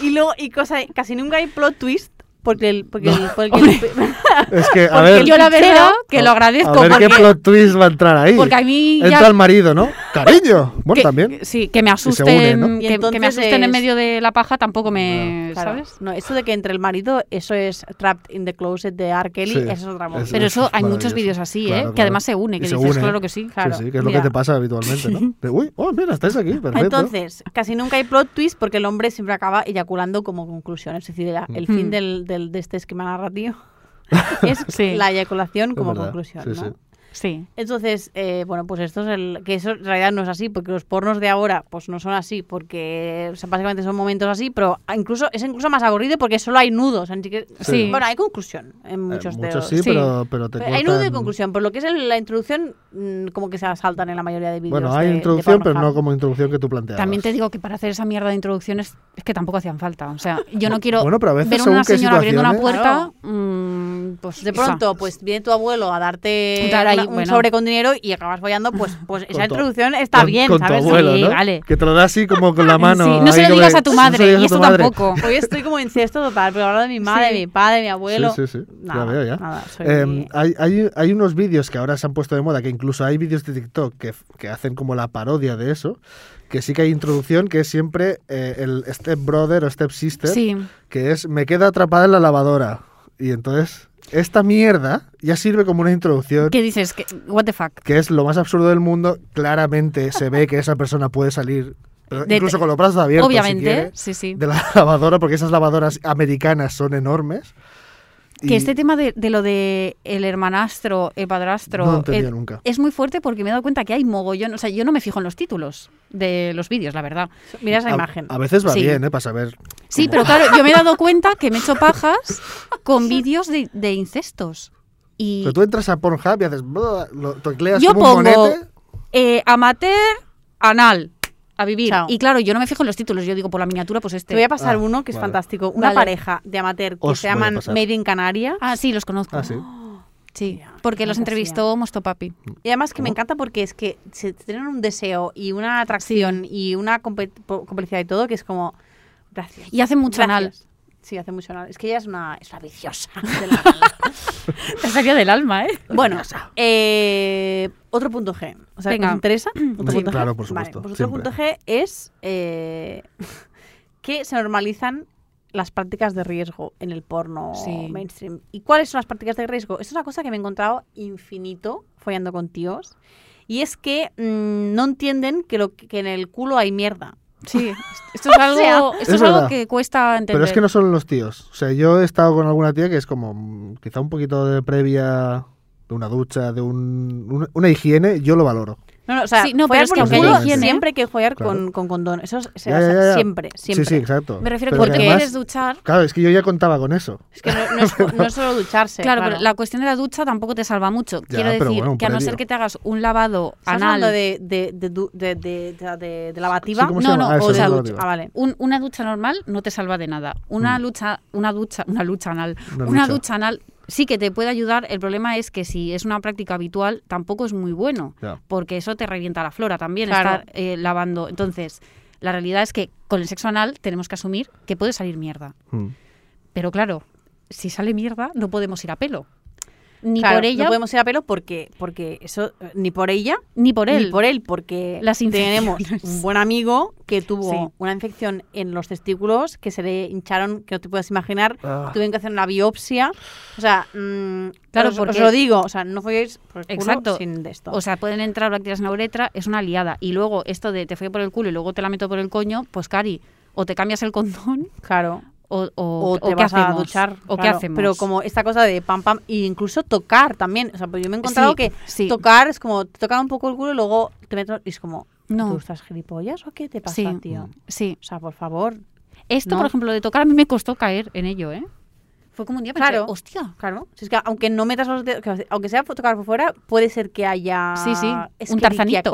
S1: Y luego, y cosa, casi nunca hay plot twist, porque el. Porque el, porque el- [LAUGHS] [LAUGHS]
S3: Es que, a
S1: Porque
S3: ver,
S2: Yo la verdad que lo
S3: a
S2: agradezco
S3: ver qué
S2: porque,
S3: plot twist va a entrar ahí.
S2: porque a mí
S3: Entra
S2: ya...
S3: el marido, ¿no? [LAUGHS] Cariño. Bueno,
S2: que-
S3: también.
S2: Sí, que me
S3: une,
S2: asusten,
S3: ¿no?
S1: Y
S2: que, que me asusten en
S1: es-
S2: medio de la paja tampoco me...
S1: Claro,
S2: ¿Sabes?
S1: No, eso de que entre el marido, eso es Trapped in the Closet de R. Kelly,
S3: Sí,
S1: eso es otra
S3: es-
S2: Pero eso hay muchos vídeos así,
S3: Claro,
S2: ¿eh?
S3: claro.
S2: Que además se une, que
S3: se
S2: dices,
S3: une.
S2: claro que sí.
S1: Claro.
S3: sí, sí, que es lo
S1: Mira.
S3: que te pasa habitualmente, ¿no? De, uy, oh, mira, estáis aquí, perfecto.
S1: Entonces, casi nunca hay plot twist porque el hombre siempre acaba eyaculando como conclusión. Es decir, el, el
S2: Mm.
S1: fin del, del- de este esquema narrativo [LAUGHS] es
S2: Sí.
S1: la eyaculación como conclusión.
S3: sí,
S1: ¿no?
S3: Sí.
S1: Entonces, eh, bueno, pues esto es el. Que eso en realidad no es así, porque los pornos de ahora, pues no son así, porque o sea, básicamente son momentos así, pero incluso es incluso más aburrido porque solo hay nudos. así que-
S2: Sí.
S1: Bueno, hay conclusión en
S3: Eh,
S1: muchos de
S3: muchos
S1: los-
S3: sí,
S2: sí.
S3: Pero, pero te
S1: Pero Hay nudo y
S3: cortan-
S1: conclusión, pero lo que es el- la introducción, mm, como que se asaltan en la mayoría de vídeos.
S3: Bueno, hay
S1: de- de
S3: introducción, pero no como introducción que tú planteabas.
S2: También te digo que para hacer esa mierda de introducciones es que tampoco hacían falta. O sea, yo no quiero
S3: Bueno, pero a veces
S2: ver una señora abriendo una puerta, mm, pues
S1: De
S2: esa.
S1: pronto, pues viene tu abuelo a darte
S2: Dar ahí,
S1: una- un
S2: bueno.
S1: sobre con dinero y acabas follando, pues, pues esa
S3: Con tu-
S1: introducción está
S3: con-
S1: bien,
S3: con tu
S1: ¿sabes?
S3: abuelo,
S2: Sí,
S3: ¿no?
S2: vale.
S3: Que te lo da así como con la [LAUGHS] mano.
S2: Sí, no se lo digas a tu madre, y
S3: tu
S2: esto tampoco. [LAUGHS]
S1: Hoy estoy como incesto total, pero ahora de mi madre,
S2: Sí.
S1: mi padre, mi abuelo.
S3: Sí, sí, sí.
S1: Nada,
S3: ya veo, ya.
S1: nada, soy-
S3: Eh, hay, hay, hay unos vídeos que ahora se han puesto de moda, que incluso hay vídeos de TikTok que, que hacen como la parodia de eso, que sí que hay introducción, que es siempre eh, el step brother o step sister,
S2: Sí,
S3: que es me queda atrapada en la lavadora. Y entonces, esta mierda ya sirve como una introducción.
S2: ¿qué dices? ¿Qué- What the fuck?
S3: que es lo más absurdo del mundo, claramente se ve que esa persona puede salir,
S2: De-
S3: incluso con los brazos abiertos, si
S2: Obviamente,
S3: quiere,
S2: sí, sí.
S3: de la lavadora, porque esas lavadoras americanas son enormes.
S2: Que
S3: Y
S2: este tema de, de lo de el hermanastro, el padrastro,
S3: no
S2: el-
S3: nunca.
S2: es muy fuerte porque me he dado cuenta que hay mogollón. O sea, yo no me fijo en los títulos de los vídeos, la verdad.
S1: Mira esa
S3: A,
S1: imagen.
S3: a veces va
S2: Sí.
S3: bien, ¿eh? Para saber.
S2: Sí,
S3: cómo-
S2: pero claro, yo me he dado cuenta que me he hecho pajas [LAUGHS] con vídeos de, de incestos. Y
S3: Pero tú entras a Pornhub y haces. Lo tecleas
S2: yo
S3: como un
S2: pongo
S3: monete.
S2: eh, amateur, anal, a vivir.
S1: Chao.
S2: Y claro, yo no me fijo en los títulos, yo digo por la miniatura, pues
S1: Te
S2: este.
S1: voy a pasar
S3: Ah,
S1: uno que es
S3: vale.
S1: fantástico. Una
S2: Vale.
S1: pareja de amateur que
S3: Os
S1: se llaman. Made in Canarias.
S2: Ah, sí, los conozco.
S3: Ah, sí. [GASPS]
S2: Sí, porque los entrevistó Mostopapi.
S1: Y además que me encanta porque es que se tienen un deseo y una atracción y una complicidad y todo que es como... Gracias.
S2: Y hacen mucho anal.
S1: Sí, hace mucho. Es que ella es una, es una viciosa. [LAUGHS]
S2: Te salió del alma, ¿eh?
S1: bueno, eh, otro punto G. O sea,
S2: Venga.
S1: ¿os interesa? [CLEARS THROAT] ¿Otro
S3: Sí,
S1: punto G?
S3: claro, por
S1: Vale,
S3: supuesto,
S1: pues otro
S3: siempre.
S1: punto G es eh, [LAUGHS] que se normalizan las prácticas de riesgo en el porno
S2: Sí.
S1: mainstream. ¿Y cuáles son las prácticas de riesgo? Esto es una cosa que me he encontrado infinito follando con tíos. Y es que mm, no entienden que, lo, que en el culo hay mierda.
S2: Sí, [LAUGHS] esto es algo, esto
S3: Es
S2: es algo que cuesta entender.
S3: Pero es que no son los tíos. O sea, yo he estado con alguna tía que es como mm, quizá un poquito de previa de una ducha, de un, una, una higiene, yo lo valoro.
S1: No, no, o sea,
S2: Sí, no, pero es que
S3: aunque
S1: siempre hay que follar
S3: Claro.
S1: con, con condón. Eso es, o sea,
S3: Ya, ya, ya, ya.
S1: siempre, siempre.
S3: Sí, sí, exacto.
S2: Me refiero
S3: Pero
S2: que porque
S3: además-
S2: quieres duchar.
S3: Claro, es que yo ya contaba con eso.
S1: Es que no, no es, no es solo ducharse. [LAUGHS]
S2: Claro, pero la cuestión de la ducha tampoco te salva mucho.
S3: Ya,
S2: Quiero decir
S3: bueno,
S2: que a no ser que te hagas un lavado
S1: ¿Estás
S2: anal,
S1: de, de, de, du- de, de, de- de- de lavativa?
S3: Sí, ¿cómo se
S2: No,
S3: llama?
S2: no,
S3: Ah,
S1: o
S3: la
S1: ducha. Ah, vale.
S2: un- una ducha normal no te salva de nada. Una
S3: Mm.
S2: lucha, una ducha, una lucha anal,
S3: Una
S2: ducha anal sí que te puede ayudar. El problema es que si es una práctica habitual, tampoco es muy bueno, porque eso te revienta la flora también,
S1: Claro.
S2: estar eh, lavando. Entonces, la realidad es que con el sexo anal tenemos que asumir que puede salir mierda.
S3: Mm.
S2: Pero claro, si sale mierda, no podemos ir a pelo. Ni
S1: Claro,
S2: por ella
S1: No podemos ir a pelo porque, porque eso, ni por ella,
S2: ni por él.
S1: ni por él, porque
S2: Las
S1: tenemos un buen amigo que tuvo
S2: Sí.
S1: una infección en los testículos que se le hincharon, que no te puedes imaginar,
S3: Ah.
S1: tuvieron que hacer una biopsia. O sea, mm,
S2: Claro,
S1: os,
S2: porque-
S1: os lo digo, o sea, no folléis por el culo
S2: Exacto.
S1: sin de esto.
S2: O sea, pueden entrar bacterias en la uretra, es una liada. Y luego esto de te fue por el culo y luego te la meto por el coño, pues Cari, o te cambias el condón
S1: claro.
S2: O, o,
S1: O te
S2: o qué
S1: vas a duchar.
S2: O qué hacemos.
S1: Pero como esta cosa de pam pam, e incluso tocar también. O sea, pues yo me he encontrado
S2: Sí,
S1: que
S2: sí.
S1: tocar es como, te tocan un poco el culo y luego te metes y es como,
S2: No.
S1: ¿tú estás gilipollas o qué te pasa,
S2: Sí.
S1: tío?
S2: Sí.
S1: O sea, por favor.
S2: Esto,
S1: No.
S2: por ejemplo, de tocar, a mí me costó caer en ello, ¿eh? Fue como un día pensé,
S1: Claro.
S2: hostia.
S1: Claro. Si es que aunque no metas los dedos, que aunque sea tocar por fuera, puede ser que haya.
S2: Sí, sí, un tarzanito.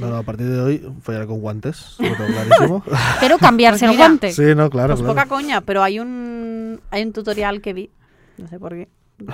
S3: No, no, a partir de hoy follar con guantes, lo tengo clarísimo. [LAUGHS]
S2: Pero cambiarse
S1: Pues
S2: el
S1: mira,
S2: guante.
S3: sí, no, claro,
S1: Pues
S3: claro.
S1: poca coña, pero hay un hay un tutorial que vi, no sé por qué. [LAUGHS]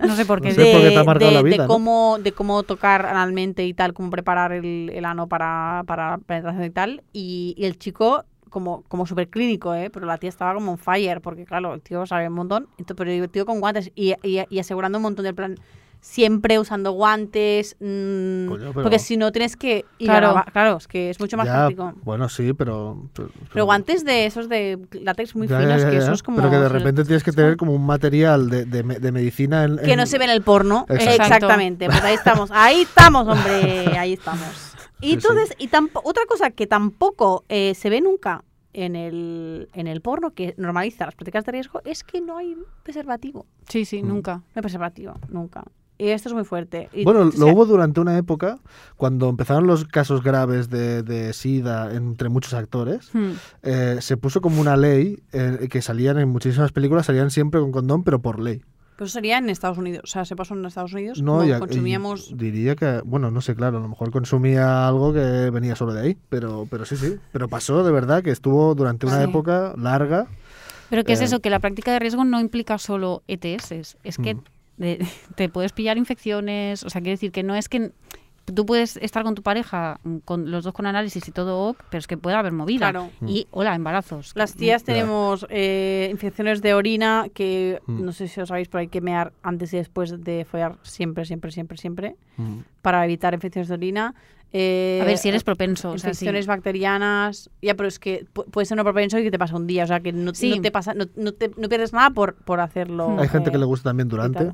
S2: No sé por qué.
S3: No sé por qué te ha marcado
S1: de-
S3: la vida,
S1: de
S3: ¿no?
S1: cómo de cómo tocar analmente y tal, cómo preparar el, el ano para, para penetración y tal. Y, y el chico, como, como súper clínico, ¿eh? pero la tía estaba como on fire, porque claro, el tío sabe un montón, entonces, pero el tío con guantes y, y- y asegurando un montón del plan. Siempre usando guantes, mm,
S3: Coño, pero-
S1: porque si no tienes que ir a
S2: Claro.
S1: claro, es que es mucho más
S3: Ya,
S1: práctico.
S3: bueno, sí, pero... Pero,
S1: Pero guantes de esos de látex muy
S3: Ya,
S1: finos,
S3: ya, ya,
S1: que
S3: ya.
S1: eso es como...
S3: Pero que de repente tienes que tener como un material de, de, me- de medicina en,
S1: Que
S3: en-
S1: no se ve en el porno.
S3: Exacto.
S1: Exactamente. Pues ahí [LAUGHS] estamos. Ahí estamos, hombre. Ahí estamos. Y
S3: Sí,
S1: entonces, y otra cosa que tampoco eh, se ve nunca en el, en el porno, que normaliza las prácticas de riesgo, es que no hay preservativo.
S2: Sí, sí,
S3: Mm.
S2: nunca.
S1: No hay preservativo, nunca. Y esto es muy fuerte. Y,
S3: Bueno,
S1: o
S3: lo
S1: sea,
S3: hubo durante una época, cuando empezaron los casos graves de, de SIDA entre muchos actores,
S2: Hmm.
S3: eh, se puso como una ley eh, que salían en muchísimas películas, salían siempre con condón, pero por ley.
S1: Pero eso sería en Estados Unidos. O sea, se pasó en Estados Unidos.
S3: No,
S1: como
S3: y a-
S1: consumíamos...
S3: diría que, bueno, no sé, claro, a lo mejor consumía algo que venía solo de ahí, pero, pero sí, sí. Pero pasó de verdad que estuvo durante una
S2: Sí.
S3: época larga.
S2: Pero ¿qué es
S3: Eh,
S2: eso? Que la práctica de riesgo no implica solo ETS. Es que
S3: Mm.
S2: De- [LAUGHS] te puedes pillar infecciones. O sea, quiere decir que no es que tú puedes estar con tu pareja, mm, con los dos con análisis y todo ok, pero es que puede haber movida.
S1: Claro.
S2: Y, hola, embarazos.
S1: Las tías
S3: Ya.
S1: tenemos eh, infecciones de orina que
S3: Mm.
S1: no sé si os sabéis, pero hay que mear antes y después de follar siempre, siempre, siempre, siempre
S3: Mm.
S1: para evitar infecciones de orina. Eh,
S2: A ver si eres propenso. O sea, sí.
S1: infecciones bacterianas. Ya, pero es que pu- puede ser no propenso y que te pasa un día. O sea, que no,
S2: Sí.
S1: no te pasa, no, no te- no pierdes nada por, por hacerlo.
S3: Hay gente
S1: eh,
S3: que le gusta también durante.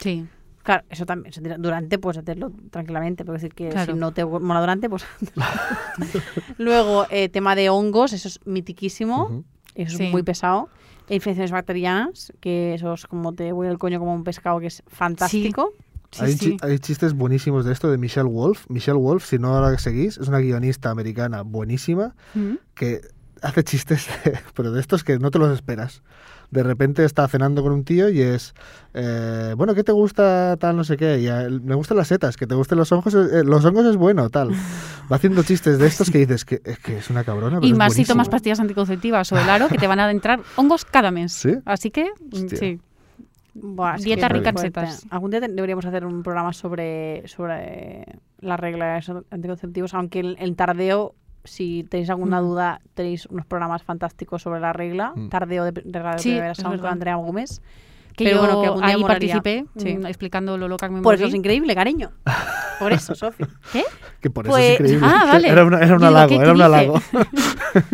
S2: Sí.
S1: Claro, eso también. Durante puedes hacerlo tranquilamente. Puedo decir que
S2: Claro.
S1: si no te mola durante, pues. [LAUGHS] Luego, eh, tema de hongos, eso es mitiquísimo. Eso
S2: Sí.
S1: es muy pesado. E Infecciones bacterianas, que eso es como te huele el coño como un pescado, que es fantástico.
S2: Sí,
S3: hay,
S2: sí.
S3: chi- hay chistes buenísimos de esto de Michelle Wolf. Michelle Wolf, si no la seguís, es una guionista americana buenísima
S2: Mm.
S3: que hace chistes, [LAUGHS] pero de estos que no te los esperas. De repente está cenando con un tío y es, eh, bueno, ¿qué te gusta tal no sé qué? Y a él, me gustan las setas, que te gusten los hongos, eh, los hongos es bueno, tal. [LAUGHS] Va haciendo chistes de estos que dices que, es que es una cabrona. pero
S2: Y
S3: es
S2: más si tomas pastillas anticonceptivas o el aro, que te van a entrar hongos cada mes.
S3: ¿Sí?
S2: Así que,
S3: Hostia.
S2: sí.
S1: Buah,
S2: Dieta
S3: rica
S2: en setas.
S1: Algún día deberíamos hacer un programa sobre, sobre las reglas anticonceptivos, aunque el, el tardeo, si tenéis alguna
S2: Mm.
S1: duda, tenéis unos programas fantásticos sobre la regla.
S3: Mm.
S1: Tardeo de, de Radio
S2: Sí,
S1: Sound con. Andrea Gómez.
S2: Que
S1: Pero
S2: yo
S1: bueno, que algún día
S2: ahí participé
S1: Sí.
S2: mm, explicando lo loca que me
S1: Por eso es increíble, cariño. Por eso, Sofi. [LAUGHS]
S2: ¿Qué?
S3: Que por eso
S1: Pues-
S3: es increíble.
S2: Ah, vale.
S3: Era, una, era un halago,
S2: ¿qué-
S3: era un halago. [LAUGHS]
S2: ¿Que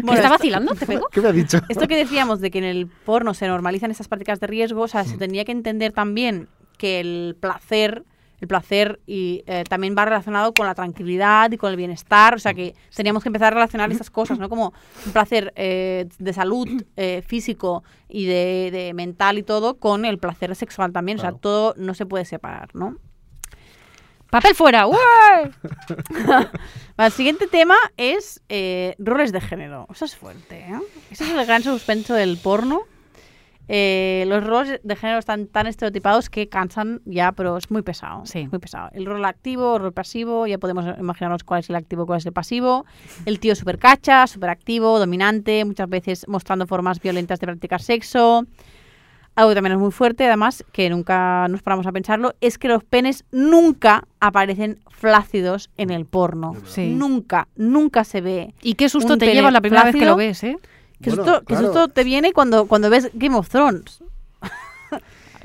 S1: Bueno,
S2: está
S1: esto-
S2: vacilando? ¿Te [LAUGHS] pego?
S3: ¿Qué me ha dicho?
S1: Esto que decíamos de que en el porno se normalizan estas prácticas de riesgo, o sea, se tendría que entender también que el placer, el placer y eh, también va relacionado con la tranquilidad y con el bienestar, o sea que teníamos que empezar a relacionar estas cosas, ¿no? Como un placer eh, de salud eh, físico y de, de mental y todo con el placer sexual también, o
S3: Claro.
S1: sea, todo no se puede separar, ¿no?
S2: ¡Papel fuera! [LAUGHS]
S1: El siguiente tema es eh, roles de género. Eso es fuerte, ¿eh? Ese es el gran suspenso del porno. Eh, los roles de género están tan estereotipados que cansan ya, pero es muy pesado.
S2: Sí.
S1: Muy pesado. El rol activo, el rol pasivo, ya podemos imaginarnos cuál es el activo, cuál es el pasivo. [LAUGHS] El tío súper cacha, súper activo, dominante, muchas veces mostrando formas violentas de practicar sexo. Algo que también es muy fuerte, además, que nunca nos paramos a pensarlo, es que los penes nunca aparecen flácidos en el porno.
S2: Sí.
S1: Nunca, nunca se ve.
S2: ¿Y qué susto te lleva la primera vez que lo ves, eh?
S1: ¿Qué,
S3: Bueno,
S1: susto,
S3: claro.
S1: susto te viene cuando, cuando ves Game of Thrones? [LAUGHS]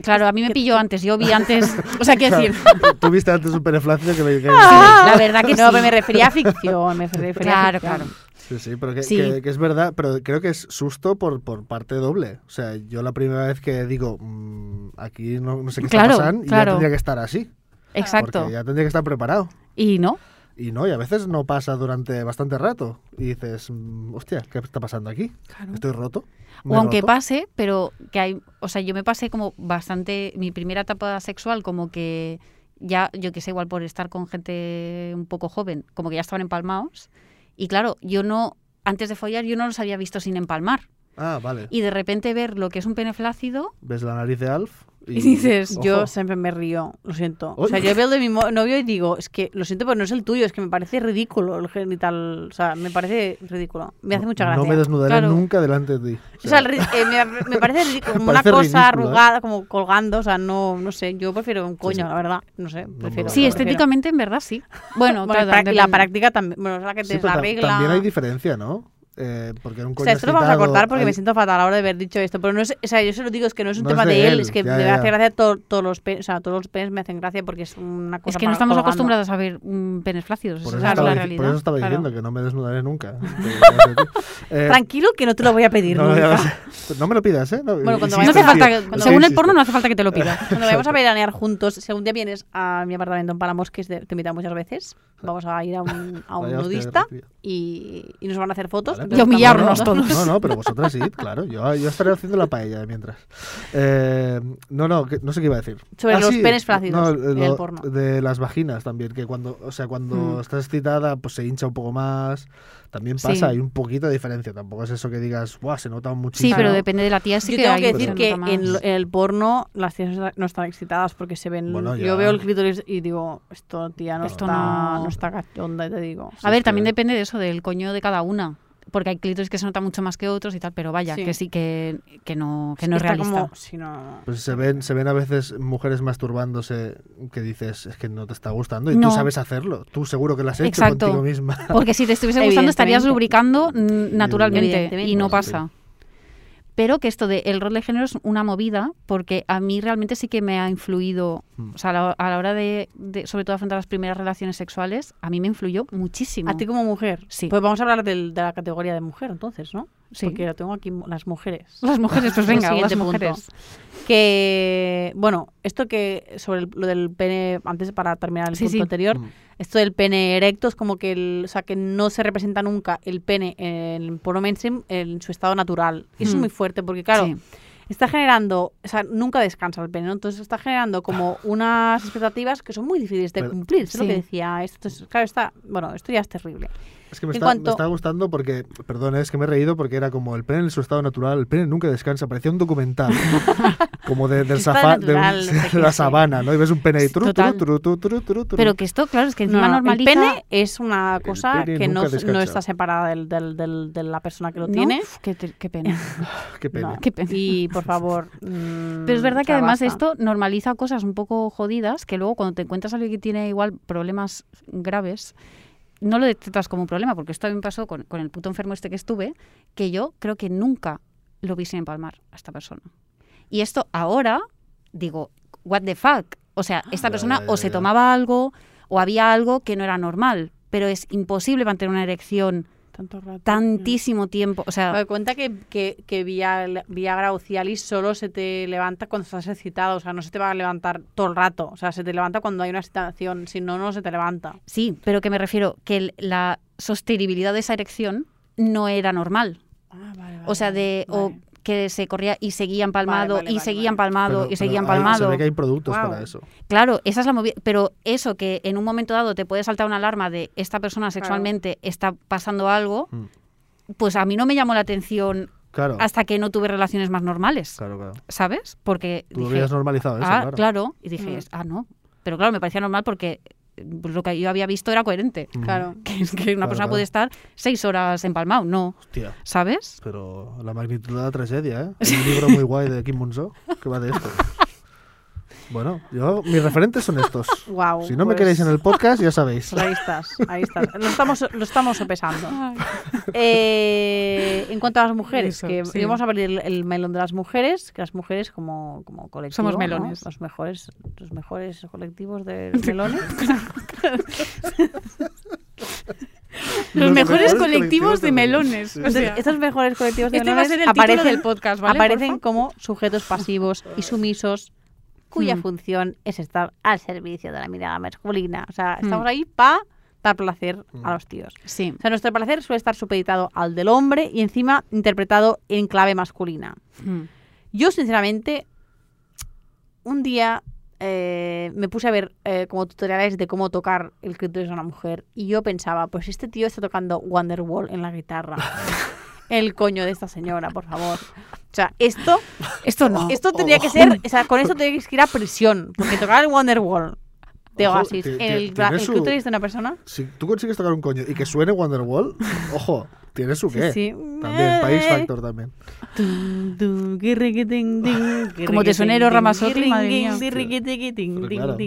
S2: Claro, a mí me pilló antes, yo vi antes, o sea, quiero decir, [LAUGHS]
S3: Tú viste antes un peneflacio que me que-
S2: la verdad que
S1: no, pero me refería a ficción. Me refería
S2: Claro,
S1: a ficción.
S2: claro.
S3: Sí, sí, pero que,
S2: Sí.
S3: que- que es verdad, pero creo que es susto por, por parte doble. O sea, yo la primera vez que digo, mm, aquí no, no sé qué está
S2: Claro,
S3: pasando, y ya tendría que estar así.
S2: Exacto.
S3: Porque ya tendría que estar preparado.
S2: Y no,
S3: Y no, y a veces no pasa durante bastante rato. Y dices, mm, hostia, ¿qué está pasando aquí? ¿Estoy roto? ¿Me
S2: o aunque
S3: roto?
S2: pase, pero que hay, o sea, yo me pasé como bastante, mi primera etapa sexual como que ya, yo que sé, igual por estar con gente un poco joven, como que ya estaban empalmados. Y claro, yo no, antes de follar, yo no los había visto sin empalmar.
S3: Ah, vale.
S2: Y de repente ver lo que es un pene flácido,
S3: Ves la nariz de Alf y, [LAUGHS]
S2: Y dices,
S3: ojo. [LAUGHS]
S1: Yo siempre me río, lo siento. O sea, yo veo el de mi novio y digo, es que lo siento, pero no es el tuyo, es que me parece ridículo el genital. O sea, me parece ridículo. Me hace mucha gracia.
S3: No me desnudaré
S2: Claro.
S3: nunca delante de ti.
S1: O sea, el ri- eh, me, me [LAUGHS] parece ridículo, como
S3: Parece
S1: una cosa
S3: ¿eh?
S1: arrugada, como colgando, o sea, no, no sé, yo prefiero un coño,
S3: sí.
S1: la verdad, no sé, prefiero.
S3: no,
S2: sí, estéticamente en verdad sí. Bueno,
S1: Bueno,
S2: claro,
S1: la práctica también, bueno, es la que
S3: Sí,
S1: te
S3: pero ta-
S1: arregla.
S3: también hay diferencia, ¿no? Eh, porque en un
S1: o
S3: coño
S1: sea, esto lo vamos a cortar porque me siento fatal ahora de haber dicho esto, pero no es, o sea, yo se lo digo, es que no es un
S3: No
S1: tema
S3: es
S1: de,
S3: de
S1: él,
S3: él,
S1: es que
S3: ya,
S1: me
S3: ya.
S1: hace gracia todo- todos los penes, o sea, todos los penes me hacen gracia porque es una cosa
S2: Es que no estamos
S1: colgando.
S2: acostumbrados a ver penes flácidos,
S3: Por
S2: esa
S3: eso,
S2: es
S3: estaba,
S2: la realidad.
S3: por eso estaba
S2: Claro.
S3: diciendo que no me desnudaré nunca. [LAUGHS] [LAUGHS] Eh,
S1: Tranquilo que no te lo voy a [LAUGHS] pedir
S3: no,
S1: nunca.
S3: sé. No me lo pidas, ¿eh? No,
S1: Bueno, cuando
S3: insiste,
S2: No hace falta, que- según el porno no hace falta que te lo pida.
S1: Cuando vayamos a veranear juntos, si algún día vienes a mi apartamento en Palamos, que es de- te invitan muchas veces, vamos a ir a un, a nudista y, y nos van a hacer fotos.
S3: Vale,
S2: Y humillarnos todos.
S3: No, no, pero vosotras sí, claro. Yo, yo estaré haciendo la paella mientras. Eh, no, no, que- no sé qué iba a decir.
S1: Sobre
S3: Ah,
S1: los
S3: sí,
S1: penes flácidos
S3: no,
S1: en
S3: lo-
S1: el porno.
S3: De las vaginas también, que cuando, o sea, cuando
S1: Mm.
S3: estás excitada, pues se hincha un poco más. También
S2: Sí.
S3: pasa, hay un poquito de diferencia. Tampoco es eso que digas, ¡buah! Se nota muchísimo.
S2: Sí, pero depende de la tía. Sí
S1: Yo
S2: que
S1: tengo
S2: hay
S1: que decir que en, lo- en el porno las tías no están excitadas porque se ven.
S3: Bueno,
S1: yo veo el clítoris y digo, esto, tía, no,
S2: Esto
S1: está,
S2: no-
S1: no... está cachonda, te digo.
S2: A ver,
S3: es que-
S2: también depende de eso, del coño de cada una. Porque hay clítoris que se nota mucho más que otros y tal, pero vaya,
S1: Sí.
S2: que sí que, que no, que
S1: Sí
S2: no es realista.
S1: como- sí, no, no.
S3: Pues se ven, se ven a veces mujeres masturbándose que dices, es que no te está gustando y
S2: No.
S3: tú sabes hacerlo. Tú seguro que lo has hecho
S2: Exacto.
S3: contigo misma.
S2: Porque si te estuviese gustando estarías lubricando naturalmente y no
S3: Sí.
S2: Pero que esto de el rol de género es una movida porque a mí realmente sí que me ha influido,
S3: Mm.
S2: o sea, a la, a la hora de, de, sobre todo afrontar las primeras relaciones sexuales, a mí me influyó muchísimo.
S1: A ti como mujer.
S2: Sí.
S1: Pues vamos a hablar del- de la categoría de mujer, entonces, ¿no?
S2: Sí.
S1: Porque lo tengo aquí, las mujeres.
S2: Las mujeres, pues venga, las
S1: punto.
S2: mujeres.
S1: Que, bueno, esto que sobre el- lo del pene, antes para terminar el
S2: Sí,
S1: punto
S2: sí.
S1: anterior,
S3: Mm.
S1: Esto del pene erecto es como que, el, o sea, que no se representa nunca el pene en el porno mainstream en su estado natural. Y eso es
S2: Mm.
S1: muy fuerte porque, claro,
S2: Sí.
S1: Está generando, o sea, nunca descansa el pene, ¿no? Entonces está generando como unas expectativas que son muy difíciles de cumplir. Es lo
S2: Sí.
S1: que decía. Esto es- claro, está, bueno, esto ya es terrible.
S3: Es que me está,
S1: cuanto-
S3: me está gustando porque, perdón, es que me he reído porque era como el pene en su estado natural, el pene nunca descansa, parecía un documental, [LAUGHS] como de, del safá, de, un-
S1: natural, no sé [LAUGHS]
S3: de la sabana, ¿no? Y ves un pene ahí, tru, tru, tru, tru, tru, tru, tru.
S2: Pero que esto, claro, es que
S1: No,
S2: encima
S1: no,
S2: normaliza...
S1: El pene es una cosa que no, no está separada del, del- del- de la persona que lo
S2: ¿No?
S1: tiene.
S2: Uf, qué, qué pena. [LAUGHS]
S3: Qué pena.
S1: No.
S2: Qué pena.
S1: Y por favor. mm,
S2: Pero es verdad que además
S1: basta.
S2: esto normaliza cosas un poco jodidas que luego cuando te encuentras a alguien que tiene igual problemas graves, no lo detectas como un problema, porque esto a mí me pasó con, con el puto enfermo este que estuve, que yo creo que nunca lo vi sin empalmar a esta persona. Y esto ahora, digo, what the fuck? O sea, esta persona
S3: ya, ya,
S2: o se
S3: ya.
S2: tomaba algo o había algo que no era normal, pero es imposible mantener una erección
S1: Tanto rato.
S2: tantísimo tiempo. O sea,
S1: Me cuenta que, que, que Via- Viagra o Cialis solo se te levanta cuando estás excitado, o sea, no se te va a levantar todo el rato, o sea, se te levanta cuando hay una excitación, si no, no se te levanta.
S2: Sí, pero que me refiero que la sostenibilidad de esa erección no era normal. O sea, de o que se corría y seguía empalmado
S1: Vale, vale,
S2: y
S1: vale,
S2: seguía
S1: vale.
S2: empalmado
S3: Pero-
S2: y
S3: pero
S2: seguía
S3: hay-
S2: empalmado.
S3: Se ve que hay productos para eso.
S2: Claro, esa es la movida. Pero eso que en un momento dado te puede saltar una alarma de esta persona sexualmente está pasando algo,
S3: Mm.
S2: pues a mí no me llamó la atención
S3: Claro,
S2: hasta que no tuve relaciones más normales,
S3: claro, claro.
S2: ¿sabes? Porque
S3: Tú lo
S2: dije,
S3: habías normalizado eso,
S2: ah,
S3: claro.
S2: claro. Y dije,
S1: Mm.
S2: ah, no. Pero claro, me parecía normal porque lo que yo había visto era coherente.
S1: Claro. [LAUGHS]
S2: Que una
S3: Claro,
S2: persona
S3: claro.
S2: puede estar seis horas empalmado, no,
S3: Hostia,
S2: ¿sabes?
S3: pero la magnitud de la tragedia, ¿eh? Hay [LAUGHS] un libro muy guay de Kim Munso que va de esto. [LAUGHS] Bueno, yo, mis referentes son estos. [LAUGHS]
S1: Wow,
S3: si no me
S1: pues-
S3: queréis en el podcast, ya sabéis.
S1: Pues [LAUGHS] ahí estás, ahí estás. Lo estamos, lo estamos sopesando. Eh, en cuanto a las mujeres,
S2: Eso,
S1: que
S2: sí.
S1: vamos a abrir el, el melón de las mujeres, que las mujeres como, como colectivo.
S2: Somos
S1: ¿no?
S2: melones.
S1: Los mejores, los mejores colectivos de [LAUGHS] melones.
S2: Los, mejores, colectivos de melones.
S3: Sí.
S2: O
S1: Entonces,
S2: sea,
S1: estos mejores colectivos de
S2: este va a
S1: melones
S2: ser el título
S1: aparecen,
S2: del podcast, ¿vale?
S1: aparecen como sujetos pasivos y sumisos cuya
S2: Hmm.
S1: función es estar al servicio de la mirada masculina. O sea, estamos
S2: Hmm.
S1: ahí para dar placer
S3: Hmm.
S1: a los tíos.
S2: Sí.
S1: O sea, nuestro placer suele estar supeditado al del hombre y encima interpretado en clave masculina.
S2: Mm.
S1: Yo, sinceramente, un día eh, me puse a ver eh, como tutoriales de cómo tocar el clítoris a una mujer y yo pensaba, pues este tío está tocando Wonderwall en la guitarra. [LAUGHS] el coño de esta señora, por favor. O sea, esto,
S2: Esto no.
S1: esto tendría que ser, [LAUGHS] o sea, con esto tendría que ir a prisión, porque tocar el Wonderwall de
S3: Ojo,
S1: Oasis
S3: ti-
S1: el, el
S3: su-
S1: de una persona.
S3: Si tú consigues tocar un coño y que suene Wonderwall, ojo, tiene su qué.
S1: sí.
S3: También, País
S1: Eh.
S3: Factor también.
S2: Como te suene Eros
S1: guirriquitín,
S2: Ramazzotti, madre mía.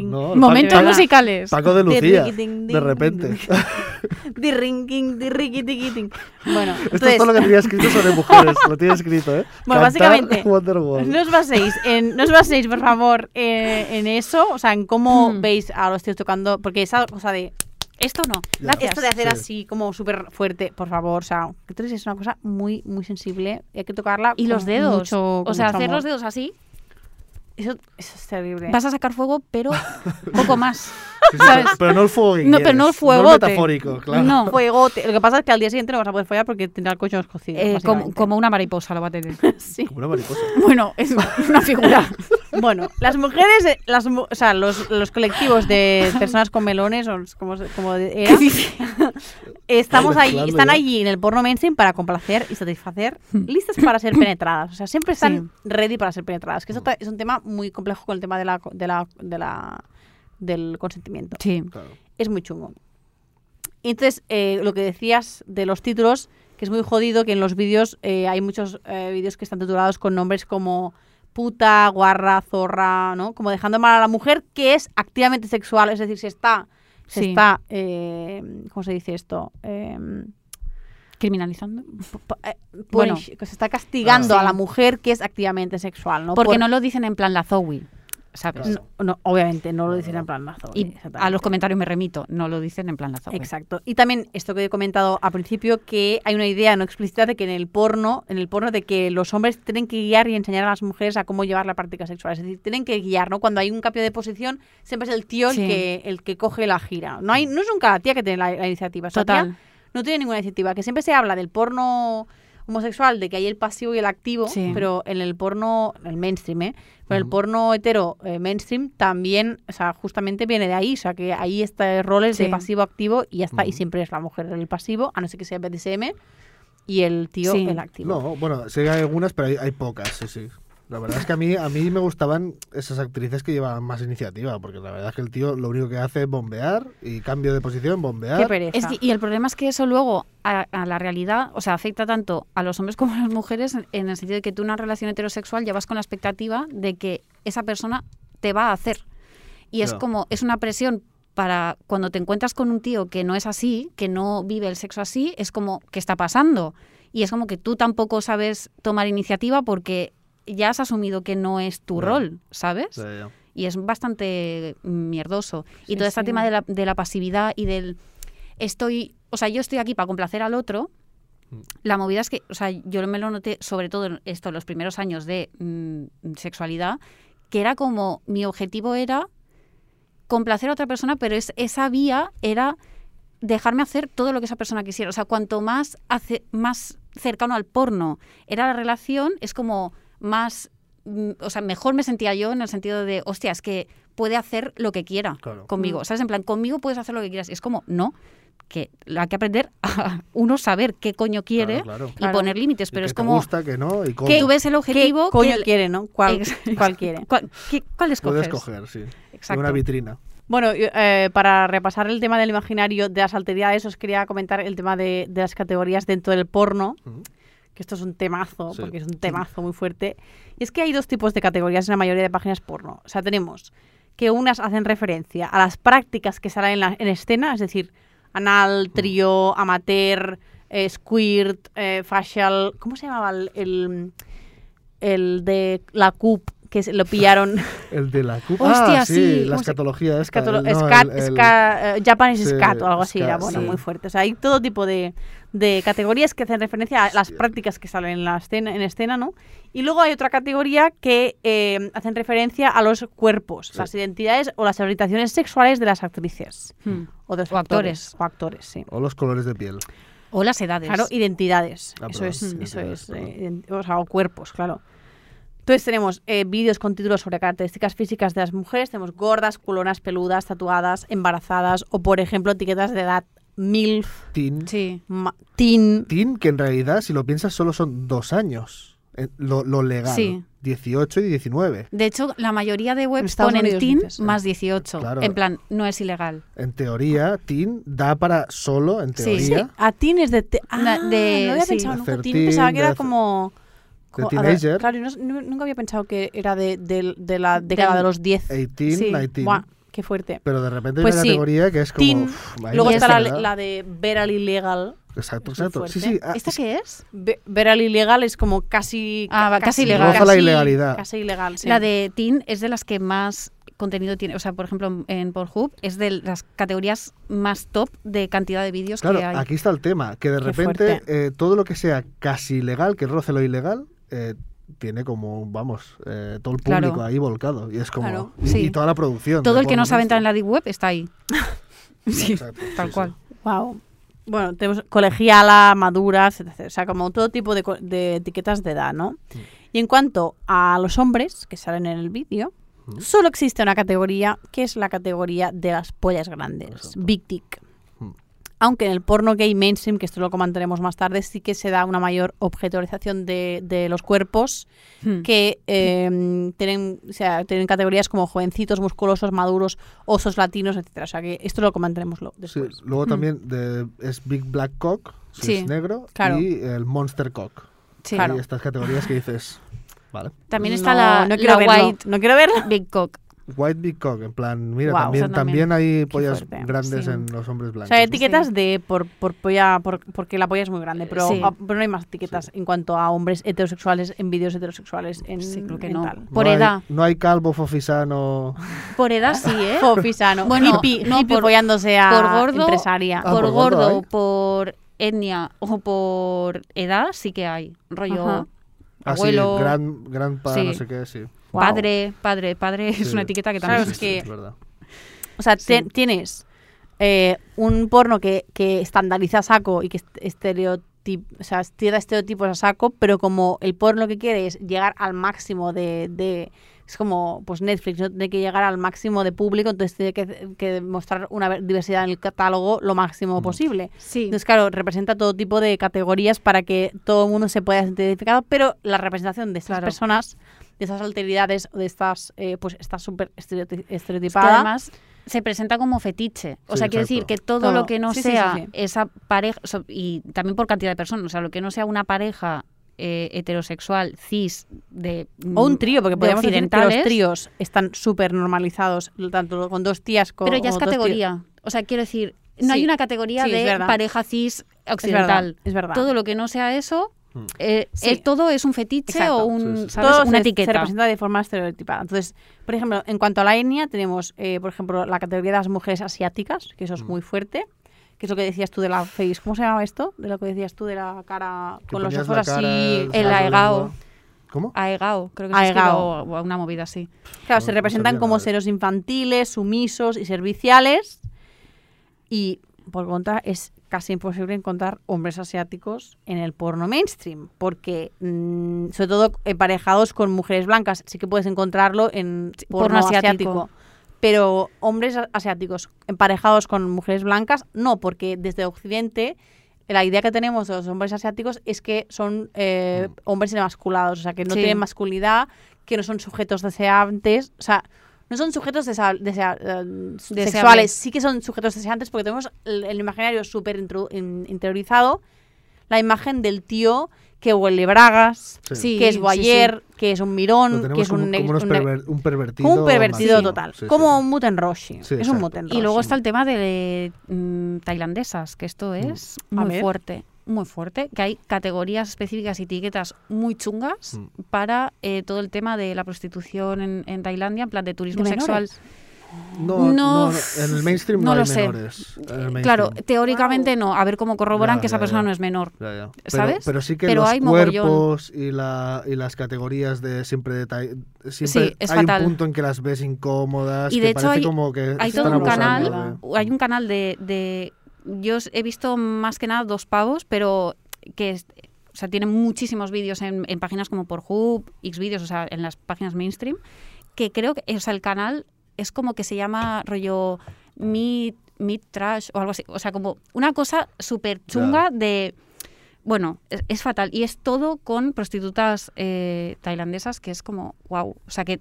S3: claro, no,
S2: Momentos
S1: Paco-
S2: musicales.
S3: Paco de Lucía, de repente.
S1: Bueno,
S3: Esto es todo lo que tenía escrito sobre mujeres, lo tiene escrito, ¿eh?
S1: Bueno,
S3: Cantar
S1: básicamente, no os baséis, en, no os baséis, por favor, eh, en eso, o sea, en cómo
S2: Mm.
S1: veis a los tíos tocando, porque esa cosa de
S2: Esto no. Gracias.
S1: esto de hacer
S3: Sí.
S1: así como súper fuerte, por favor, o sea, entonces es una cosa muy, muy sensible, y hay que tocarla
S2: Y los dedos.
S1: mucho-
S2: o sea,
S1: mucho
S2: hacer
S1: amor.
S2: los dedos así,
S1: Eso, eso es terrible.
S2: vas a sacar fuego, pero poco más. [LAUGHS]
S3: Sí, sí, pero, pero no el fuego que
S2: No, pero no el
S3: No
S2: fuegote.
S3: el metafórico, claro.
S2: No.
S1: Fuegote. Lo que pasa es que al día siguiente no vas a poder follar porque tendrá el coño escocido.
S2: Eh, como,
S1: básicamente.
S2: como una mariposa lo va a tener. [LAUGHS]
S1: Sí.
S3: Como una mariposa.
S2: Bueno, es [LAUGHS] una figura.
S1: Bueno, las mujeres, eh, las, mu- o sea, los, los colectivos de personas con melones, o como, se- como de- era, [LAUGHS] estamos ahí,
S3: Mezclando
S1: están
S3: ya.
S1: allí en el porno mainstream para complacer y satisfacer, listas para ser penetradas. O sea, siempre están ready para ser penetradas. Que eso ta- es un tema muy complejo con el tema de la, de la, de la, del consentimiento.
S2: Sí.
S3: Claro.
S1: es muy chungo. Y entonces, eh, lo que decías de los títulos, que es muy jodido, que en los vídeos eh, hay muchos eh, vídeos que están titulados con nombres como puta, guarra, zorra, ¿no? Como dejando mal a la mujer que es activamente sexual, es decir, se está, se
S2: Sí.
S1: está, eh, ¿cómo se dice esto? Eh,
S2: Criminalizando.
S1: eh,
S2: Bueno.
S1: punish- que se está castigando
S3: Ah.
S1: a la mujer que es activamente sexual, ¿no?
S2: Porque
S1: Por-
S2: no lo dicen en plan la Zoe, ¿sabes?
S1: no, no, obviamente, no lo dicen en plan mazo.
S2: Y
S1: exactamente.
S2: a los comentarios me remito, no lo dicen en plan la.
S1: Exacto. Y también esto que he comentado al principio, que hay una idea no explícita de que en el porno, en el porno de que los hombres tienen que guiar y enseñar a las mujeres a cómo llevar la práctica sexual. Es decir, tienen que guiar, ¿no? Cuando hay un cambio de posición, siempre es el tío el, que, el que coge la gira. No, hay, no es nunca la tía que tiene la, la iniciativa. la tía
S2: Total.
S1: no tiene ninguna iniciativa. Que siempre se habla del porno homosexual, de que hay el pasivo y el activo,
S2: Sí.
S1: pero en el porno, el mainstream, ¿eh? Pero el porno hetero eh, mainstream también, o sea, justamente viene de ahí, o sea, que ahí está roles de
S2: Sí.
S1: pasivo-activo y ya está, y siempre es la mujer el pasivo, a no ser que sea BDSM, y el tío
S2: Sí.
S1: el activo.
S3: No, bueno, sí hay algunas, pero hay, hay pocas, sí, sí. La verdad es que a mí, a mí me gustaban esas actrices que llevaban más iniciativa, porque la verdad es que el tío lo único que hace es bombear y cambio de posición, bombear.
S1: Qué pereza.
S2: Es que- y el problema es que eso luego a, a la realidad, o sea, afecta tanto a los hombres como a las mujeres en, el sentido de que tú una relación heterosexual llevas con la expectativa de que esa persona te va a hacer. Y es como, es una presión para cuando te encuentras con un tío que no es así, que no vive el sexo así, es como, ¿qué está pasando? Y es como que tú tampoco sabes tomar iniciativa porque ya has asumido que no es tu rol, ¿sabes? Y es bastante mierdoso. y
S1: Sí,
S2: todo este
S1: sí.
S2: tema de la, de la pasividad y del estoy, o sea, yo estoy aquí para complacer al otro.
S3: Mm.
S2: La movida es que, o sea, yo me lo noté sobre todo en esto, los primeros años de mm, sexualidad, que era como mi objetivo era complacer a otra persona, pero es, esa vía era dejarme hacer todo lo que esa persona quisiera. O sea, cuanto más, hace, más cercano al porno era la relación, es como más, mm, o sea, mejor me sentía yo en el sentido de, hostia, es que puede hacer lo que quiera
S3: Claro.
S2: conmigo.
S1: Mm.
S2: ¿Sabes? En plan, conmigo puedes hacer lo que quieras. Y es como, no, que hay que aprender a [LAUGHS] uno saber qué coño quiere
S3: Claro, claro.
S2: y
S1: Claro.
S2: poner límites,
S3: Y
S2: pero
S3: que
S2: es
S3: te
S2: como
S3: gusta, que no, y cómo.
S2: que tú ves el
S1: ¿Qué
S2: objetivo.
S1: coño
S2: que-
S1: quiere, no? ¿Cuál, [LAUGHS] cuál quiere?
S2: ¿Cuál, qué- cuál escoges?
S3: Puedes coger, sí.
S2: Exacto.
S3: Una vitrina.
S1: Bueno, eh, para repasar el tema del imaginario de las alteridades, os quería comentar el tema de, de las categorías dentro del porno,
S3: Ujú.
S1: Que esto es un temazo,
S3: Sí.
S1: porque es un temazo muy fuerte. Y es que hay dos tipos de categorías en la mayoría de páginas porno. O sea, tenemos que unas hacen referencia a las prácticas que salen en, la- en escena, es decir, anal, trío, amateur, eh, squirt, eh, facial. ¿Cómo se llamaba el, el, el de la CUP? Que lo pillaron. [LAUGHS]
S3: El de la CUP.
S2: Hostia,
S3: ah, sí,
S2: sí.
S3: la
S1: ¿Cómo se-
S3: escatología esta.
S1: Escatolo-
S3: el- no,
S1: scat,
S3: el- el-
S1: ska- eh, Japanese
S3: sí,
S1: scat o algo así, era bueno,
S3: sí.
S1: muy fuerte. O sea, hay todo tipo de, de categorías que hacen referencia a las prácticas que salen en la escena, en escena, ¿no? Y luego hay otra categoría que eh, hacen referencia a los cuerpos,
S3: Sí.
S1: las identidades o las orientaciones sexuales de las actrices
S2: Hmm.
S1: o de los
S2: O
S1: actores.
S2: actores.
S1: O actores, sí.
S3: O los colores de piel.
S2: O las edades.
S1: Claro, identidades.
S3: Ah,
S1: eso
S3: perdón,
S1: es, eso es, eh, o sea, o cuerpos, claro. Entonces tenemos eh, vídeos con títulos sobre características físicas de las mujeres, tenemos gordas, culonas, peludas, tatuadas, embarazadas o, por ejemplo, etiquetas de edad MILF,
S3: Teen.
S2: Sí.
S1: ma- teen.
S3: Teen, que en realidad, si lo piensas, solo son dos años. eh, Lo, lo legal.
S2: Sí.
S3: 18 y 19.
S2: De hecho, la mayoría de webs
S1: Estados
S2: ponen
S1: Unidos
S2: teen
S1: dices.
S2: más 18.
S3: Claro.
S2: En plan, no es ilegal.
S3: En teoría, teen da para solo, en
S2: Sí.
S3: teoría,
S1: A teen es de... te- Ah,
S2: de-
S1: no había
S2: sí.
S1: pensado nunca teen,
S3: teen,
S1: pensaba que era
S3: hacer-
S1: como...
S3: de
S1: ver,
S3: teenager.
S1: claro, no- nu- nunca había pensado que era de, de- de la década de los 10.
S3: 18,
S2: Sí.
S3: 19.
S1: Buah, qué fuerte.
S3: Pero de repente hay
S1: Pues
S3: una
S1: sí,
S3: categoría que es como.
S1: Teen,
S3: uf,
S1: Luego está la, la de Verally Legal.
S3: Exacto, exacto. Sí,
S1: fuerte.
S3: sí. ah,
S2: ¿Esta
S3: es-
S2: qué es?
S1: Ve- Verally Legal es como casi...
S2: Ah, casi
S1: casi
S2: ilegal.
S3: Roza la ilegalidad.
S1: Casi ilegal, sí.
S2: La de teen es de las que más contenido tiene. O sea, por ejemplo, en- Pornhub es de las categorías más top de cantidad de vídeos
S3: Claro,
S2: que hay.
S3: aquí está el tema, que de
S1: Qué
S3: repente eh, todo lo que sea casi ilegal, que roce lo ilegal, eh, tiene como, vamos, eh, todo el
S2: Claro.
S3: público ahí volcado. Y es como.
S1: Claro.
S3: y,
S2: Sí.
S3: y toda la producción.
S2: Todo el que no sabe entrar en la Deep Web está ahí. [LAUGHS] sí,
S3: Exacto,
S2: tal
S3: sí, sí.
S2: cual.
S1: Wow. Bueno, tenemos colegiala, maduras, etc. O sea, como todo tipo de, etiquetas de edad, ¿no? Y en cuanto a los hombres que salen en el vídeo,
S3: Mm.
S1: solo existe una categoría que es la categoría de las pollas grandes,
S3: Exacto.
S1: Big Dick. Aunque en el porno gay mainstream, que esto lo comentaremos más tarde, sí que se da una mayor objetualización de, de los cuerpos
S2: Hmm.
S1: que eh, tienen, o sea, tienen categorías como jovencitos, musculosos, maduros, osos latinos, etcétera. O sea que esto lo comentaremos lo-
S3: Sí,
S1: después.
S3: luego
S2: Mm.
S3: también de- es Big Black Cock, si
S2: Sí,
S3: es negro,
S1: claro.
S3: y el Monster Cock.
S2: Sí.
S3: Y estas categorías que dices, vale.
S2: También está
S1: No,
S2: la,
S1: no quiero
S2: la
S1: verlo,
S2: White
S1: No quiero verlo.
S2: Big Cock.
S3: White Big Cock, en plan, mira, también,
S2: también.
S3: también hay pollas
S1: fuerte.
S3: grandes
S2: Sí.
S3: en los hombres
S1: O
S3: blancos.
S1: sea, hay
S3: ¿no?
S1: etiquetas de por, por polla, por- porque la polla es muy grande, pero,
S2: Sí.
S1: ah, pero no hay más etiquetas en cuanto a hombres heterosexuales en vídeos heterosexuales en,
S2: Sí, creo que
S1: en
S2: no.
S1: tal.
S2: por
S3: hay-
S2: edad.
S3: no hay calvo fofisano. [LAUGHS]
S2: Por edad sí, ¿eh?
S1: Fofisano.
S2: Bueno,
S1: hippie,
S2: no,
S1: hippie
S2: por-
S1: follándose a
S2: por gordo-
S1: empresaria.
S3: Ah,
S2: por
S3: por gordo
S2: gordo,
S3: hay.
S2: por etnia o por edad sí que hay. Rollo
S1: Ajá.
S3: Así,
S2: abuelo,
S3: gran, gran pa,
S2: Sí.
S3: no sé qué, sí.
S1: Wow.
S2: padre, padre, padre es una etiqueta que también
S1: es que-
S3: es verdad.
S1: O sea, te- tienes eh, un porno que, que estandariza a saco y que est- estereotip- o sea, tira estereotipos a saco, pero como el porno que quiere es llegar al máximo de... de- es como pues Netflix, ¿no? tiene que llegar al máximo de público, entonces tiene que, que mostrar una ver- diversidad en el catálogo lo máximo
S3: Mm.
S1: posible.
S2: Sí.
S1: Entonces, claro, representa todo tipo de categorías para que todo el mundo se pueda sentir identificado, pero la representación de estas
S2: Claro.
S1: personas, de estas alteridades, o de estas, eh, pues, está súper estereoti-
S2: Es que
S1: estereotipada.
S2: además se presenta como fetiche. O
S3: Sí,
S2: sea, quiere decir que todo,
S1: Todo.
S2: lo que no
S1: Sí, sí, sí,
S2: sea
S1: sí.
S2: esa pareja, y también por cantidad de personas, o sea, lo que no sea una pareja eh, heterosexual, cis, de
S1: O un trío, porque
S2: de
S1: podríamos decir que los tríos están súper normalizados, tanto con dos tías como
S2: Pero ya es
S1: tíos.
S2: categoría. O sea, quiero decir, no hay una categoría de pareja cis
S1: Es verdad,
S2: occidental.
S1: es verdad.
S2: Todo lo que no sea eso,
S3: Mm.
S2: eh,
S1: Sí.
S2: eh, todo es un fetiche
S1: Exacto.
S2: o un,
S3: Sí, sí.
S2: ¿sabes?
S1: Todo
S2: una
S1: se,
S2: etiqueta.
S1: se representa de forma estereotipada. Entonces, por ejemplo, en cuanto a la etnia, tenemos, eh, por ejemplo, la categoría de las mujeres asiáticas, que eso es
S3: Mm.
S1: muy fuerte. Que es lo que decías tú de la face. ¿Cómo se llamaba esto? De lo que decías tú de la cara con los ojos así.
S3: el
S2: aegao.
S3: ¿Cómo?
S2: Aegao, creo que
S1: Aegao.
S2: escribe, o- una movida así.
S1: Claro,
S3: No-
S1: se
S3: no
S1: representan
S3: sabía
S1: como seres infantiles, sumisos y serviciales. Y por contra, es casi imposible encontrar hombres asiáticos en el porno mainstream, porque mm, sobre todo emparejados con mujeres blancas, sí que puedes encontrarlo en
S2: Sí,
S1: porno,
S2: porno
S1: asiático.
S2: asiático.
S1: Pero hombres asiáticos emparejados con mujeres blancas, no, porque desde Occidente la idea que tenemos de los hombres asiáticos es que son eh,
S3: Mm.
S1: hombres emasculados, o sea, que no
S2: Sí.
S1: tienen masculinidad, que no son sujetos deseantes, o sea, no son sujetos desa- desea- eh, sexuales, sí que son sujetos deseantes porque tenemos el, el imaginario súper interiorizado, la imagen del tío que huele bragas,
S3: Sí.
S1: Que es
S2: sí,
S1: boyer, que es un mirón, que es
S3: como,
S1: un,
S3: como
S1: un-
S3: perver- un pervertido.
S1: como un pervertido
S3: máximo.
S1: total.
S3: Sí, sí.
S1: como un Mutenroshi.
S3: Sí,
S1: es un. Mutenroshi.
S2: Y luego está el tema de mm, tailandesas, que esto es
S1: A
S2: muy
S1: ver.
S2: fuerte, muy fuerte, que hay categorías específicas y etiquetas muy chungas
S3: Mm.
S2: para eh, todo el tema de la prostitución en, en Tailandia, en plan de turismo
S1: ¿De
S2: sexual.
S3: No, no, en el mainstream no,
S2: no
S3: hay
S2: lo sé.
S3: menores. en el
S2: Claro, teóricamente no, a ver cómo corroboran
S3: Ya,
S2: que esa
S3: ya,
S2: persona
S3: ya.
S2: no es menor.
S3: Ya, ya. Pero,
S2: ¿Sabes?
S3: Pero sí que
S2: Pero
S3: los
S2: hay
S3: cuerpos y, la, y las categorías de siempre de siempre
S2: Sí, es
S3: hay
S2: fatal.
S3: un punto en que las ves incómodas.
S2: Y
S3: que
S2: de hecho
S3: parece
S2: hay-
S3: como que
S2: Hay
S3: están
S2: todo un canal,
S3: de-
S2: hay un canal de, de- yo he visto más que nada dos pavos, pero que es- o sea, tienen muchísimos vídeos en, en páginas como Pornhub, Xvideos, o sea, en las páginas mainstream, que creo que, o sea, el canal es como que se llama rollo Meat, meat Trash o algo así, o sea, como una cosa súper chunga de... Bueno, es, es fatal. Y es todo con prostitutas eh, tailandesas, que es como, wow. O sea, que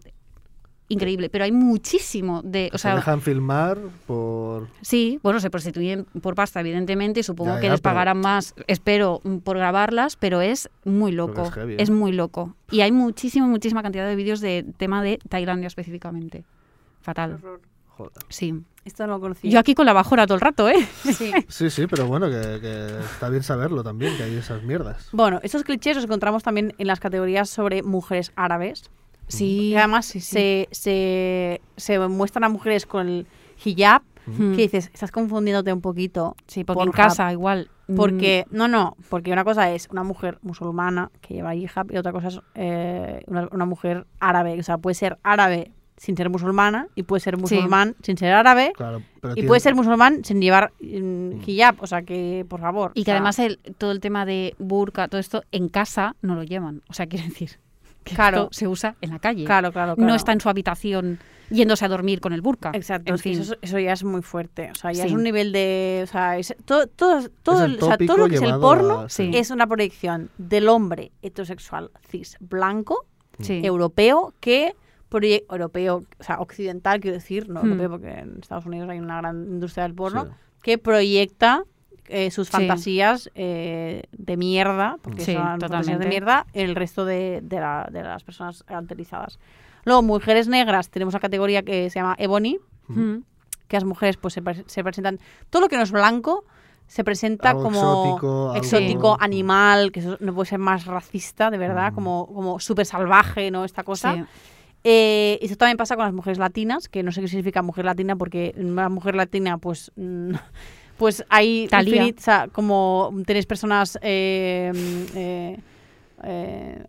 S2: increíble. Pero hay muchísimo de... O
S3: se
S2: sea,
S3: dejan filmar por...
S2: Sí, bueno, se prostituyen por pasta, evidentemente, y supongo
S3: Ya,
S2: que
S3: ya,
S2: les
S3: pero-
S2: pagarán más, espero, mm, por grabarlas, pero es muy loco.
S3: es heavy, ¿eh?
S2: es muy loco. Y hay muchísima, muchísima cantidad de vídeos de tema de Tailandia específicamente. Fatal.
S3: Joder.
S2: Sí.
S1: Esto no lo conocía.
S2: Yo aquí con la bajora todo el rato, ¿eh?
S1: Sí. [LAUGHS]
S3: Sí, sí, pero bueno, que, que está bien saberlo también, que hay esas mierdas.
S1: Bueno, estos clichés los encontramos también en las categorías sobre mujeres árabes.
S2: Sí.
S1: Y además
S2: sí, sí.
S1: Se, se, se muestran a mujeres con el hijab,
S2: Mm.
S1: que dices, estás confundiéndote un poquito.
S2: Sí, porque en
S1: Pornhub.
S2: casa igual. mm,
S1: Porque, no, no, porque una cosa es una mujer musulmana que lleva hijab y otra cosa es eh, una, una mujer árabe. O sea, puede ser árabe sin ser musulmana y puede ser musulmán sin ser árabe
S3: Claro, pero
S1: y
S3: tiene-
S1: puede ser musulmán sin llevar mm, hijab. O sea, que, por favor.
S2: Y
S1: o
S2: que
S1: sea,
S2: además el, todo el tema de burka, todo esto, en casa no lo llevan. O sea, quiero decir que
S1: Claro.
S2: esto se usa en la calle.
S1: Claro, claro, claro.
S2: No está en su habitación yéndose a dormir con el burka.
S1: Exacto,
S2: En
S1: es que
S2: fin.
S1: eso, eso ya es muy fuerte. O sea, ya
S2: Sí.
S1: es un nivel de. O sea, es- todo, todo, todo, o sea, todo lo que es el porno
S3: a-
S2: sí.
S1: es una proyección del hombre heterosexual cis blanco,
S2: Sí.
S1: europeo, que. Europeo, o sea, occidental, quiero decir, no
S2: Hmm.
S1: europeo, porque en Estados Unidos hay una gran industria del porno,
S3: Sí.
S1: que proyecta eh, sus
S2: Sí.
S1: fantasías eh, de mierda, porque
S2: Sí,
S1: son fantasías de mierda, el resto de, de la- de las personas autorizadas. Luego, mujeres negras, tenemos una categoría que se llama Ebony,
S2: Mm.
S1: que las mujeres pues se, pre- se presentan todo lo que no es blanco se presenta
S3: Algo
S1: como
S3: exótico, algo-
S1: exótico,
S2: Sí.
S1: animal que eso no puede ser más racista de verdad
S3: Mm.
S1: como como súper salvaje no esta cosa
S2: Sí.
S1: Eh, eso también pasa con las mujeres latinas que no sé qué significa mujer latina porque una mujer latina pues [LAUGHS] pues hay infinit- o sea, como tenéis personas eh, eh, eh,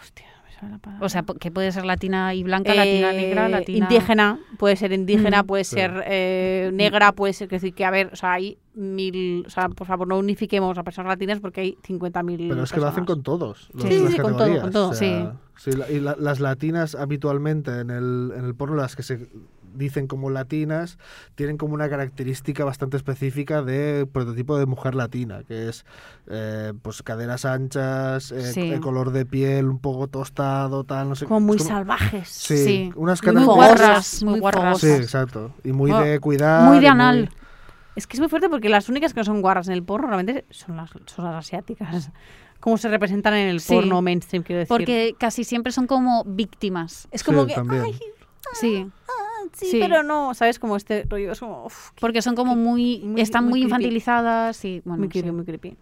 S1: hostia, no me sale la palabra.
S2: O sea, que puede ser latina y blanca, latina
S1: Eh,
S2: negra, latina...
S1: Indígena, puede ser indígena,
S2: Mm.
S1: puede
S3: Sí.
S1: ser eh, negra, puede ser, es decir, que a ver, o sea, hay mil, o sea, por favor, no unifiquemos a personas latinas porque hay 50.000
S3: Pero es que lo hacen con todos. los-
S2: Sí, sí,
S3: las
S1: sí, con todo, con todo,
S3: O sea, sí, la- y la- las latinas habitualmente en el, en el porno, las que se dicen como latinas, tienen como una característica bastante específica de prototipo de mujer latina, que es eh, pues caderas anchas, eh,
S2: Sí.
S3: eh, color de piel un poco tostado, tal, no sé.
S1: Como muy
S3: como-
S1: salvajes.
S3: Sí,
S2: Sí.
S3: unas
S2: Muy
S3: características-
S2: guarras, muy guarras.
S3: Sí, exacto. Y muy de cuidar.
S2: muy de anal.
S1: Es que es muy fuerte porque las únicas que no son guarras en el porno realmente son las, son las asiáticas. [LAUGHS] Como se representan en el
S2: Sí.
S1: porno mainstream, quiero decir.
S2: Porque casi siempre son como víctimas.
S1: es como
S3: Sí,
S1: que,
S3: también.
S1: ay,
S2: Sí,
S1: sí,
S2: Sí.
S1: pero no, ¿sabes? Como este rollo, es como, uf,
S2: porque son como muy...
S1: Muy-
S2: están
S1: muy
S2: infantilizadas y... Bueno,
S1: muy creepy,
S2: sí.
S1: muy creepy.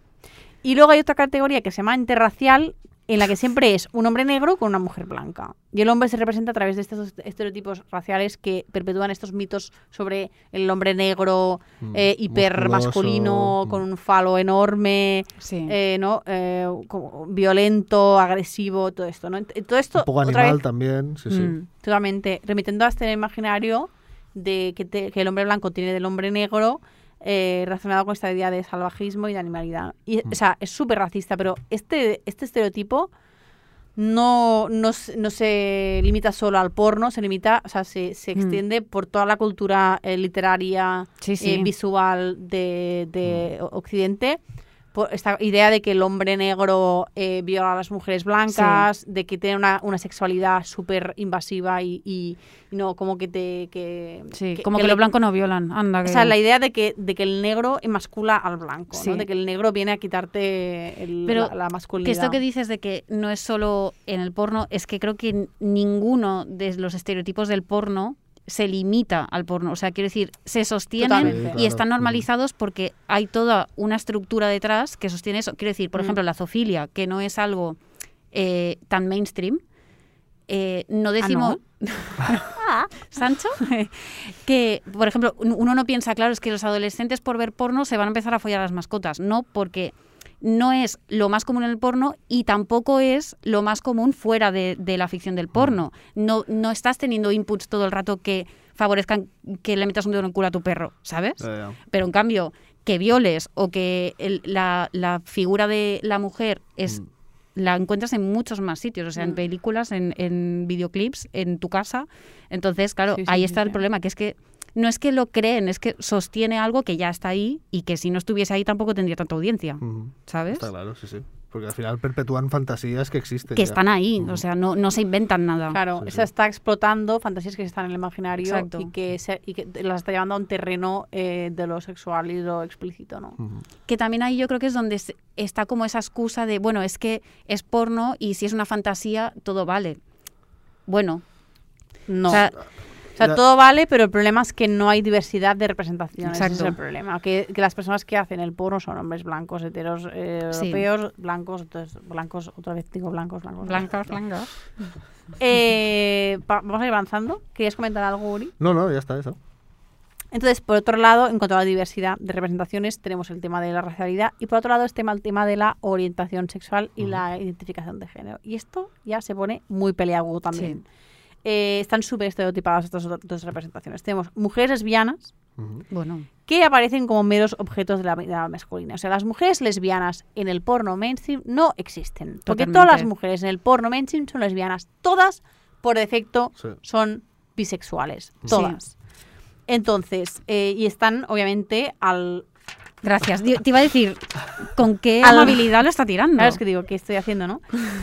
S1: Y luego hay otra categoría que se llama interracial, en la que siempre es un hombre negro con una mujer blanca. Y el hombre se representa a través de estos estereotipos raciales que perpetúan estos mitos sobre el hombre negro,
S3: Mm,
S1: eh, hiper masculino,
S3: musculoso,
S1: con
S3: mm.
S1: un falo enorme,
S2: Sí.
S1: eh, ¿no? Eh, como violento, agresivo, todo esto, ¿no? Todo esto,
S3: Un poco
S1: otra
S3: animal
S1: vez,
S3: también, sí, sí.
S2: Mm.
S1: totalmente remitiendo a este imaginario de que, te- que el hombre blanco tiene del hombre negro eh, relacionado con esta idea de salvajismo y de animalidad. Y,
S3: Mm.
S1: O sea, es súper racista, pero este, este estereotipo no, no, se limita solo al porno, se limita, o sea, se, se
S2: Mm.
S1: extiende por toda la cultura eh, literaria,
S2: Sí, sí.
S1: eh, visual de, de
S3: Mm.
S1: Occidente. Por esta idea de que el hombre negro eh, viola a las mujeres blancas, de que tiene una, una sexualidad súper invasiva y, y no como que te... Que,
S2: Sí, como que,
S1: le-
S2: los blancos no violan. Anda,
S1: O
S2: que...
S1: sea, la idea de que, de que el negro emascula al blanco,
S2: Sí.
S1: ¿no? De que el negro viene a quitarte el-
S2: Pero
S1: la, la
S2: Que
S1: masculinidad.
S2: esto que dices de que no es solo en el porno, es que creo que ninguno de los estereotipos del porno se limita al porno. O sea, quiero decir, se sostienen
S1: Totalmente.
S2: Y están normalizados porque hay toda una estructura detrás que sostiene eso. Quiero decir, por
S1: Mm.
S2: ejemplo, la zoofilia, que no es algo eh, tan mainstream. eh, no
S1: Ah,
S2: decimos. [LAUGHS] Sancho, que, por ejemplo, un- uno no piensa, claro, es que los adolescentes por ver porno se van a empezar a follar a las mascotas. No, porque no es lo más común en el porno y tampoco es lo más común fuera de, de la ficción del porno. No, no estás teniendo inputs todo el rato que favorezcan que le metas un dedo en el culo a tu perro, ¿sabes? Pero en cambio, que violes o que el- la, la figura de la mujer es
S3: Mm.
S2: la encuentras en muchos más sitios, o sea, en
S1: Mm.
S2: películas, en, en videoclips, en tu casa. Entonces, claro,
S1: Sí, sí,
S2: ahí
S1: sí,
S2: está el
S1: sí.
S2: problema, que es que no es que lo creen, es que sostiene algo que ya está ahí y que si no estuviese ahí tampoco tendría tanta audiencia. ¿sabes?
S3: Está claro, sí, sí. Porque al final perpetúan fantasías que existen.
S2: Que
S3: ya.
S2: están ahí, o sea, no, no se inventan nada.
S1: Claro,
S3: Sí,
S1: esa
S3: sí.
S1: está explotando fantasías que están en el imaginario
S2: Exacto.
S1: y que, se- y que las está llevando a un terreno eh, de lo sexual y lo explícito, ¿no?
S2: Que también ahí yo creo que es donde se- está como esa excusa de, bueno, es que es porno y si es una fantasía, todo vale. Bueno,
S1: No.
S2: o sea,
S1: O sea, todo vale, pero el problema es que no hay diversidad de representación. Ese es
S2: Exacto.
S1: el problema. Que, que las personas que hacen el porno son hombres blancos, heteros, eh,
S2: Sí.
S1: europeos, blancos, entonces, blancos, otra vez digo blancos, blancos.
S2: blancas, blancas. [LAUGHS]
S1: Eh, vamos a ir avanzando. ¿Querías comentar algo, Uri?
S3: No, no, ya está eso.
S1: Entonces, por otro lado, en cuanto a la diversidad de representaciones, tenemos el tema de la racialidad y por otro lado está el tema de la orientación sexual y la identificación de género. Y esto ya se pone muy peleagudo también. Eh, están súper estereotipadas estas dos representaciones. Tenemos mujeres lesbianas.
S2: Bueno,
S1: que aparecen como meros objetos de la vida masculina. O sea, las mujeres lesbianas en el porno mainstream no existen. Porque
S2: Totalmente.
S1: todas las mujeres en el porno mainstream son lesbianas. Todas, por defecto,
S3: Sí.
S1: son bisexuales.
S3: Sí.
S1: Todas. Entonces, eh, y están obviamente al...
S2: gracias. Te iba a decir, ¿con qué amabilidad lo está tirando?
S1: Claro, es que digo, ¿qué estoy haciendo, no?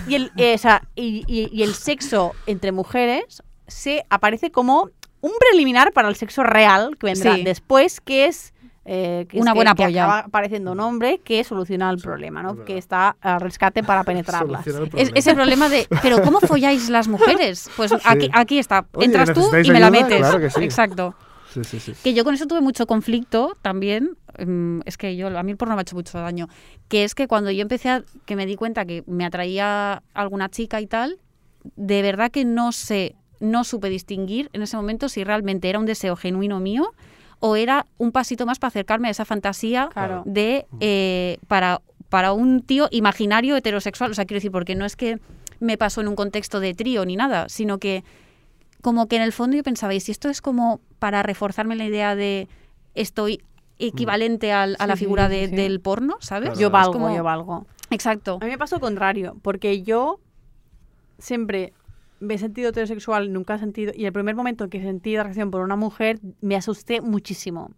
S1: Y el, eh, o sea, y, y- y el sexo entre mujeres se aparece como un preliminar para el sexo real que vendrá
S2: Sí.
S1: después, que es... eh, que es
S2: Una
S1: que-
S2: buena
S1: que
S2: polla.
S1: acaba apareciendo un hombre que soluciona el problema, ¿no?
S3: es.
S1: Que está al rescate para penetrarlas.
S2: Es,
S3: problema.
S2: es el problema de, ¿pero cómo folláis las mujeres? Pues aquí, aquí está.
S3: Oye,
S2: Entras tú
S3: ¿necesitáis
S2: y me la metes.
S3: Claro que sí.
S2: Exacto.
S3: Sí, sí, sí.
S2: Que yo con eso tuve mucho conflicto también. mm, Es que yo, a mí el porno me ha hecho mucho daño. Que es que cuando yo empecé a, que me di cuenta que me atraía alguna chica y tal, de verdad que no sé, no supe distinguir en ese momento si realmente era un deseo genuino mío o era un pasito más para acercarme a esa fantasía
S1: Claro.
S2: de eh, para, para un tío imaginario heterosexual. O sea, quiero decir, porque no es que me pasó en un contexto de trío ni nada, sino que como que en el fondo yo pensaba, y si esto es como para reforzarme la idea de estoy equivalente al- a
S1: Sí,
S2: la figura
S1: sí,
S2: de-
S1: sí.
S2: del porno, ¿sabes?
S3: Claro.
S1: Yo valgo,
S2: como-
S1: yo valgo.
S2: Exacto.
S1: A mí me pasó lo contrario, porque yo siempre me he sentido heterosexual, nunca he sentido, y el primer momento en que sentí atracción por una mujer, me asusté muchísimo.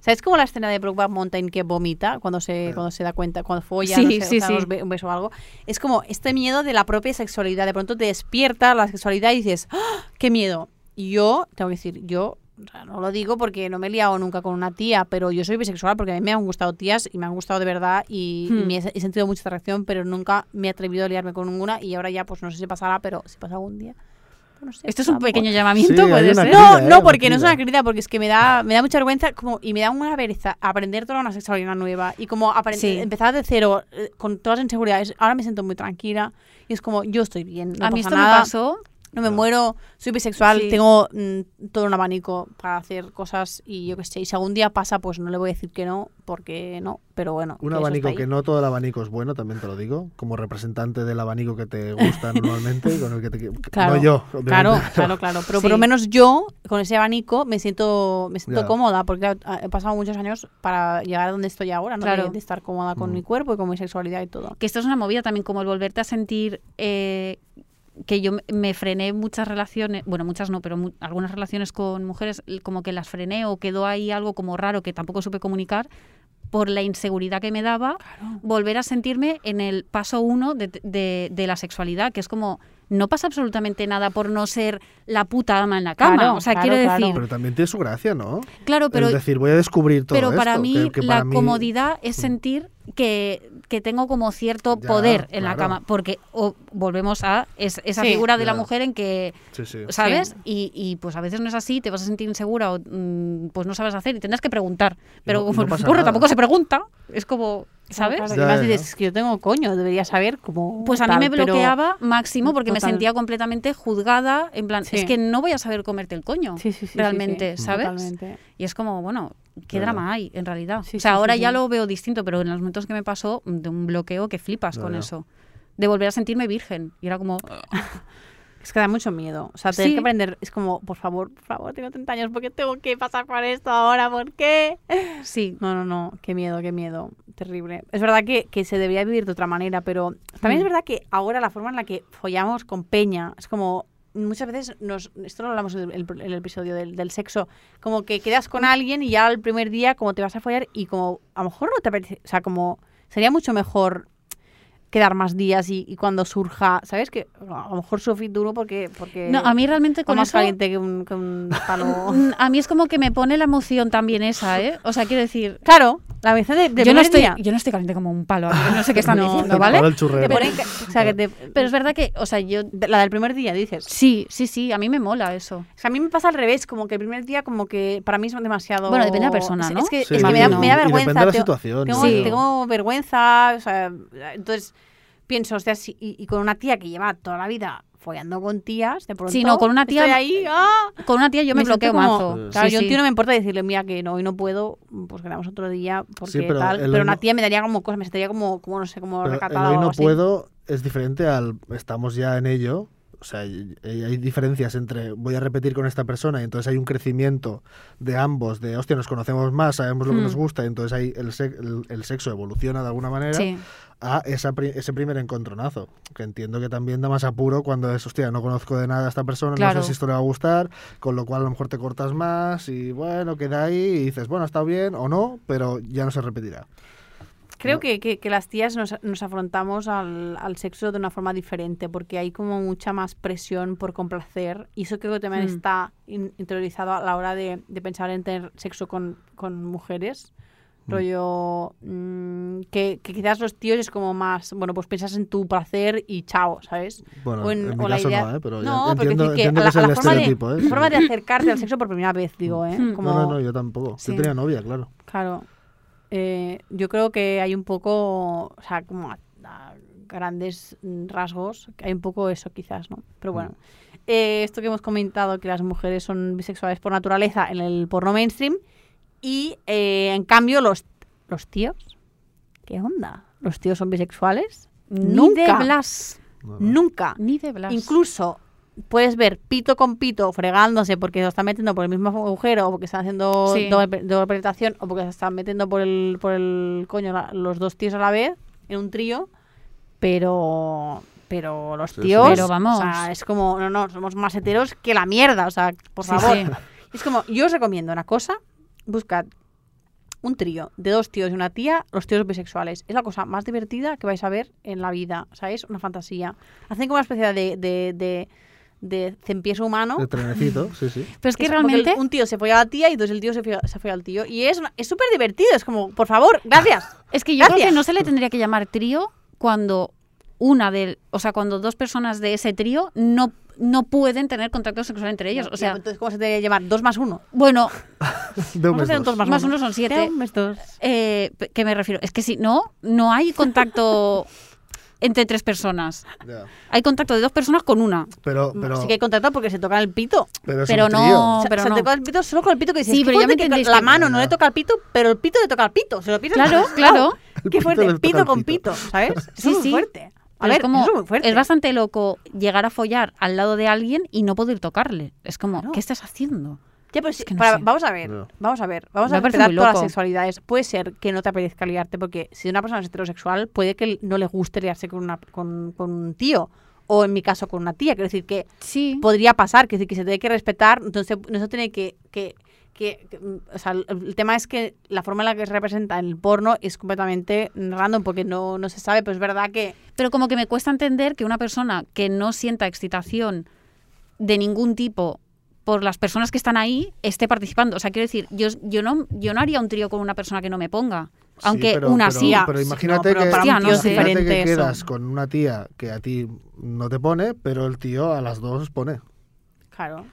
S1: ¿Sabes como la escena de Brokeback Mountain que vomita cuando se, cuando se da cuenta, cuando folla,
S2: Sí,
S1: no sé, o sea,
S2: sí.
S1: un beso o algo? Es como este miedo de la propia sexualidad. De pronto te despierta la sexualidad y dices, ¡Ah! ¡qué miedo! Y yo, tengo que decir, yo o sea, no lo digo porque no me he liado nunca con una tía, pero yo soy bisexual porque a mí me han gustado tías y me han gustado de verdad y, y
S2: Hmm.
S1: me he, he sentido mucha atracción, pero nunca me he atrevido a liarme con ninguna y ahora ya pues no sé si pasará, pero si pasa algún día. Pues no sé,
S2: Esto es un
S1: tampoco.
S2: pequeño llamamiento,
S3: Sí,
S2: puede ser.
S1: No,
S3: ¿eh?
S1: no, porque no es una
S3: crítica.
S1: porque es que me da, me da mucha vergüenza como, y me da una vergüenza aprender toda una sexualidad nueva y como
S2: Sí.
S1: empezar de cero eh, con todas las inseguridades. Ahora me siento muy tranquila y es como, yo estoy bien, no
S2: a mí esto
S1: nada,
S2: me pasó.
S1: No me muero, soy bisexual,
S2: Sí.
S1: tengo mm, todo un abanico para hacer cosas y yo qué sé, y si algún día pasa, pues no le voy a decir que no, porque no, pero bueno.
S3: Un
S1: que
S3: abanico que no todo el abanico es bueno, también te lo digo, como representante del abanico que te gusta [LAUGHS] normalmente y con el que te
S1: Claro,
S3: no yo, obviamente,
S1: Claro, claro, claro. Pero
S2: Sí. [LAUGHS]
S1: por lo menos yo, con ese abanico, me siento, me siento
S3: Ya.
S1: cómoda, porque claro, he pasado muchos años para llegar a donde estoy ahora, ¿no?
S2: Claro.
S1: De, de estar cómoda con
S3: Mm.
S1: mi cuerpo y con mi sexualidad y todo.
S2: Que esto es una movida también, como el volverte a sentir eh, que yo me- frené muchas relaciones, bueno, muchas no, pero mu- algunas relaciones con mujeres, como que las frené o quedó ahí algo como raro que tampoco supe comunicar por la inseguridad que me daba, volver a sentirme en el paso uno de, de- de la sexualidad, que es como, no pasa absolutamente nada por no ser la puta ama en la cama.
S1: Claro,
S2: o sea,
S1: claro,
S2: quiero
S1: claro.
S2: decir,
S3: Pero también tiene su gracia, ¿no?
S2: claro, pero
S3: es decir, voy a descubrir todo
S2: pero para
S3: esto,
S2: mí
S3: que- que
S2: la
S3: para mí-
S2: comodidad es sentir que, que tengo como cierto
S3: Ya,
S2: poder en la
S3: claro.
S2: cama, porque o volvemos a es- esa
S1: Sí.
S2: figura de la mujer en que,
S3: Sí, sí.
S2: ¿sabes? Y, y, pues a veces no es así, te vas a sentir insegura o mm, pues no sabes hacer y tendrás que preguntar. Pero
S3: no-
S2: burro tampoco se pregunta, es como, ¿sabes?
S1: Claro,
S3: Ya,
S1: y más
S3: ya,
S1: dices, que yo tengo coño, debería saber cómo.
S2: Pues a mí
S1: tal,
S2: me
S1: pero-
S2: bloqueaba máximo porque me sentía completamente juzgada, en plan,
S1: Sí.
S2: es que no voy a saber comerte el coño,
S1: Sí, sí, sí, sí,
S2: realmente,
S1: sí,
S2: ¿sabes?
S1: Totalmente.
S2: Y es como, bueno, ¿qué drama hay en realidad?
S1: Sí,
S2: o sea,
S1: sí,
S2: ahora
S1: sí,
S2: ya lo veo distinto, pero en los momentos que me pasó, de un bloqueo que flipas con eso. De volver a sentirme virgen. Y era como, [LAUGHS]
S1: Es que da mucho miedo. O sea, tener que aprender. Es como, por favor, por favor, tengo 30 años, ¿por qué tengo que pasar por esto ahora? ¿Por qué? [LAUGHS]
S2: sí,
S1: No, no, no, qué miedo, qué miedo. Terrible. Es verdad que, que se debería vivir de otra manera, pero también
S2: Mm.
S1: es verdad que ahora la forma en la que follamos con peña es como. Muchas veces nos, esto lo hablamos en el, episodio del, del sexo, como que quedas con alguien y ya el primer día como te vas a follar y como a lo mejor no te apetece, o sea, como sería mucho mejor quedar más días y, y cuando surja, ¿sabes? Que a lo mejor sufrir duro porque... porque
S2: no, a mí realmente
S1: con más
S2: eso...
S1: caliente que un, que un [LAUGHS] palo...
S2: mm, A mí es como que me pone la emoción también esa, ¿eh? O sea, quiero decir,
S1: claro, la vez de, de
S2: yo no, estoy,
S1: día.
S2: yo no estoy caliente como un palo, no sé qué están
S1: No,
S2: diciendo, ¿vale?
S3: El churrero.
S1: Te ponen o sea, que te- [LAUGHS]
S2: Pero es verdad que, o sea, yo...
S1: la del primer día, dices.
S2: Sí, sí, sí, a mí me mola eso.
S1: O sea, a mí me pasa al revés, como que el primer día como que para mí es demasiado...
S2: Bueno, depende de la persona,
S1: es,
S2: ¿no?
S1: Es que,
S3: Sí,
S1: es que me, da,
S2: imagino.
S1: me da
S3: y depende
S1: vergüenza.
S3: de la
S1: tengo-
S3: situación,
S1: Tengo,
S2: Sí.
S1: tengo vergüenza, o sea, entonces pienso, hostia, si- y, y con una tía que lleva toda la vida follando con tías, de pronto
S2: Sí, no, con una tía-
S1: estoy ahí, ¡ah!
S2: Con una tía yo me, bloqueo
S1: como-
S2: mazo.
S1: Claro,
S2: Sí,
S1: yo a un tío no me importa decirle, mira, que no, hoy no puedo, pues quedamos otro día, porque
S3: Sí, pero
S1: tal. Pero una
S3: no-
S1: tía me daría como cosas, me sentiría como, como no sé, como
S3: Pero el
S1: recatada
S3: hoy
S1: o
S3: no
S1: así.
S3: puedo es diferente al estamos ya en ello. O sea, y- y hay diferencias entre voy a repetir con esta persona y entonces hay un crecimiento de ambos, de hostia, nos conocemos más, sabemos lo que
S2: Hmm.
S3: nos gusta, y entonces ahí el, sex- el, el sexo evoluciona de alguna manera
S2: Sí.
S3: a esa ese primer encontronazo. Que entiendo que también da más apuro cuando es, hostia, no conozco de nada a esta persona,
S2: Claro.
S3: no sé si esto le va a gustar, con lo cual a lo mejor te cortas más y bueno, queda ahí y dices, bueno, ha estado bien o no, pero ya no se repetirá.
S1: Creo
S3: No.
S1: que, que- que las tías nos, nos afrontamos al, al sexo de una forma diferente, porque hay como mucha más presión por complacer, y eso creo que también
S2: Hmm.
S1: está in- interiorizado a la hora de, de pensar en tener sexo con, con mujeres.
S3: Mm.
S1: Rollo mm, que, que quizás los tíos es como más, bueno, pues piensas en tu placer y chao, ¿sabes?
S3: Bueno,
S1: O en-
S3: en, mi
S1: o la
S3: caso
S1: idea-
S3: no, ¿eh? pero ya
S1: No, pero
S3: entiendo,
S1: decir que
S3: entiendo
S1: a
S3: que
S1: la,
S3: es
S1: a
S3: el
S1: la forma, de.
S3: ¿eh?
S1: la forma de acercarte al sexo por primera vez, digo, ¿eh?
S2: Hmm.
S1: Como,
S3: No, no, no, yo tampoco.
S2: Sí.
S3: Yo tenía novia, claro.
S1: Claro. Eh, yo creo que hay un poco, o sea, como a, a grandes mm, rasgos, que hay un poco eso quizás, ¿no? Pero bueno. Eh, esto que hemos comentado, que las mujeres son bisexuales por naturaleza en el porno mainstream, y eh, en cambio los, los tíos, ¿qué onda? ¿Los tíos son bisexuales?
S2: Ni
S1: Nunca.
S2: de Blas.
S1: Nunca.
S2: Ni de Blas.
S1: Incluso puedes ver pito con pito fregándose porque se lo están metiendo por el mismo agujero o porque están haciendo
S2: Sí.
S1: doble, doble penetración o porque se están metiendo por el, por el coño la- los dos tíos a la vez en un trío, pero pero los
S3: Sí,
S1: tíos,
S3: sí.
S2: Pero vamos.
S1: o sea, es como, no, no, somos más heteros que la mierda, o sea, por
S2: Sí,
S1: favor.
S2: sí. [LAUGHS]
S1: Es como, yo os recomiendo una cosa, buscad un trío de dos tíos y una tía, los tíos bisexuales. Es la cosa más divertida que vais a ver en la vida. O sea, es una fantasía. Hacen como una especie de, de, de, de cempiés humano.
S3: De trenecito, sí, sí. [LAUGHS]
S2: Pero es que
S1: Es
S2: realmente...
S1: el- un tío se folla a la tía y entonces el tío se folla, se folla al tío. Y es súper divertido. Es como, por favor, gracias. [LAUGHS]
S2: Es que yo creo que no se le tendría que llamar trío cuando una de, o sea, cuando dos personas de ese trío no, no pueden tener contacto sexual entre ellos. O sea,
S1: entonces, ¿cómo se debe llamar? Dos más uno.
S2: bueno,
S3: De un
S1: Vamos a
S3: mes
S1: hacer
S3: dos.
S1: dos más,
S2: Más
S1: uno.
S2: uno son siete.
S1: De un mes dos.
S2: eh, ¿qué me refiero? Es que si no, no hay contacto [LAUGHS] entre tres personas. Hay contacto de dos personas con una.
S3: Pero, pero,
S1: sí que hay contacto porque se tocan el pito.
S3: pero es
S2: pero
S3: un
S2: no-
S3: trío.
S1: O sea,
S2: pero
S1: se
S2: no.
S1: toca el pito solo con el pito que dices.
S2: Sí, pero ya me
S1: que
S2: entendéis
S1: La
S2: que-
S1: mano no
S3: Ya.
S1: le toca al pito, pero el pito le toca al pito. Se lo piensas
S2: Claro, claro. [LAUGHS]
S3: El
S1: Qué
S3: pito
S1: fuerte,
S3: toca
S1: pito con
S3: pito.
S1: ¿sabes? [LAUGHS]
S2: Sí, sí.
S1: fuerte. A ver,
S2: es como,
S1: es muy fuerte.
S2: es bastante loco llegar a follar al lado de alguien y no poder tocarle. Es como. ¿qué estás haciendo?
S1: Ya, pero sí,
S2: que no
S1: para-
S2: sé.
S1: vamos a ver,
S3: No.
S1: vamos a ver, vamos
S2: Me
S1: a respetar todas las sexualidades. Puede ser que no te apetezca liarte porque si una persona es heterosexual puede que no le guste liarse con, una, con, con un tío o en mi caso con una tía. Quiero decir que
S2: Sí.
S1: podría pasar, quiero decir que se tiene que respetar, entonces no se tiene que, que, que, que, o sea, el, el tema es que la forma en la que se representa en el porno es completamente random porque no, no se sabe, pero es verdad que
S2: Pero como que me cuesta entender que una persona que no sienta excitación de ningún tipo por las personas que están ahí esté participando. O sea, quiero decir, yo, yo, no, yo no haría un trío con una persona que no me ponga.
S3: Sí,
S2: Aunque
S3: pero-
S2: una
S3: pero-
S2: sí.
S3: Pero
S1: Sí,
S3: imagínate
S1: no, pero
S3: que,
S2: para un tío es
S3: imagínate
S1: diferente
S3: que
S1: eso.
S3: quedas con una tía que a ti no te pone, pero el tío a las dos pone.
S1: claro.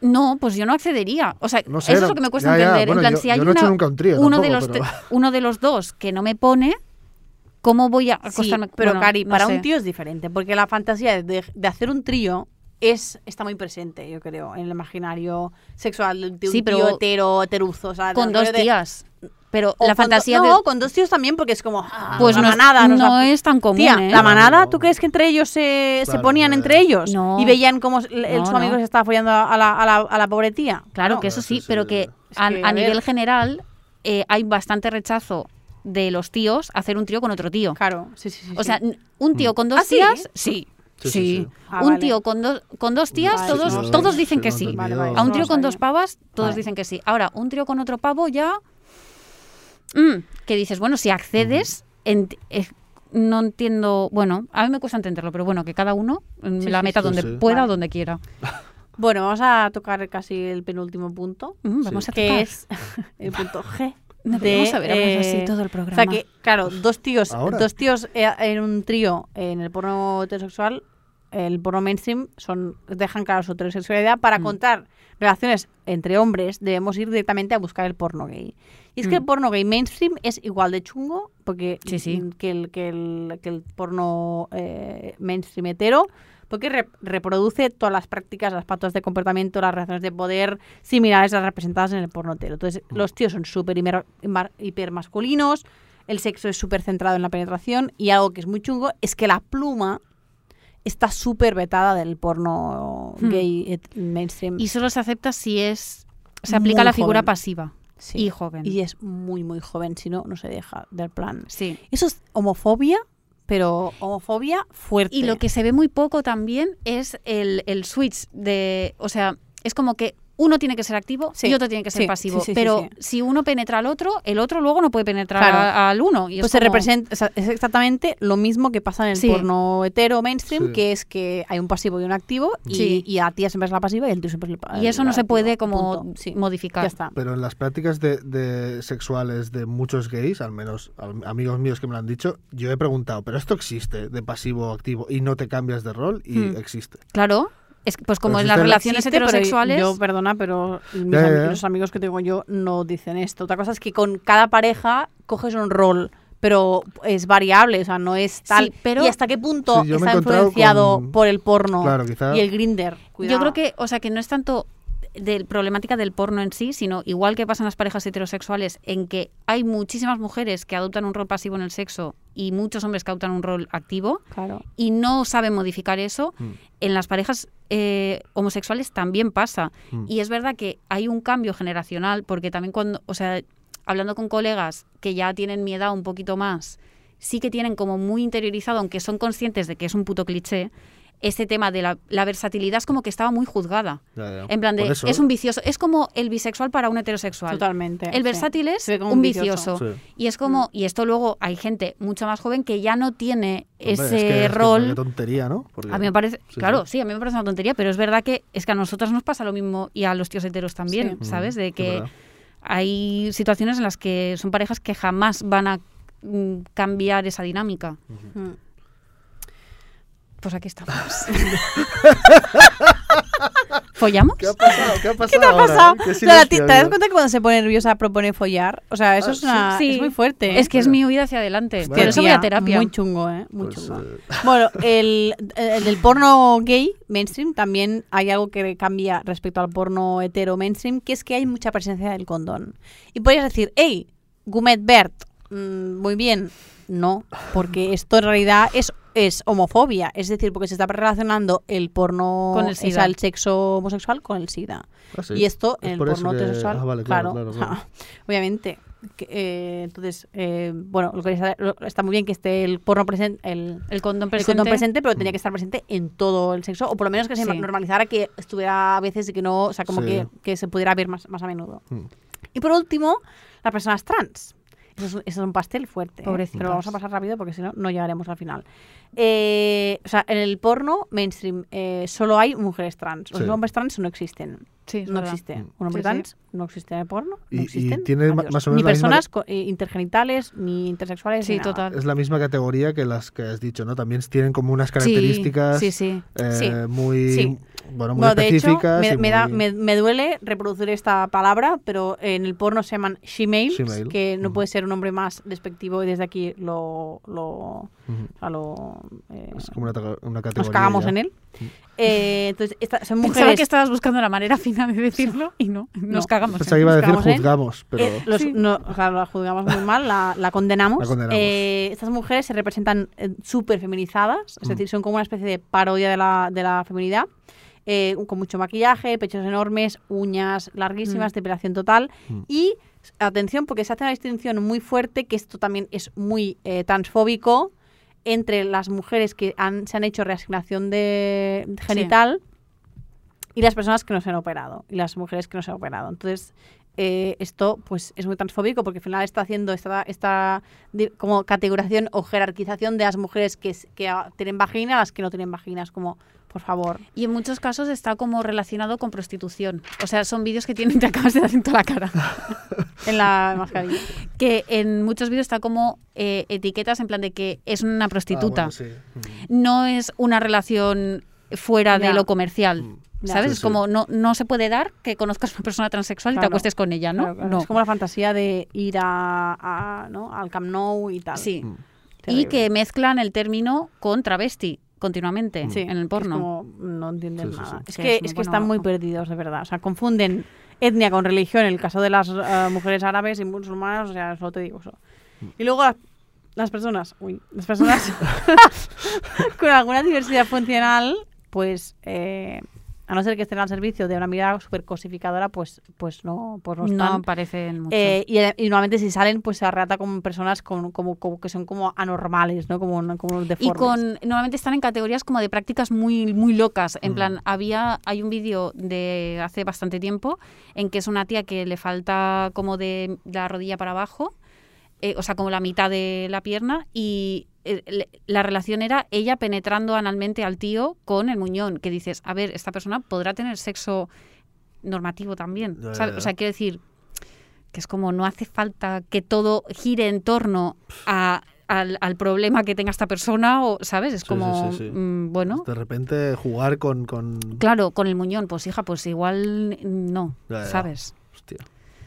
S2: No, pues yo no accedería. O sea,
S3: No sé,
S2: eso es
S3: no-
S2: lo que me cuesta
S3: ya, ya,
S2: entender.
S3: bueno,
S2: en plan,
S3: yo-
S2: si hay
S3: yo no he hecho
S2: una-
S3: nunca un trío
S2: uno, de
S3: tampoco,
S2: los
S3: pero-
S2: te- uno de los dos que no me pone, ¿cómo voy a
S1: Sí,
S2: acostarme?
S1: pero
S2: Bueno,
S1: Cari,
S2: no
S1: para
S2: sé.
S1: un tío es diferente, porque la fantasía de, de hacer un trío es está muy presente, yo creo, en el imaginario sexual de un
S2: Sí, pero-
S1: tío hetero, heteruzo, o sea,
S2: Con dos
S1: de-
S2: tías. Pero
S1: o
S2: la
S1: do-
S2: fantasía
S1: No,
S2: de...
S1: con dos tíos también, porque es como... ah,
S2: Pues
S1: la
S2: no,
S1: manada,
S2: es, no
S1: la-
S2: es tan común,
S1: Tía,
S2: ¿eh?
S1: la manada,
S3: No.
S1: ¿tú crees que entre ellos se, se ponían entre ellos?
S2: No.
S1: Y veían cómo el,
S2: No,
S1: su amigo
S2: no.
S1: se estaba follando a la, a la, a la pobre tía.
S2: Claro
S1: No.
S2: que eso sí,
S3: sí.
S2: pero que
S1: Es
S2: a,
S1: que,
S2: a
S1: a ver.
S2: nivel general eh, hay bastante rechazo de los tíos a hacer un trío con otro tío.
S1: Claro, sí, sí, sí.
S2: O
S1: sí.
S2: sea, un tío con dos
S1: ¿Ah, sí?
S2: tías, sí.
S3: Sí,
S2: Sí,
S3: sí, sí.
S1: Ah,
S2: un
S1: vale.
S2: tío con, dos con dos tías,
S1: Vale,
S2: todos,
S1: sí,
S2: todos dicen que sí.
S3: entendido.
S1: Vale, vale.
S2: A un trío con dos pavas, todos
S1: Vale.
S2: dicen que sí. Ahora, un trío con otro pavo ya... mm, que dices, bueno, si accedes, eh, no entiendo... Bueno, a mí me cuesta entenderlo, pero bueno, que cada uno mm,
S1: Sí,
S2: la meta
S3: sí.
S2: donde pueda o donde quiera.
S1: Bueno, vamos a tocar casi el penúltimo punto,
S2: Mm, vamos a
S1: que es [LAUGHS] el punto G.
S2: No
S1: de,
S2: hablado así
S1: eh,
S2: todo el
S1: O
S2: programa.
S1: sea que, claro, dos tíos,
S3: Ahora.
S1: dos tíos eh, en un trío en el porno heterosexual, el porno mainstream, son dejan claro su heterosexualidad. Para
S2: Mm.
S1: contar relaciones entre hombres, debemos ir directamente a buscar el porno gay. Y es que
S2: Mm.
S1: el porno gay mainstream es igual de chungo porque
S2: Sí, sí.
S1: mm, Que, el, que, el, que el porno eh, mainstream hetero, porque re- reproduce todas las prácticas, las patas de comportamiento, las relaciones de poder similares a las representadas en el porno hetero. Entonces, los tíos son súper hipermasculinos, el sexo es súper centrado en la penetración y algo que es muy chungo es que la pluma está súper vetada del porno
S2: Hmm.
S1: gay mainstream.
S2: Y solo se acepta si es. Se aplica
S1: Muy
S2: la figura
S1: joven.
S2: pasiva
S1: Sí.
S2: y joven.
S1: Y es muy, muy joven, si no, no se deja del plan.
S2: sí.
S1: Eso es homofobia, pero homofobia fuerte.
S2: Y lo que se ve muy poco también es el, el switch de. O sea, es como que uno tiene que ser activo
S1: Sí,
S2: y otro tiene que ser
S1: sí,
S2: pasivo.
S1: sí, sí, sí,
S2: pero
S1: sí.
S2: si uno penetra al otro, el otro luego no puede penetrar
S1: Claro.
S2: a- al uno. Y es
S1: Pues se representa, o sea, es exactamente lo mismo que pasa en el
S2: Sí.
S1: porno hetero mainstream,
S3: Sí.
S1: que es que hay un pasivo y un activo, y,
S2: Sí.
S1: y a tía siempre es la pasiva y el tío siempre es el
S2: Y eso no se puede como
S1: Punto.
S2: Modificar.
S1: Ya está.
S3: Pero en las prácticas de, de sexuales de muchos gays, al menos al- amigos míos que me lo han dicho, yo he preguntado, ¿pero esto existe de pasivo a activo y no te cambias de rol? Y
S2: Hmm.
S3: existe.
S2: Claro. Es, que, pues como
S3: Pero
S2: en las relaciones
S1: Existe, pero
S2: heterosexuales.
S1: Yo, perdona, pero mis
S3: Ya, ya,
S1: ami-
S3: ya.
S1: los amigos que tengo yo no dicen esto. Otra cosa es que con cada pareja coges un rol, pero es variable, o sea, no es tal.
S2: Sí, pero-
S1: ¿Y hasta qué punto
S3: Sí,
S1: está influenciado
S3: con-
S1: por el porno
S3: Claro, quizá-
S1: y el grinder?
S2: Yo creo que, o sea, que no es tanto de problemática del porno en sí, sino igual que pasa en las parejas heterosexuales, en que hay muchísimas mujeres que adoptan un rol pasivo en el sexo y muchos hombres que adoptan un rol activo
S1: Claro.
S2: y no saben modificar eso.
S3: Mm.
S2: En las parejas eh, homosexuales también pasa.
S3: Mm.
S2: Y es verdad que hay un cambio generacional, porque también cuando, o sea, hablando con colegas que ya tienen mi edad un poquito más, sí que tienen como muy interiorizado, aunque son conscientes de que es un puto cliché, este tema de la, la versatilidad es como que estaba muy juzgada.
S3: Ya, ya.
S2: En plan de,
S3: eso-
S2: es un vicioso, es como el bisexual para un heterosexual.
S1: Totalmente.
S2: El
S1: sí.
S2: versátil es un
S1: un
S2: vicioso.
S1: vicioso.
S3: Sí.
S2: Y es como, y esto luego hay gente mucho más joven que ya no tiene
S3: Hombre,
S2: ese
S3: que- es que
S2: rol.
S3: Qué tontería, ¿no? Porque-
S2: A mí me parece,
S3: Sí,
S2: claro,
S3: sí.
S2: sí. a mí me parece una tontería, pero es verdad que es que a nosotras nos pasa lo mismo y a los tíos heteros también,
S1: Sí.
S2: ¿sabes?
S3: Mm,
S2: De que hay situaciones en las que son parejas que jamás van a mm, cambiar esa dinámica.
S1: Mm.
S2: Pues aquí estamos. [LAUGHS] ¿Follamos?
S3: ¿Qué ha pasado? ¿Qué ha pasado?
S1: ¿Qué te ha
S3: ahora,
S1: pasado?
S3: eh? Qué
S1: ¿Te das cuenta que cuando se pone nerviosa propone follar? O sea, eso
S3: Ah,
S1: es, una,
S2: sí.
S1: es muy fuerte. ¿eh?
S2: Es que es mi huida hacia adelante.
S3: Bueno.
S2: Por eso voy a terapia.
S1: Muy chungo, ¿eh? Muy
S3: Pues,
S1: chungo.
S3: eh,
S1: Bueno, el, el del porno gay mainstream también hay algo que cambia respecto al porno hetero mainstream, que es que hay mucha presencia del condón. Y podrías decir, hey, Gumet Bert, mm, muy bien. No, porque esto en realidad es, es homofobia. Es decir, porque se está relacionando el porno,
S2: Con el
S1: o sea,
S2: SIDA.
S1: el sexo homosexual con el SIDA.
S3: ah, sí.
S1: Y esto
S3: Es
S1: en el porno
S3: que-
S1: heterosexual,
S3: ah, vale,
S1: claro,
S3: claro, claro, [LAUGHS] claro.
S1: obviamente. que, eh, entonces, eh, bueno, lo que está, lo- está muy bien que esté el porno presente, el,
S2: El condón
S1: el
S2: presente.
S1: condón presente, pero tenía que estar presente en todo el sexo, o por lo menos que se
S2: Sí.
S1: normalizara que estuviera a veces y que no, o sea, como
S3: Sí.
S1: que, que se pudiera ver más, más a menudo.
S3: Mm.
S1: Y por último, las personas trans. Eso es, un- eso es un pastel fuerte. ¿eh? Pero vamos a pasar rápido porque si no, no llegaremos al final. Eh, o sea, en el porno mainstream eh, solo hay mujeres trans. Los
S3: Sí.
S1: hombres trans no existen.
S2: Sí,
S1: no
S2: verdad.
S1: existe.
S3: Mm.
S1: Un hombre
S2: Sí, sí.
S1: trans no existe en el porno.
S3: Y-
S1: no
S3: y
S1: existen.
S3: tiene ma-
S1: Adiós.
S3: más o menos
S1: Ni
S3: la misma-
S1: personas co- eh, intergenitales, ni intersexuales.
S2: Sí,
S1: ni nada.
S2: total.
S3: Es la misma categoría que las que has dicho, ¿no? También tienen como unas características
S2: Sí, sí, sí.
S3: eh,
S1: Sí.
S3: muy,
S1: Sí.
S3: bueno, muy
S1: Bueno, de hecho,
S3: específicas.
S1: me,
S3: y
S1: me da- me- me duele reproducir esta palabra, pero en el porno se llaman she-males,
S3: She-male.
S1: que no puede ser un nombre más despectivo y desde aquí lo, lo,
S3: Ujú.
S1: o sea, lo, eh,
S3: Es como una, una categoría.
S1: nos cagamos
S3: ya.
S1: en él. Eh, entonces, esta- son
S2: Pensaba
S1: mujeres...
S2: que estabas buscando la manera fina de decirlo y no, nos
S1: No.
S2: cagamos.
S3: Pensaba
S2: en
S3: que iba a
S1: Nos
S3: decir juzgamos, pero
S1: eh, los-
S2: Sí.
S1: no, o sea, la juzgamos muy mal, la, la condenamos.
S3: La condenamos.
S1: Eh, estas mujeres se representan eh, súper feminizadas, es
S3: Mm.
S1: decir, son como una especie de parodia de la, de la feminidad, eh, con mucho maquillaje, pechos enormes, uñas larguísimas,
S2: Mm.
S1: depilación total.
S3: Mm.
S1: Y atención, porque se hace una distinción muy fuerte, que esto también es muy eh, transfóbico, entre las mujeres que han- se han hecho reasignación de genital y las personas que no se han operado y las mujeres que no se han operado. Entonces, eh, esto pues es muy transfóbico porque al final está haciendo esta, esta como categorización o jerarquización de las mujeres que, que tienen vagina a las que no tienen vaginas, como por favor.
S2: Y en muchos casos está como relacionado con prostitución. O sea, son vídeos que tienen, [LAUGHS] te acabas de dar en toda la cara. [LAUGHS]
S1: En la mascarilla.
S2: que en muchos vídeos está como eh, etiquetas en plan de que es una prostituta.
S3: Ah, bueno, sí. Mm.
S2: No es una relación fuera
S1: Ya.
S2: de lo comercial.
S3: Mm.
S2: ¿Sabes?
S3: Sí,
S2: es
S3: sí.
S2: como no, no se puede dar que conozcas a una persona transexual y te
S1: Claro.
S2: acuestes con ella, ¿no?
S1: Claro, claro.
S2: no.
S1: Es como la fantasía de ir a, a, ¿no? al Camp Nou y tal.
S2: Sí.
S3: Mm.
S2: Y que mezclan el término con travesti continuamente
S1: Sí,
S2: en el
S1: es
S2: porno.
S1: como, no entienden nada.
S3: sí.
S1: Es
S2: Sí,
S1: que,
S2: es
S1: es que
S2: bueno.
S1: están muy perdidos, de verdad. O sea, confunden etnia con religión en el caso de las eh, mujeres árabes y musulmanas, o sea, solo te digo eso. Y luego las, las personas, uy, las personas [LAUGHS] [LAUGHS] con alguna diversidad funcional, pues, eh, a no ser que estén al servicio de una mirada súper cosificadora, pues, pues no, pues no
S2: No,
S1: están.
S2: parecen mucho.
S1: Eh, y, y normalmente si salen, pues se arrata con personas con, como, como que son como anormales, ¿no? Como, como
S2: y
S1: deformes.
S2: con normalmente están en categorías como de prácticas muy muy locas en
S3: Mm.
S2: plan había hay un vídeo de hace bastante tiempo en que es una tía que le falta como de la rodilla para abajo eh, o sea como la mitad de la pierna y eh, la relación era ella penetrando analmente al tío con el muñón que dices a ver esta persona podrá tener sexo normativo también o sea quiero decir que es como no hace falta que todo gire en torno a, al, al problema que tenga esta persona, o ¿sabes? Es
S3: Sí,
S2: como,
S3: sí, sí, sí.
S2: mm, bueno,
S3: De repente jugar con. con...
S2: claro, con el muñón, pues hija, pues igual no,
S3: Ya, ya.
S2: ¿sabes?
S3: Hostia.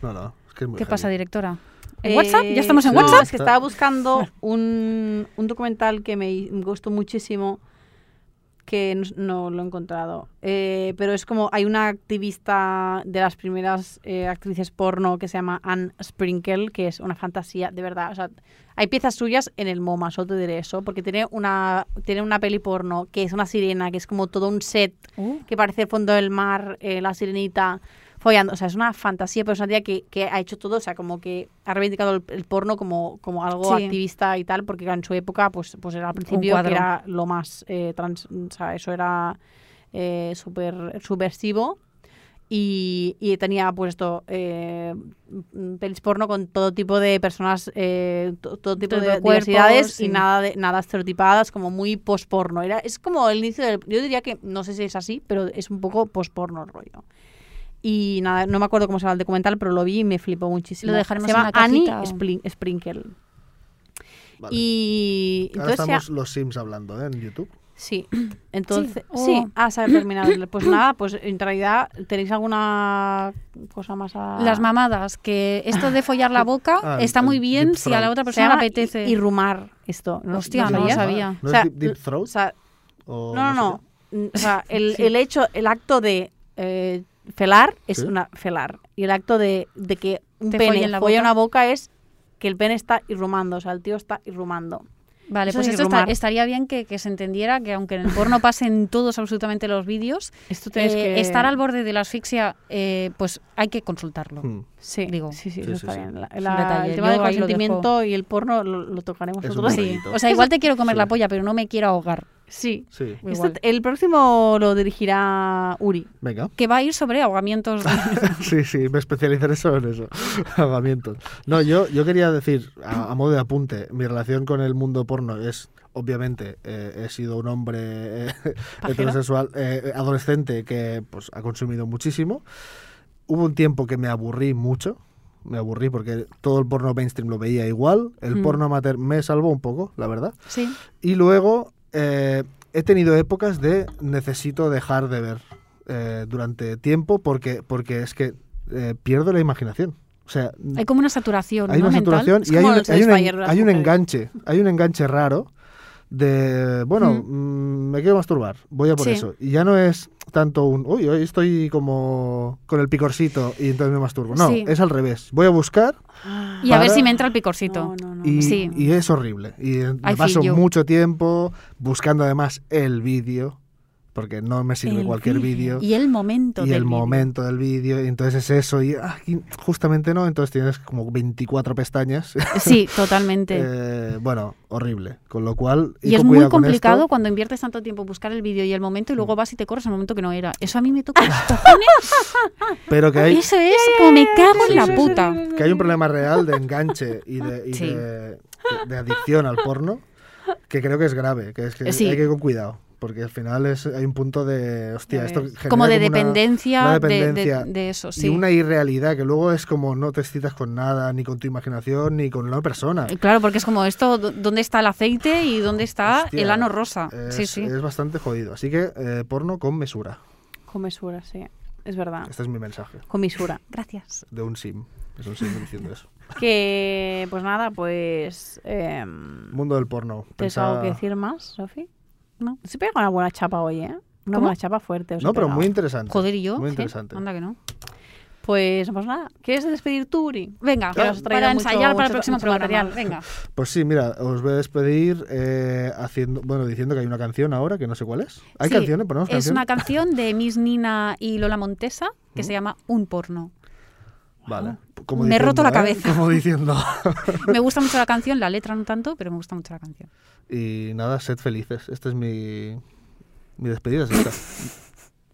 S3: No, no. Es que es muy
S2: ¿Qué pasa, directora? ¿En
S1: Eh,
S2: WhatsApp? ¿Ya estamos en
S3: sí.
S1: no,
S2: WhatsApp?
S1: es que estaba buscando un, un documental que me, me gustó muchísimo, que no, no lo he encontrado. Eh, pero es como, hay una activista de las primeras eh, actrices porno que se llama Anne Sprinkle, que es una fantasía, de verdad. O sea, hay piezas suyas en el MoMA, solo te diré eso, porque tiene una, tiene una peli porno que es una sirena, que es como todo un set
S2: Uh,
S1: que parece el fondo del mar, eh, la sirenita follando. O sea, es una fantasía, pero es una tía que, que ha hecho todo, o sea, como que ha reivindicado el, el porno como, como algo
S2: Sí.
S1: activista y tal, porque en su época, pues, pues era al principio que era lo más eh, trans, o sea, eso era eh, súper subversivo. Y, y tenía pues esto eh, pelis porno con todo tipo de personas eh, to- todo tipo
S2: Todo
S1: de
S2: de cuerpos,
S1: diversidades y nada de nada estereotipadas como muy post porno era es como el inicio del yo diría que no sé si es así pero es un poco post porno el rollo y nada no me acuerdo cómo se llama el documental pero lo vi y me flipó muchísimo
S2: Lo dejaremos
S1: se llama Annie Spring- Sprinkle
S3: Vale.
S1: y
S3: Ahora
S1: entonces ya-
S3: estamos los Sims hablando, ¿eh? En YouTube.
S1: Sí, [CLEARS THROAT] entonces,
S2: Oh.
S1: sí, ah, se ha terminado. Pues nada, pues en realidad, ¿tenéis alguna cosa más a...?
S2: Las mamadas, que esto de follar la boca [LAUGHS]
S3: Ah,
S2: está muy bien si a la otra persona le apetece.
S1: y, y rumar esto. ¿no?
S2: Hostia, no lo sabía.
S3: ¿No
S1: O sea,
S3: es Deep, deep Throat?
S1: O sea,
S3: O
S1: no, no, no. O sea, el,
S2: Sí.
S1: el hecho, el acto de eh, felar es
S3: Sí.
S1: una felar. Y el acto de, de que un
S2: Te
S1: pene
S2: la
S1: folla
S2: boca.
S1: una boca es que el pene está irrumando. O sea, el tío está irrumando.
S2: Vale,
S1: Eso
S2: pues esto está- estaría bien que, que se entendiera que aunque en el porno [LAUGHS] pasen todos absolutamente los vídeos,
S1: Esto
S2: eh,
S1: que...
S2: estar al borde de la asfixia, eh, pues hay que consultarlo.
S3: Hmm.
S1: Sí,
S2: digo.
S1: sí, sí,
S3: Sí,
S1: eso
S3: sí,
S1: está
S3: sí.
S1: bien. La-
S2: un
S1: la-
S2: detalle.
S1: el tema
S2: Yo
S1: del consentimiento y el porno lo, lo tocaremos
S3: Es.
S2: Sí.
S3: Bonito.
S2: O sea, igual te quiero comer
S1: Sí.
S2: la polla, pero no me quiero ahogar.
S1: Sí.
S3: Sí.
S2: Igual.
S1: el próximo lo dirigirá Uri.
S3: Venga.
S2: Que va a ir sobre ahogamientos. [LAUGHS]
S3: Sí, sí, me especializaré solo en eso. [LAUGHS] Ahogamientos. No, yo, yo quería decir, a, a modo de apunte, mi relación con el mundo porno es, obviamente, eh, he sido un hombre eh, [LAUGHS] heterosexual, eh, adolescente, que pues ha consumido muchísimo. Hubo un tiempo que me aburrí mucho. Me aburrí porque todo el porno mainstream lo veía igual. El
S2: Mm.
S3: porno amateur me salvó un poco, la verdad.
S2: sí.
S3: Y luego eh, he tenido épocas de necesito dejar de ver eh, durante tiempo porque, porque es que eh, pierdo la imaginación. O sea,
S2: Hay como una saturación.
S3: hay
S2: ¿no?
S3: una saturación y hay un, hay un hay enganche, hay un enganche raro de, bueno,
S2: Mm.
S3: me quiero masturbar, voy a por
S2: Sí.
S3: eso. Y ya no es tanto un, uy, hoy estoy como con el picorcito y entonces me masturbo. No,
S2: Sí.
S3: es al revés. Voy a buscar
S2: Y a ver si me entra el picorcito.
S1: No, no, no.
S3: y,
S2: Sí.
S3: y es horrible. Y me
S2: I
S3: paso mucho tiempo buscando además el vídeo, porque no me sirve
S1: El
S3: cualquier
S1: vídeo.
S2: Y el momento
S3: Y
S2: del
S3: el
S2: vídeo.
S3: momento del vídeo, y entonces es eso, y ah, justamente no, entonces tienes como 24 pestañas. [LAUGHS]
S2: Sí, totalmente. [LAUGHS]
S3: Eh, bueno, horrible. Con lo cual.
S2: y es muy complicado cuando inviertes tanto tiempo en buscar el vídeo y el momento y luego
S3: Mm.
S2: vas y te corres el momento que no era. Eso a mí me toca [LAUGHS] los cojones.
S3: Pero que hay,
S2: Eso es como me cago
S3: Sí,
S2: en la
S3: sí, sí.
S2: puta.
S3: que hay un problema real de enganche y de, y
S2: Sí.
S3: de, de adicción al porno que creo que es grave, que es que
S2: sí.
S3: hay que ir con cuidado. Porque al final es, hay un punto de. Hostia, esto genera
S2: Como de dependencia,
S3: una
S2: de- de-
S3: dependencia
S2: De, eso,
S3: Y
S2: sí.
S3: una irrealidad que luego es como no te excitas con nada, ni con tu imaginación, ni con una persona.
S2: Eh, Claro, porque es como esto, ¿dó- ¿dónde está el aceite y dónde está
S3: Hostia,
S2: el ano rosa?
S3: Es,
S2: sí, sí.
S3: es bastante jodido. Así que eh, porno con mesura.
S1: Con mesura, sí. Es verdad.
S3: Este es mi mensaje
S1: Con mesura. [LAUGHS]
S2: Gracias.
S3: de un sim. Es un sim diciendo eso. [LAUGHS]
S1: Que, pues nada, pues... em,
S3: Mundo del porno.
S1: ¿Tienes algo que decir más, Sofi?
S2: No.
S1: Se pega una buena chapa hoy, ¿eh? Una
S2: ¿Cómo?
S1: buena chapa fuerte. os
S3: No, pero muy interesante.
S2: Joder, ¿y yo?
S3: Muy
S2: ¿Sí?
S3: interesante.
S2: Anda que no.
S1: Pues, pues nada. ¿Quieres despedir tú, Uri?
S2: Venga,
S1: Que nos has traído
S2: para
S1: mucho-
S2: ensayar para el próximo programa.
S1: material.
S2: Venga. [LAUGHS]
S3: Pues sí, mira, os voy a despedir eh, haciendo, bueno, diciendo que hay una canción ahora que no sé cuál es. ¿Hay
S2: Sí,
S3: canciones? ¿Ponemos
S2: Es
S3: canción?
S2: una canción de [LAUGHS] Miss Nina y Lola Montesa que
S3: ¿Mm?
S2: se llama Un porno.
S3: Vale. Como
S2: Me he roto la
S3: ¿eh?
S2: cabeza.
S3: Como diciendo. [LAUGHS]
S2: Me gusta mucho la canción, la letra no tanto, pero me gusta mucho la canción.
S3: y nada, sed felices. Esta es mi, mi despedida.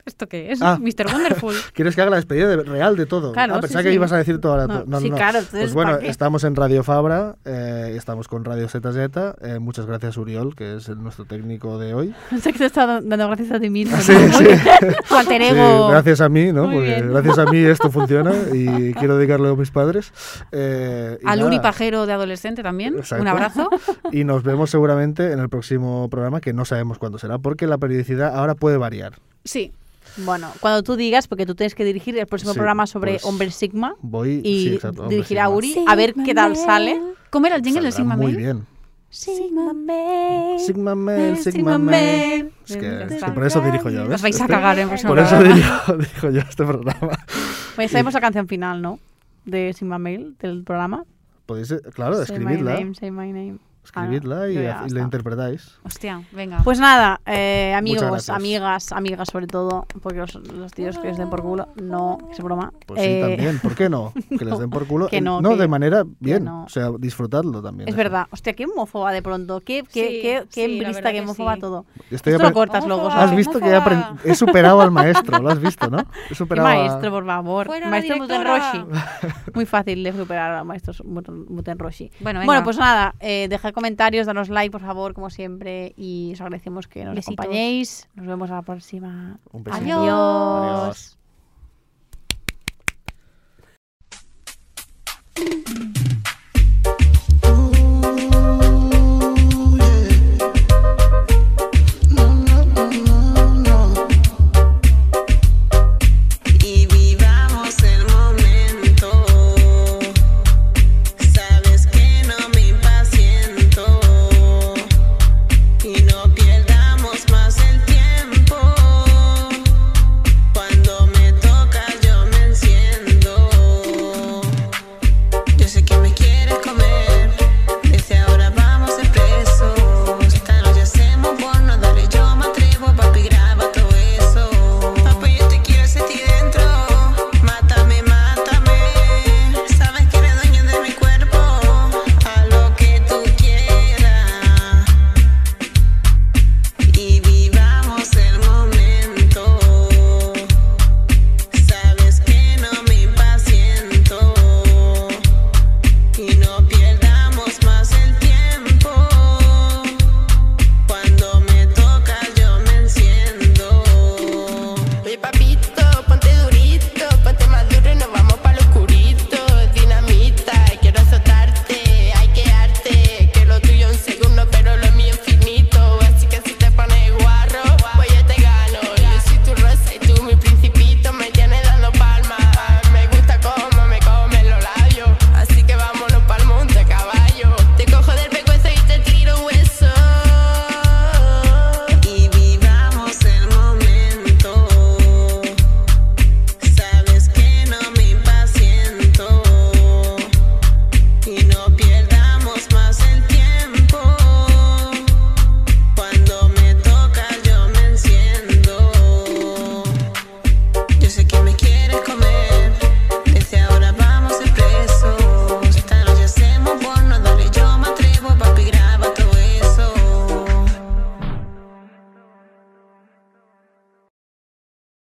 S2: ¿Esto qué es?
S3: Ah.
S2: Mr. Wonderful. [LAUGHS]
S3: ¿Quieres que haga la despedida de- real de todo?
S1: Claro,
S3: ah,
S1: sí,
S3: pensaba que
S1: sí.
S3: ibas a decir todo ahora.
S1: No,
S3: No, no,
S1: sí,
S3: no.
S1: claro,
S3: Pues bueno, estamos en Radio Fabra, eh, estamos con Radio ZZ. eh, muchas gracias, Uriol, que es el- nuestro técnico de hoy. [LAUGHS]
S1: Sé que te está dando gracias a ti mismo.
S3: Sí,
S1: ¿no?
S3: sí.
S2: Tu [LAUGHS] alter
S3: Sí,
S2: ego.
S3: gracias a mí, ¿no?
S1: Muy
S3: Porque
S1: bien.
S3: gracias a mí esto funciona y quiero dedicarlo a mis padres. Eh,
S2: Al
S3: nada,
S2: Uri Pajero de adolescente también.
S3: Exacto.
S2: Un abrazo.
S3: Y nos vemos seguramente en el próximo programa, que no sabemos cuándo será, porque la periodicidad ahora puede variar.
S2: Sí.
S1: Bueno, cuando tú digas, porque tú tienes que dirigir el próximo
S3: Sí,
S1: programa sobre
S3: pues,
S1: Hombre Sigma
S3: Voy
S1: y
S3: sí, exacto, hombre,
S1: dirigir a. Uri a ver qué tal sale.
S2: ¿Cómo era el jingle de Sigma
S3: Muy
S2: Mail?
S3: bien.
S1: Sigma Man.
S3: Sigma Mail,
S1: Sigma.
S3: Mail. Es que,
S1: encanta.
S3: es que por eso dirijo yo, ¿ves?
S2: Os vais a
S3: Este-
S2: cagar en
S3: Por eso dirijo, [LAUGHS] dirijo yo este programa.
S1: Pues sabemos la canción final, ¿no? De Sigma Mail, del programa.
S3: Podéis, claro,
S1: Say my name, say my name.
S3: Escribidla
S1: Ah,
S3: y, y la interpretáis.
S2: Hostia, venga.
S1: Pues nada, eh, amigos, amigas, amigas sobre todo, porque los, los tíos que les den por culo, no, es broma.
S3: Pues sí,
S1: Eh,
S3: también. ¿Por qué no? [LAUGHS] Que les den por culo.
S1: que no,
S3: no,
S1: que-
S3: de manera bien.
S1: no.
S3: O sea, disfrutadlo también.
S1: Es
S3: eso.
S1: verdad. Hostia, qué homófoba de pronto. Qué, qué,
S2: Sí,
S1: qué, qué
S2: sí,
S1: embrista, qué
S2: que
S1: homófoba
S2: sí.
S1: todo.
S3: Estoy
S1: Esto lo cortas luego.
S2: Homófoba.
S3: Has
S1: ¿sabes?
S3: visto que he, he superado al maestro, lo has visto, ¿no? He
S1: Qué
S3: superado a-
S1: maestro, por favor.
S2: Fuera
S1: maestro. Mutenroshi. Muy fácil de superar a maestros Muten- Mutenroshi.
S2: Bueno, venga.
S1: Bueno, pues nada, eh, dejad comentarios, danos like, por favor, como siempre, y os agradecemos que nos
S2: Besitos.
S1: acompañéis. Nos vemos a la próxima.
S3: Un besito.
S2: Adiós.
S1: Adiós.
S3: Adiós.